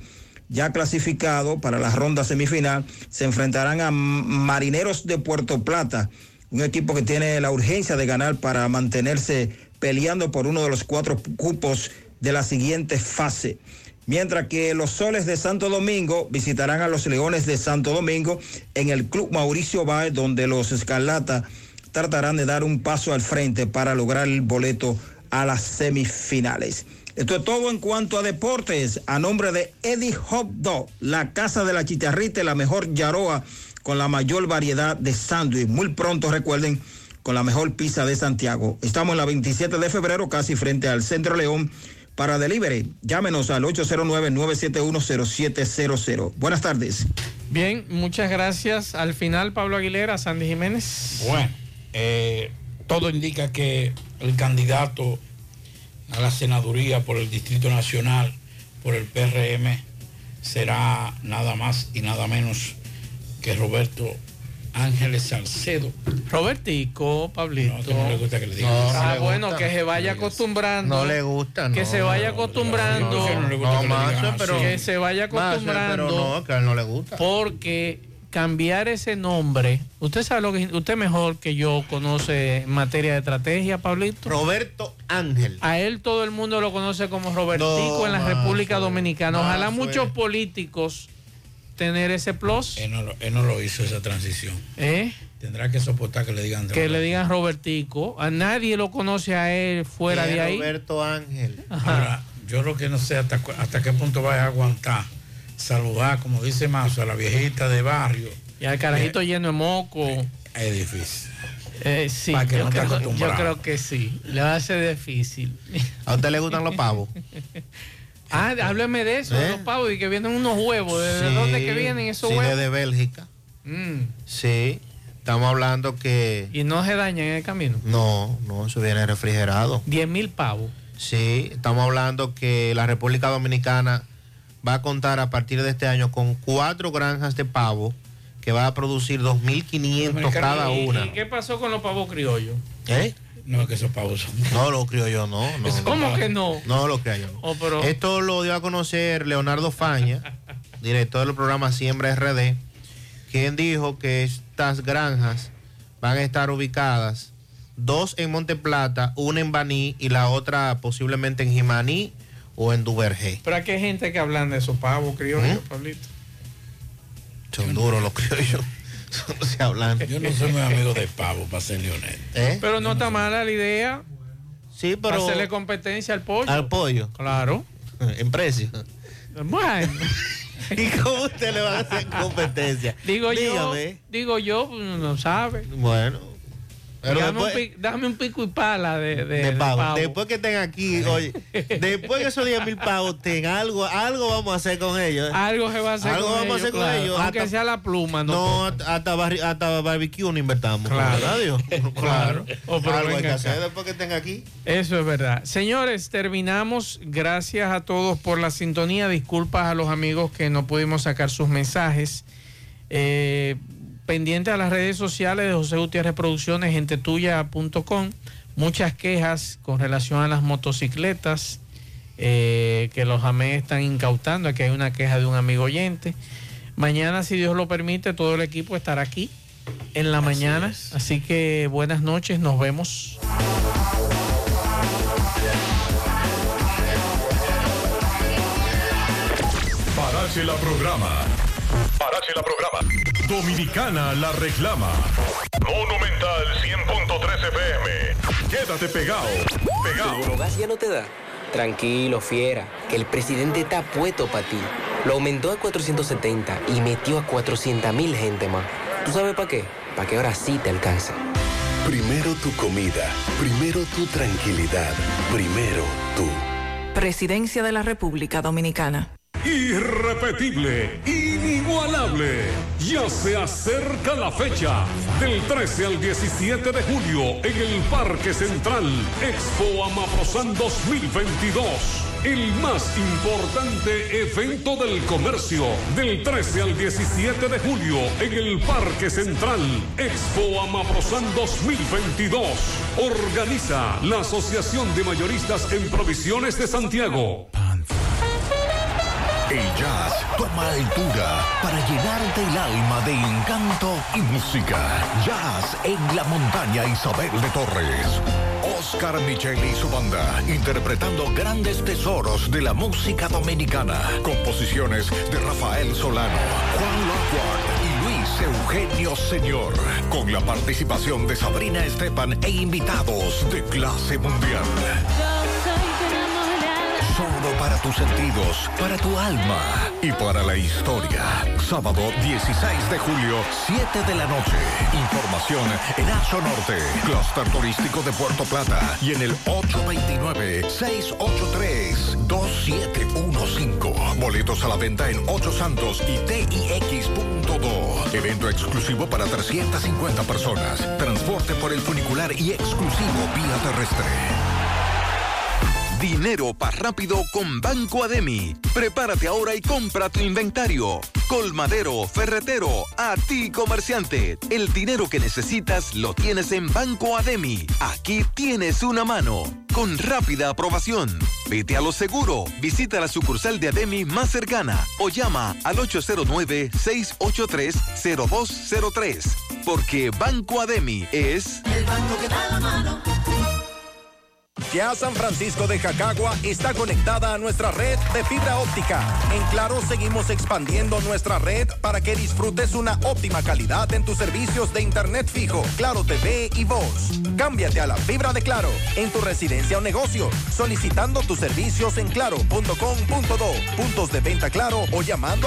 ya clasificados para la ronda semifinal, se enfrentarán a Marineros de Puerto Plata, un equipo que tiene la urgencia de ganar para mantenerse peleando por uno de los cuatro cupos de la siguiente fase. Mientras que los soles de Santo Domingo visitarán a los Leones de Santo Domingo en el Club Mauricio Báez, donde los Escarlata tratarán de dar un paso al frente para lograr el boleto a las semifinales. Esto es todo en cuanto a deportes. A nombre de Eddie Hot Dog, la casa de la chicharrita y la mejor yaroa con la mayor variedad de sándwich. Muy pronto, recuerden, con la mejor pizza de Santiago. Estamos en la 27 de febrero, casi frente al Centro León. Para delivery, llámenos al 809-971-0700. Buenas tardes. Bien, muchas gracias. Al final, Pablo Aguilera, Sandy Jiménez. Bueno, eh, todo indica que el candidato a la senaduría por el Distrito Nacional, por el PRM, será nada más y nada menos que Roberto Ángeles Salcedo. Robertico, Pablito. No, que no le gusta que le digan. ah, No le bueno, gusta. que se vaya acostumbrando. No le gusta, Que no, se vaya acostumbrando. no, que pero- que se vaya acostumbrando. pero no, que a él no le gusta. Porque cambiar ese nombre, usted sabe lo que usted mejor que yo conoce en materia de estrategia, Pablito. Roberto Ángel. A él todo el mundo lo conoce como Robertico No, en la República Dominicana. Ojalá muchos eh. políticos tener ese plus. Él no, lo, él no lo hizo esa transición. ¿Eh? Tendrá que soportar que le digan Que le digan Robertico. A nadie lo conoce a él fuera de ahí. Roberto Ángel. Ahora, yo lo que no sé hasta, hasta qué punto vas a aguantar saludar, como dice Mazo, a la viejita de barrio. Y al carajito lleno de moco. Es difícil. Eh, sí, Pa' que yo, no creo, yo creo que sí. Le va a ser difícil. ¿A usted le gustan los pavos? ah, hábleme de eso, de ¿Eh? los pavos y que vienen unos huevos. ¿De, de Sí, dónde que vienen esos sí, huevos? desde Bélgica. Mm. Sí, estamos hablando que... Y no se dañan en el camino. No, no, eso viene refrigerado. 10 mil pavos. Sí, estamos hablando que la República Dominicana va a contar a partir de este año con cuatro granjas de pavo que va a producir 2.500 cada ¿Y- una. ¿Y qué pasó con los pavos criollos? ¿Eh? No, que esos pavos son. No, lo creo yo, no. no ¿Cómo que no? No lo creo yo. no. Oh, pero- Esto lo dio a conocer Leonardo Faña, director del programa Siembra RD, quien dijo que estas granjas van a estar ubicadas dos en Monte Plata, una en Baní y la otra posiblemente en Jimaní o en Duvergé. Pero aquí hay gente que hablan de esos pavos criollos, ¿Eh? Pablito. Son duros los criollos. No se hablan. Yo no soy muy amigo de pavo, para ser leonel. ¿Eh? Pero no está mala la idea. Sí, pero... Hacerle competencia al pollo. Al pollo. Claro. En precio. Bueno. ¿Y cómo usted le va a hacer competencia? Digo yo, Dígame. digo yo, uno no sabe. Bueno. Pero dame, después- un pi- dame un pico y pala de, de- de de pavo. Después que estén aquí, oye, después que esos 10 mil pavos tengan algo, algo vamos a hacer con ellos. ¿eh? Algo se va a hacer Algo con vamos a ellos, hacer con ellos. Aunque Hasta- sea la pluma, no. No, hasta, hasta barri- hasta barbecue no invertamos. Claro. ¿verdad, Dios? Claro. Oh, pero algo hay que acá. hacer después que estén aquí. Eso es verdad. Señores, terminamos. Gracias a todos por la sintonía. Disculpas a los amigos que no pudimos sacar sus mensajes. Eh, pendiente a las redes sociales de José Gutiérrez Producciones, gentetuya.com. Muchas quejas con relación a las motocicletas eh, que los AME están incautando. Aquí hay una queja de un amigo oyente. Mañana, si Dios lo permite, todo el equipo estará aquí en la mañana. Así que buenas noches, nos vemos. Parache la programa. Parache la programa. Dominicana la reclama. Monumental 100.13 FM. Quédate pegado. Pegado. ¿El gas ya no te da? Tranquilo, fiera, que el presidente está puesto para ti. Lo aumentó a 470 y metió a 400 mil gente más. ¿Tú sabes para qué? Para que ahora sí te alcance. Primero tu comida, primero tu tranquilidad, primero tú. Presidencia de la República Dominicana. Irrepetible, inigualable. Ya se acerca la fecha. Del 13 al 17 de julio en el Parque Central. Expo Amaprosan 2022. El más importante evento del comercio. Del 13 al 17 de julio en el Parque Central. Expo Amaprosan 2022. Organiza la Asociación de Mayoristas en Provisiones de Santiago. El jazz toma altura para llenarte el alma de encanto y música. Jazz en la montaña Isabel de Torres. Oscar Michel y su banda interpretando grandes tesoros de la música dominicana. Composiciones de Rafael Solano, Juan Lockhart y Luis Eugenio Señor. Con la participación de Sabrina Estepan e invitados de clase mundial. Solo para tus sentidos, para tu alma y para la historia. Sábado 16 de julio, 7 de la noche. Información en Aso Norte, Cluster Turístico de Puerto Plata y en el 829-683-2715. Boletos a la venta en 8 Santos y TIX.do. Evento exclusivo para 350 personas. Transporte por el funicular y exclusivo vía terrestre. Dinero para rápido con Banco Ademi. Prepárate ahora y compra tu inventario. Colmadero, ferretero, a ti comerciante. El dinero que necesitas lo tienes en Banco Ademi. Aquí tienes una mano. Con rápida aprobación. Vete a lo seguro. Visita la sucursal de Ademi más cercana o llama al 809-683-0203. Porque Banco Ademi es... El banco que da la mano. Ya San Francisco de Jacagua está conectada a nuestra red de fibra óptica. En Claro seguimos expandiendo nuestra red para que disfrutes una óptima calidad en tus servicios de internet fijo, Claro TV y voz. Cámbiate a la fibra de Claro en tu residencia o negocio, solicitando tus servicios en claro.com.do, puntos de venta Claro o llamando a